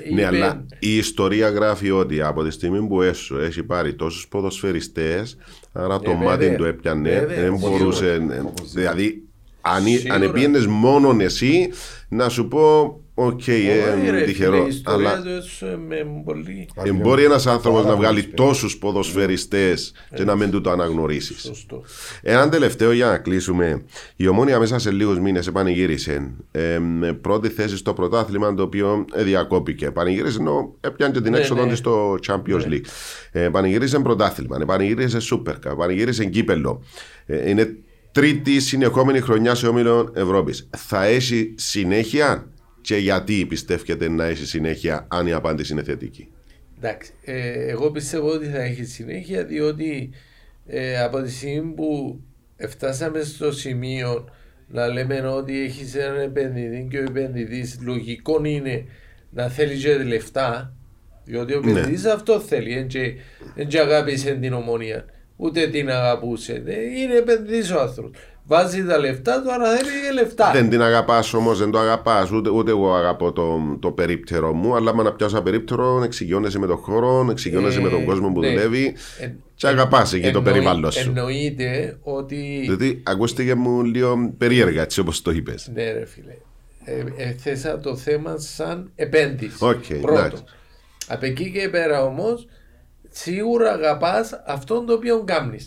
ε, Ναι, είπε, αλλά η ιστορία γράφει ότι από τη στιγμή που ο Έσο έχει πάρει τόσους ποδοσφαιριστές, άρα το Ναι, μάτι βέβαια. του έπιανε, Βέβαια, δεν σίγουρα. μπορούσε. ε, Δηλαδή, αν, Σίγουρα. αν πήγαινε μόνον εσύ, να σου πω, οκ, «Όχι, ρε, ε, φίλε, τυχερό. Η ιστορία Αλλά του Έσο ε, με πολύ ε, μπορεί ένας άνθρωπος Πάρα να πολύ βγάλει σπουδαίο. τόσους ποδοσφαιριστές και να μην του το αναγνωρίσεις. σωστό. Έναν τελευταίο για να κλείσουμε. Η ομόνια μέσα σε λίγους μήνες επανηγύρισε. Ε, με πρώτη θέση στο πρωτάθλημα το οποίο ε, διακόπηκε. Επανηγύρισε ενώ έπιανε και την Ναι, έξοδο ναι. της στο Champions League. Ε, επανηγύρισε πρωτάθλημα, επανηγύρισε Super Cup, επανηγύρισε κύπελο. Ε, είναι τρίτη συνεχόμενη χρονιά σε όμιλο Ευρώπης. Θα έχει συνέχεια; Και γιατί πιστεύετε να έχει συνέχεια αν η απάντηση είναι θετική; Εντάξει, ε, εγώ πιστεύω ότι θα έχει συνέχεια διότι ε, από τη στιγμή που φτάσαμε στο σημείο να λέμε ότι έχεις έναν επενδυτή και ο επενδυτής λογικό είναι να θέλει και λεφτά διότι ο Ναι. επενδυτής αυτό θέλει δεν και, εν και αγάπησε την ομονία ούτε την αγαπούσε Ε, είναι επενδυτής ο άνθρωπος Βάζει τα λεφτά του, άρα θέλει και λεφτά. Δεν την αγαπάς όμως, δεν το αγαπάς. Ούτε, ούτε εγώ αγαπώ το, το περίπτερο μου. Αλλά άμα να πιάσω ένα περίπτερο, εξοικειώνεσαι με τον χώρο, εξοικειώνεσαι Ε, με τον κόσμο που ναι. δουλεύει. Ε, Και αγαπάς εκεί το εννοεί- περιβάλλον σου. Εννοείται ότι. Δηλαδή, ακούστηκε μου λίγο περίεργα έτσι όπως το είπες. Ναι, ρε φίλε. Ε, ε, θέσα το θέμα σαν επένδυση. Οκ, Πρώτο. εντάξει. Από εκεί και πέρα όμως, σίγουρα αγαπάς αυτόν το οποίο κάνει.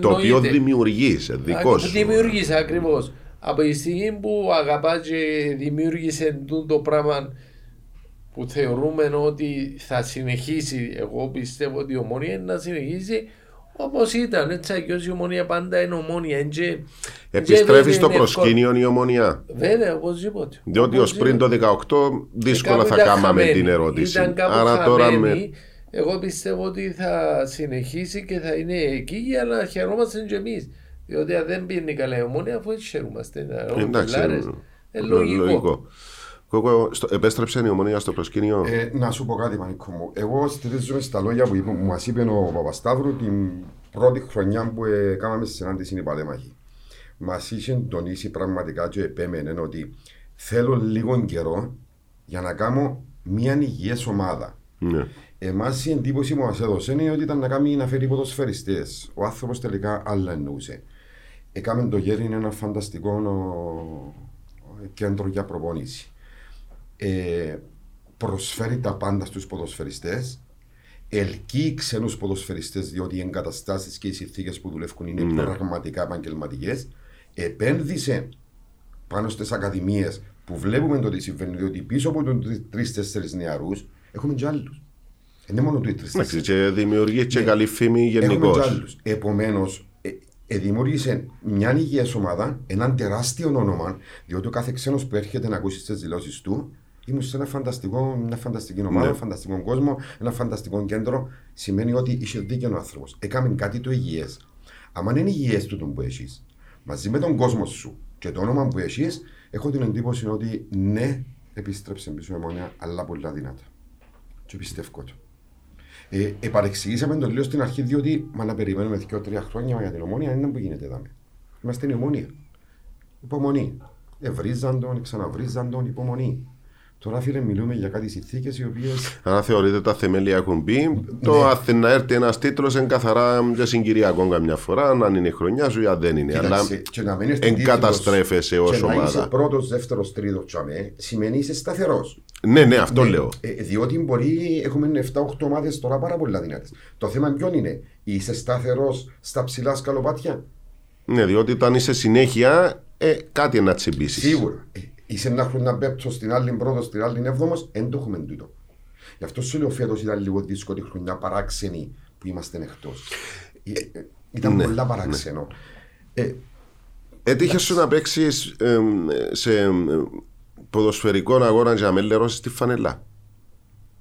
Το οποίο δημιουργείς, δικός σου. Δημιουργείς ακριβώς. Από τη στιγμή που αγαπάς και δημιούργησες τούτο το πράγμα που θεωρούμε ότι θα συνεχίσει, εγώ πιστεύω ότι η ομόνια είναι να συνεχίσει όπως ήταν. Έτσι, αλλιώς η ομόνια πάντα είναι ομόνια. εν και- Επιστρέφεις και στο είναι προσκήνιο η ομονία. εύκολο. Βέβαια, οπωσδήποτε. Διότι ως πριν το 18 δύσκολα Κάπου θα ήταν κάναμε χαμένη. την ερώτηση. Ήταν κάπου Άρα τώρα χαμένη. με. Εγώ πιστεύω ότι θα συνεχίσει και θα είναι εκεί για να χαιρόμαστε και εμείς. Διότι αν δεν πίνει καλά η ομόνια, αφού έτσι χαιρούμαστε. να- Εντάξει, πελάρες, ε, ε, λογικό. Κόκο, στο- επέστρεψε η ομονία στο προσκήνιο; Ε, να σου πω κάτι, Μανίκο μου. Εγώ στηρίζομαι στα λόγια που, είπε, που μας είπε ο Παπασταύρου την πρώτη χρονιά που ε, κάναμε συνάντηση η Παλέμαχη. Μας είχε τονίσει πραγματικά και επέμενε ότι θέλω λίγο καιρό για να κάνω μια υγιή ομάδα. Ναι. Εμάς η εντύπωση που μας έδωσε είναι ότι ήταν να κάνει να φέρει ποδοσφαιριστές. Ο άνθρωπος τελικά άλλα εννοούσε. Έκαμε το γέρι είναι ένα φανταστικό ο, κέντρο για προπόνηση. Ε, προσφέρει τα πάντα στους ποδοσφαιριστές ελκύει ξένους ποδοσφαιριστές διότι οι εγκαταστάσεις και οι συνθήκες που δουλεύουν είναι Ναι. πραγματικά επαγγελματικές. επένδυσε πάνω στις ακαδημίες που βλέπουμε το τι συμβαίνει διότι πίσω από τους τρεις-τέσσερις νεαρούς έχουμε και άλλους. Είναι μόνο του οι Εντάξει, τρεις-τέσσερις. και δημιουργεί και Ναι. καλή φήμη Έχουμε γενικώς. και άλλους. Επομένως, ε, ε, δημιούργησε μια υγιής ομάδα, έναν τεράστιο όνομα, διότι ο κάθε ξένος που έρχεται να ακούσει τις δηλώσεις του, ήμουν σε ένα φανταστικό, μια φανταστική ομάδα, Ναι. ένα φανταστικό κόσμο, ένα φανταστικό κέντρο. Σημαίνει ότι είσαι δίκαιο άνθρωπος. Έκαμε κάτι το υγιές. Αν είναι υγιές τούτο που έχεις, μαζί με τον κόσμο σου και το όνομα που έχεις, έχω την εντύπωση ότι ναι, επίστρεψε πίσω η αιμονία, αλλά πολύ δυνατά. Και πιστεύω το. Ε, επαρεξηγήσαμε το λίγο στην αρχή, διότι μα να περιμένουμε δύο-τρία χρόνια για την ομόνια, είναι που γίνεται εδώ. Είμαστε η ομόνια. Υπομονή. Ευρίζαν τον, ξαναβρίζαν τον, υπομονή. Τώρα, φίλε, μιλούμε για κάτι συνθήκες οι οποίε. Αν θεωρείτε τα θεμέλια έχουν μπει, Ναι. το αν να έρθει ένας τίτλος είναι καθαρά για συγκυριακό καμιά φορά, αν είναι η χρονιά σου ή αν δεν είναι. Αλλά και να μην έρθει εγκαταστρέφεσαι ως Και να είσαι ομάδα. πρώτος, δεύτερος, τρίτος, τσαμέ, σημαίνει είσαι σταθερός. Ναι, ναι, αυτό λέω. Ε, διότι μπορεί, έχουμε 7-8 ομάδες τώρα πάρα πολύ δυνατές. Το θέμα ποιον είναι, είσαι σταθερό στα ψηλά σκαλοπάτια; Ναι, διότι όταν είσαι συνέχεια, ε, κάτι να τσιμπήσεις. Σίγουρα. Ε, είσαι ένα χρόνο πέπτο στην άλλη πρώτο, στην άλλη έβδομος, δεν το έχουμε τούτο. Γι' αυτό σου λέω φέτος ήταν λίγο δύσκολη χρονιά παράξενη που είμαστε εκτός. Ήταν Ναι, πολλά παράξενο. Ε, Έτυχε σου να παίξεις σε ε, ποδοσφαιρικό αγώνα για να λερώσεις στη φανελά.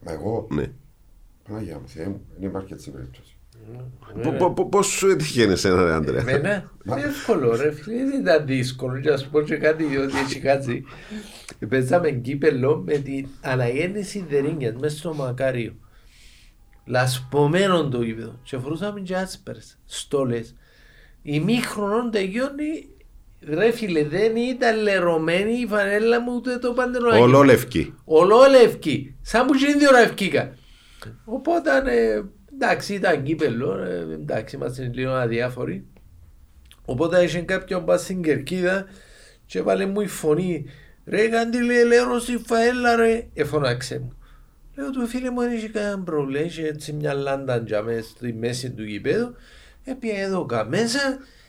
μα εγώ, Ναι. Παναγία μου, Θεέ μου, δεν υπάρχει έτσι περίπτωση. Πώς σου έτυχε εσένα, ρε Άντρε; Εμένα, εύκολο ρε φίλε, δεν ήταν δύσκολο. Και να σου πω και κάτι, διότι έτσι κάτι. Παίζαμε κύπελο με την αναγέννηση Δερίνιας μέσα στο Μακάριο. Λασπωμένο το γήπεδο. Και φορούσαμε και άσπερες, στόλες. Η μη χρονών τελειώνει, ρε φίλε, δεν ήταν λερωμένη η φανέλα μου ούτε το παντελόνι. Ολόλευκη. Ολόλευκη. Σαν που γίνει δύο ώρα ευκήκα. Οπότε, ε, εντάξει, ήταν κύπελο, ε, εντάξει, είμαστε λίγο αδιάφοροι. Οπότε είχε κάποιον πας στην κερκίδα και έβαλε μου η φωνή. Ρε καντήλε λέρω στη φαέλα ρε. Εφωνάξε μου. Λέω του φίλε μου δεν είχε κανένα πρόβλημα. Είχε έτσι μια λάντα για μέσα στη μέση του γηπέδου. Έπια εδώ κα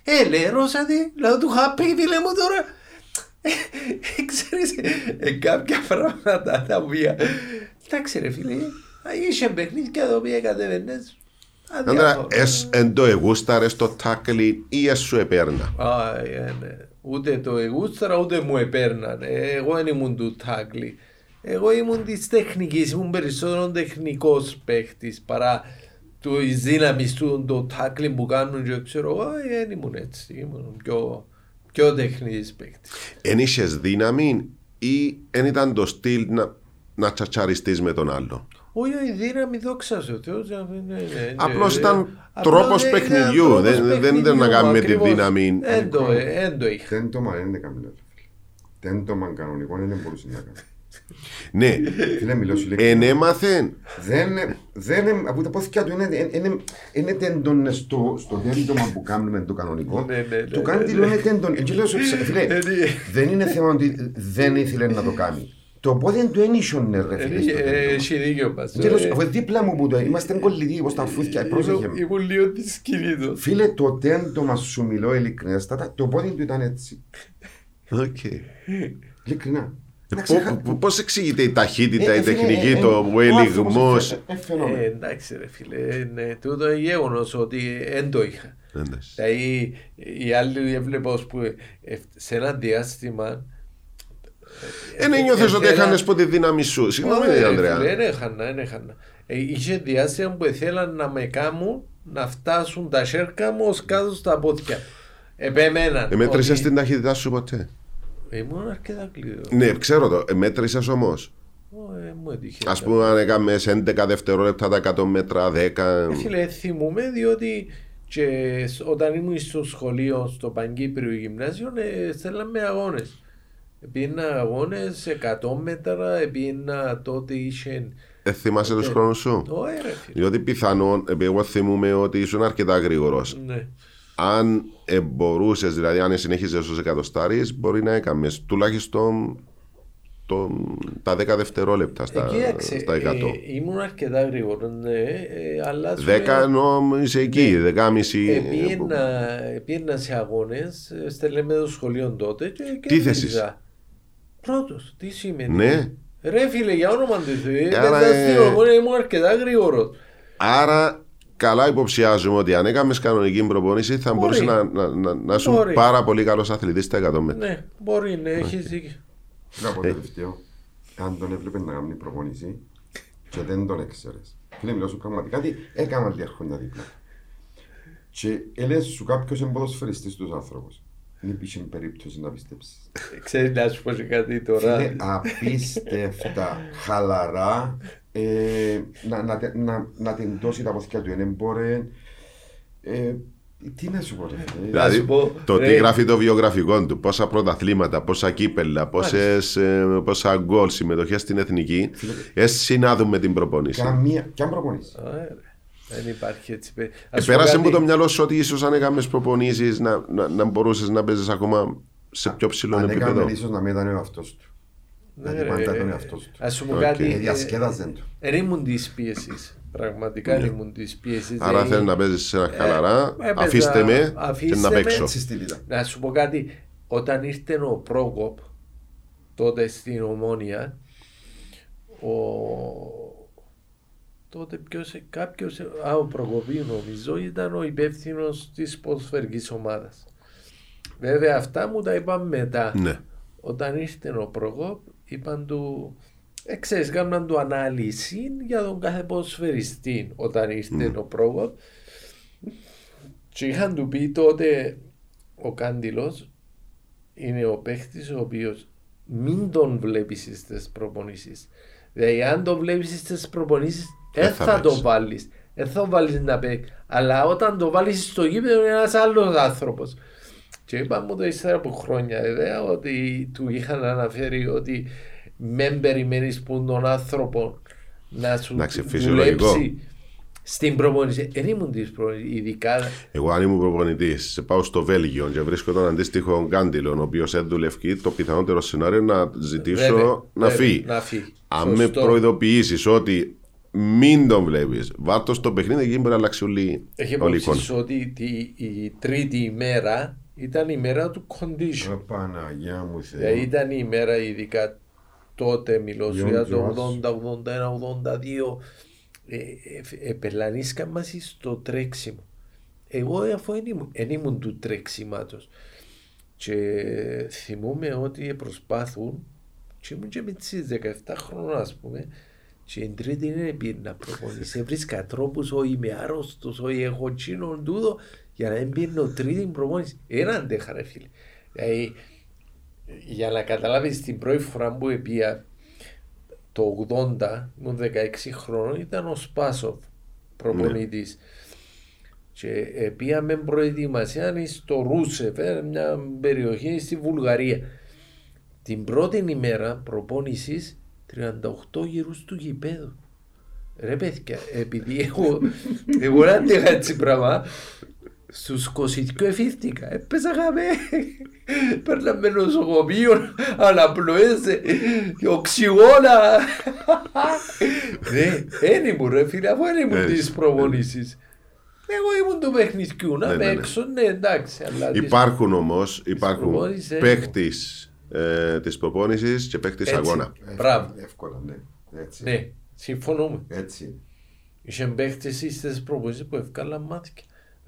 μέσα. Ε, λέρωσατε. Λέω του είχα πει φίλε μου τώρα. Ε, Ξέρεις, ε, κάποια πράγματα τα οποία... Εντάξει ρε φίλε, α, είχε παιχνίδια τα οποία κατεβαίνες. Άντρα, αδιάφορα. εσ εν το εγούσταρες το τάκλι ή εσ σου επέρνα; Α, ε, ναι. Ούτε το εγούστρα ούτε μου επέρναν. Ε, Εγώ δεν ήμουν του τάκλι. Εγώ ήμουν της τεχνικής, ήμουν περισσότερο τεχνικός παίχτης παρά του δύναμη του το τάκλι που κάνουν και ξέρω εγώ. ε, Δεν ήμουν έτσι. Ήμουν πιο, πιο τεχνική παίχτη. Εν είχες δύναμη ή εν ήταν το στυλ να, να τσατσαριστείς με τον άλλο. Όχι, η δύναμη δόξα σε ο Θεός. ε, ναι, ναι, Απλώς ναι, ήταν ναι. τρόπος Απλώς ήταν παιχνιδιού, τρόπος δεν- δεν- δεν ήταν να παιχνιδιού, κάνουμε τη ακριβώς. δύναμη. Εν το, ε, εν το είχα. Τέντομα δεν είναι καμία. Τέντομα κανονικό δεν μπορούσε να κάνει. Ναι, Φίλε, μιλώ σου εν λέει. έμαθεν. Δεν, δεν, από τα πόθηκια του είναι, είναι, είναι τέντον στο, στο τέντομα που κάνουμε το κανονικό. Ναι, ναι, ναι, Το ναι, κάντιλο είναι τέντον. Έτσι λέω σου, φίλε, ναι. δεν είναι θέμα ότι δεν ήθελε να το κάνει. Το πόδι του ένισον ρε φίλε στο Ε, τέντομα. Έχει δίκιο μας. Και λέω σου, Ε, αφού δίπλα μου που το είμαστε κολλητοί όπως τα φούθηκια, πρόσεχε ήμουν- με. Ήμουν λίγο της σκηνήτος. Φίλε, το τέντομα σου μιλώ ειλικρινέστατα, το πόδι του ήταν έτσι. Οκ. Ειλικρινά. Να Πο- ξεχα- πο- Πώς εξηγείται η ταχύτητα, Ε, η ε, φίλε, τεχνική, ε, ε, το ο ο ελιγμός. άνθρωπος, ε, ε, φαινόμενο. Ε, εντάξει ρε φίλε, ναι, τούτο είναι γεγονός ότι δεν το είχα. Εντάξει. Δηλαδή οι άλλοι έβλεπα ως που ε, σε ένα διάστημα Δεν ένιωθες ότι ήθελα- έχανες ποτέ δύναμη σου. Συγγνώμη, Όχι, ρε Ανδρέα. φίλε, Δεν έχανα, δεν έχανα. Ε, Είχε διάστημα που ήθελαν να με κάνουν να φτάσουν τα σέρκα μου ως κάτω στα πόδια. Επέμεναν. Ε, Μέτρησες ότι- την ταχύτητά σου ποτέ; Ήμουν αρκετά κλειδό. Ναι, ξέρω το. Ε, Μέτρησες όμως; Ε, Μου έτυχε. Ας πούμε αν έκαμες σε 11 δευτερόλεπτα τα 100 μέτρα, 10. Ε, Φίλε, θυμούμαι διότι και σ- όταν ήμουν στο σχολείο, στο Παγκύπριο γυμνάσιο, ε, στέλναμε αγώνες. Πήγαινα αγώνες 100 μέτρα, πήγαινα τότε είχε... Ε, θυμάσαι τους χρόνους σου; Όχι ρε φίλε. Διότι πιθανόν, επειδή εγώ θυμούμαι ότι ήσουν αρκετά γρήγορος. Ναι. Αν ε, μπορούσε, δηλαδή αν συνέχιζες στου εκατοστάρι, μπορεί να έκαμες τουλάχιστον το, τα 10 δευτερόλεπτα στα, Ε, κοίταξε, στα 100. ε, ήμουν αρκετά γρήγορος, ναι, ε, αλλά... σου 10 λέω, ενώ είσαι εκεί, Ναι. 10,5. ε, πήγαινα, πήγαινα σε αγώνες, ε, στέλναμε το σχολείο τότε και Τι κέρδιζα. θέσεις; Πρώτος, τι σημαίνει; Ναι. Ρε φίλε, για όνομα του Θεού, Άρα, δεν ε, θα στείλω, ήμουν αρκετά γρήγορος. Άρα, καλά υποψιάζουμε ότι αν έκαμες κανονική προπόνηση θα Μπορεί. μπορούσε να, να, να, να ήσουν Μπορεί. πάρα πολύ καλός αθλητής στα 100 μέτρα. Ναι, μπορεί, ναι, έχεις δίκιο. Να πω τελευταίο, αν τον έβλεπες να κάνει προπονήση και δεν τον έξερες. Φίλε, μιλώ σου πραγματικά τι έκανα λίγα χρόνια δίπλα. Και έλεγες σου κάποιος είναι ποδοσφαιριστής τους άνθρωπους. Δεν υπήρχε περίπτωση να πιστέψεις. Ξέρεις να σου πω και κάτι τώρα. Είναι απίστευτα χαλαρά ε, να, να, τε- να, να τεντώσει τα πόθηκια του. Δεν μπορεί. Ε, τι να σου πω, ρε φίλε. Δηλαδή, σου πω, το ρε. τι γράφει το βιογραφικό του, πόσα πρωταθλήματα, πόσα κύπελα, πόσες, ε, πόσα γκολ συμμετοχές στην εθνική, ε, συνάδουν με την προπόνηση. Καμία, κι αν προπονήσει. Α, ρε. Δεν υπάρχει έτσι. παι- Ε, Ας σου πω πέρασε κάτι. μου το μυαλό σου ότι ίσως αν έκαμες προπονήσεις να, να, να μπορούσες να παίζεις ακόμα σε πιο ψηλό Αν επίπεδο. έκαμες ίσως να μην ήταν ο εαυτός του. Ναι, Δηλαδή ρε, πάντα τον ε, εαυτός του. Ας σου πω Οκ. κάτι. Ε, ε, διασκέδαζε του. Δεν ήμουν της πίεσης. Πραγματικά δεν ήμουν της πίεσης. Ναι. Άρα θέλει να παίζεις σε ένα χαλαρά, έπαιζα, αφήστε με και αφήστε να με. παίξω. Έτσι στη vida. Να σου πω κάτι. Όταν ήρθε ο Πρόκοπ τότε στην Ομόνια, ο... τότε ποιος, κάποιος, α, ο Προκοπή νομίζω ήταν ο υπεύθυνος της ποδοσφαιρικής ομάδας. Βέβαια αυτά μου τα είπαν μετά. Ναι. Όταν ήρθε ο Προκόπ είπαν του, ε, ξέρεις, κάναν του ανάλυση για τον κάθε ποδοσφαιριστή όταν ήρθε ο Προκόπ και είχαν του πει τότε ο Κάντιλος είναι ο παίχτης ο οποίος μην τον βλέπεις στις προπονήσεις. Δηλαδή αν τον βλέπεις στις προπονήσεις Δεν δεν θα θα, το παίξεις. βάλεις. Δεν θα το βάλεις να παίξει. Αλλά όταν το βάλεις στο γήπεδο είναι ένας άλλος άνθρωπος. Και είπα μου το ύστερα από χρόνια βέβαια ότι του είχαν αναφέρει ότι μεν περιμένεις που τον άνθρωπο να σου Εντάξει, φυσιολογικό. δουλέψει στην προπόνηση. Δεν ήμουν της προπονήσης, ειδικά Εγώ, αν ήμουν προπονητής, πάω στο Βέλγιο και βρίσκω τον αντίστοιχο Γκάντιλο, ο οποίος έδουλευκεί, το πιθανότερο σενάριο να ζητήσω Βέβαια, να βέβαια, φύγει. να φύγει. Αν με Σωστό. προειδοποιήσεις ότι μην τον βλέπεις, βάρτο στο παιχνίδι, εκεί μπορεί να αλλάξει όλη, Έχει όλη η υπόψη εικόνα. σου ότι τη- η τρίτη ημέρα ήταν η μέρα του condition. Ω, Παναγιά μου Δηλαδή Θεέ. ήταν η ημέρα ειδικά τότε μιλώ σου Γιον για Τζοάς. το 80, 81, 82 ε, ε, επελανίσκα μας στο τρέξιμο. Εγώ αφού δεν ήμουν, εν ήμουν του τρέξιματος και θυμούμαι ότι προσπάθουν και ήμουν και με τις 17 χρόνων ας πούμε και η τρίτη είναι πήγαινε να προπονήσει. Έβρισκα τρόπους όχι είμαι άρρωστος, όχι έχω τσίνον τούτο για να μην πήγαινε τρίτη προπονήση. Ένα αντέχα ρε φίλε. Δηλαδή, για να καταλάβεις την πρώτη φορά που επία το 80, ήμουν 16 χρόνων, ήταν ο Σπάσοφ προπονητής. Και ε, πήγαμε προετοιμασία στο Ρούσεφ, ε, μια περιοχή στη Βουλγαρία. Την πρώτη ημέρα προπόνησης 38 γύρους του γηπέδου. Ρε παιδιά, επειδή εγώ, εγώ δεν αντέχα έτσι πράγμα, στους 22 εφήθηκα, έπαιζα χαμέ, παίρναμε νοσοκομείο, αναπνοές, οξυγόνα. Ναι, δεν ήμουν ρε φίλε, αφού δεν ήμουν Έτσι, της προπονήσεις. Εγώ ήμουν του παιχνιδιού, να Ναι, είμαι ναι, ναι. έξω, ναι εντάξει. αλλά της- Υπάρχουν όμως υπάρχουν προπόνησης, ε, παίχτη ε, της προπόνησης και παίχτη Έτσι. αγώνα. Μπράβο. Εύκολα, ναι. Έτσι. Ναι, συμφωνούμε. Έτσι. Είχε παίχτες στις προπονήσεις που ευκάλαν μάτια.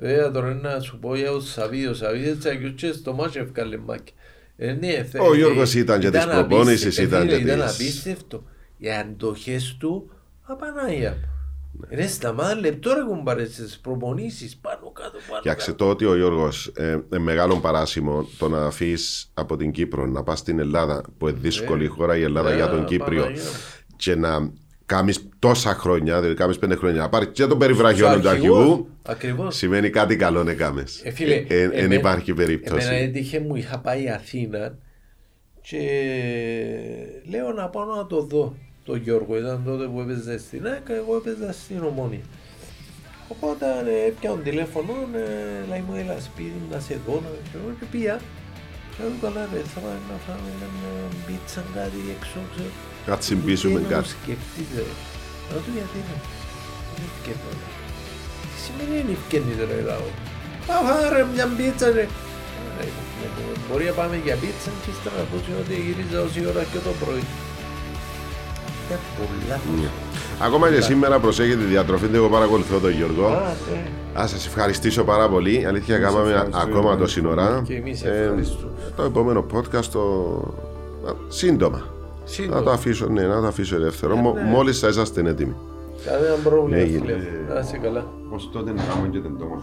Βέβαια τώρα να σου πω για ο Σαββίδη, ο Σαββίδης τσακιούς και στο μάτσο ευκάλε μάτια. Ε, ναι, θε- Ο Γιώργος ε, ήταν και της απίστευτο. προπόνησης, Ε, ήταν φίλε, και Ήταν της- απίστευτο. Οι αντοχές του, απανάγια. Ρε σταμάτα λεπτό ρε κουμπάρε στις προπονήσεις, πάνω κάτω, πάνω Κοιτάξτε κάτω. το ότι ο Γιώργος ε, ε, μεγάλο παράσημο το να αφήσεις από την Κύπρο να πας στην Ελλάδα, που είναι δύσκολη Ε, χώρα η Ελλάδα ε, για τον Κύπριο, Παναγία μου. και να κάνει τόσα χρόνια, δηλαδή κάνει πέντε χρόνια, να πάρεις και τον περιβραχιόνο τους Τους αρχηγούς, αρχηγούς, Ακριβώς. σημαίνει κάτι καλό να κάνει. Ε, φίλε, Δεν εμέ- υπάρχει Εμένα περίπτωση. έτυχε μου, είχα πάει Αθήνα και λέω να πάω να το δω. Το Γιώργο ήταν τότε που έπαιζε στην ΑΚΑ, εγώ έπαιζα στην Ομόνια. Οπότε ε, έπιανα τηλέφωνο, ε, λέει μου έλα σπίτι να σε δω, να σε δω και πήγα. Και λέω καλά ρε, θα πάμε να φάμε ένα πίτσα κάτι έξω, ξέρω. Κάτι Και συμπίσουμε να μου κάτι. σκεφτείτε ρε. Να του γιατί ρε. Δεν ευκαιρνώ ρε. Τι σημαίνει είναι ευκαιρνείτε ρε λαό. Πάμε φάμε ρε μια πίτσα ρε. Ρε, Μπορεί να πάμε για πίτσα και ύστερα να πω ότι γυρίζα όση ώρα και το πρωί. Είναι πολλά. Ακόμα και σήμερα προσέχετε τη διατροφή του, εγώ παρακολουθώ τον Γιώργο. Α, ναι. Α σας ευχαριστήσω πάρα πολύ. Αλήθεια, κάναμε ευχαριστούμε. ακόμα το σύνορα. Και εμείς Ε, ευχαριστούμε. το επόμενο podcast το... α, σύντομα. Σύντομα. Να το αφήσω, ναι, να το αφήσω ελεύθερο. Μο- ναι. Μόλις θα είσαστε έτοιμοι. Κανένα πρόβλημα. Έγινε. φίλε. Να είσαι καλά. Ως τότε να κάνουμε και την τόμα.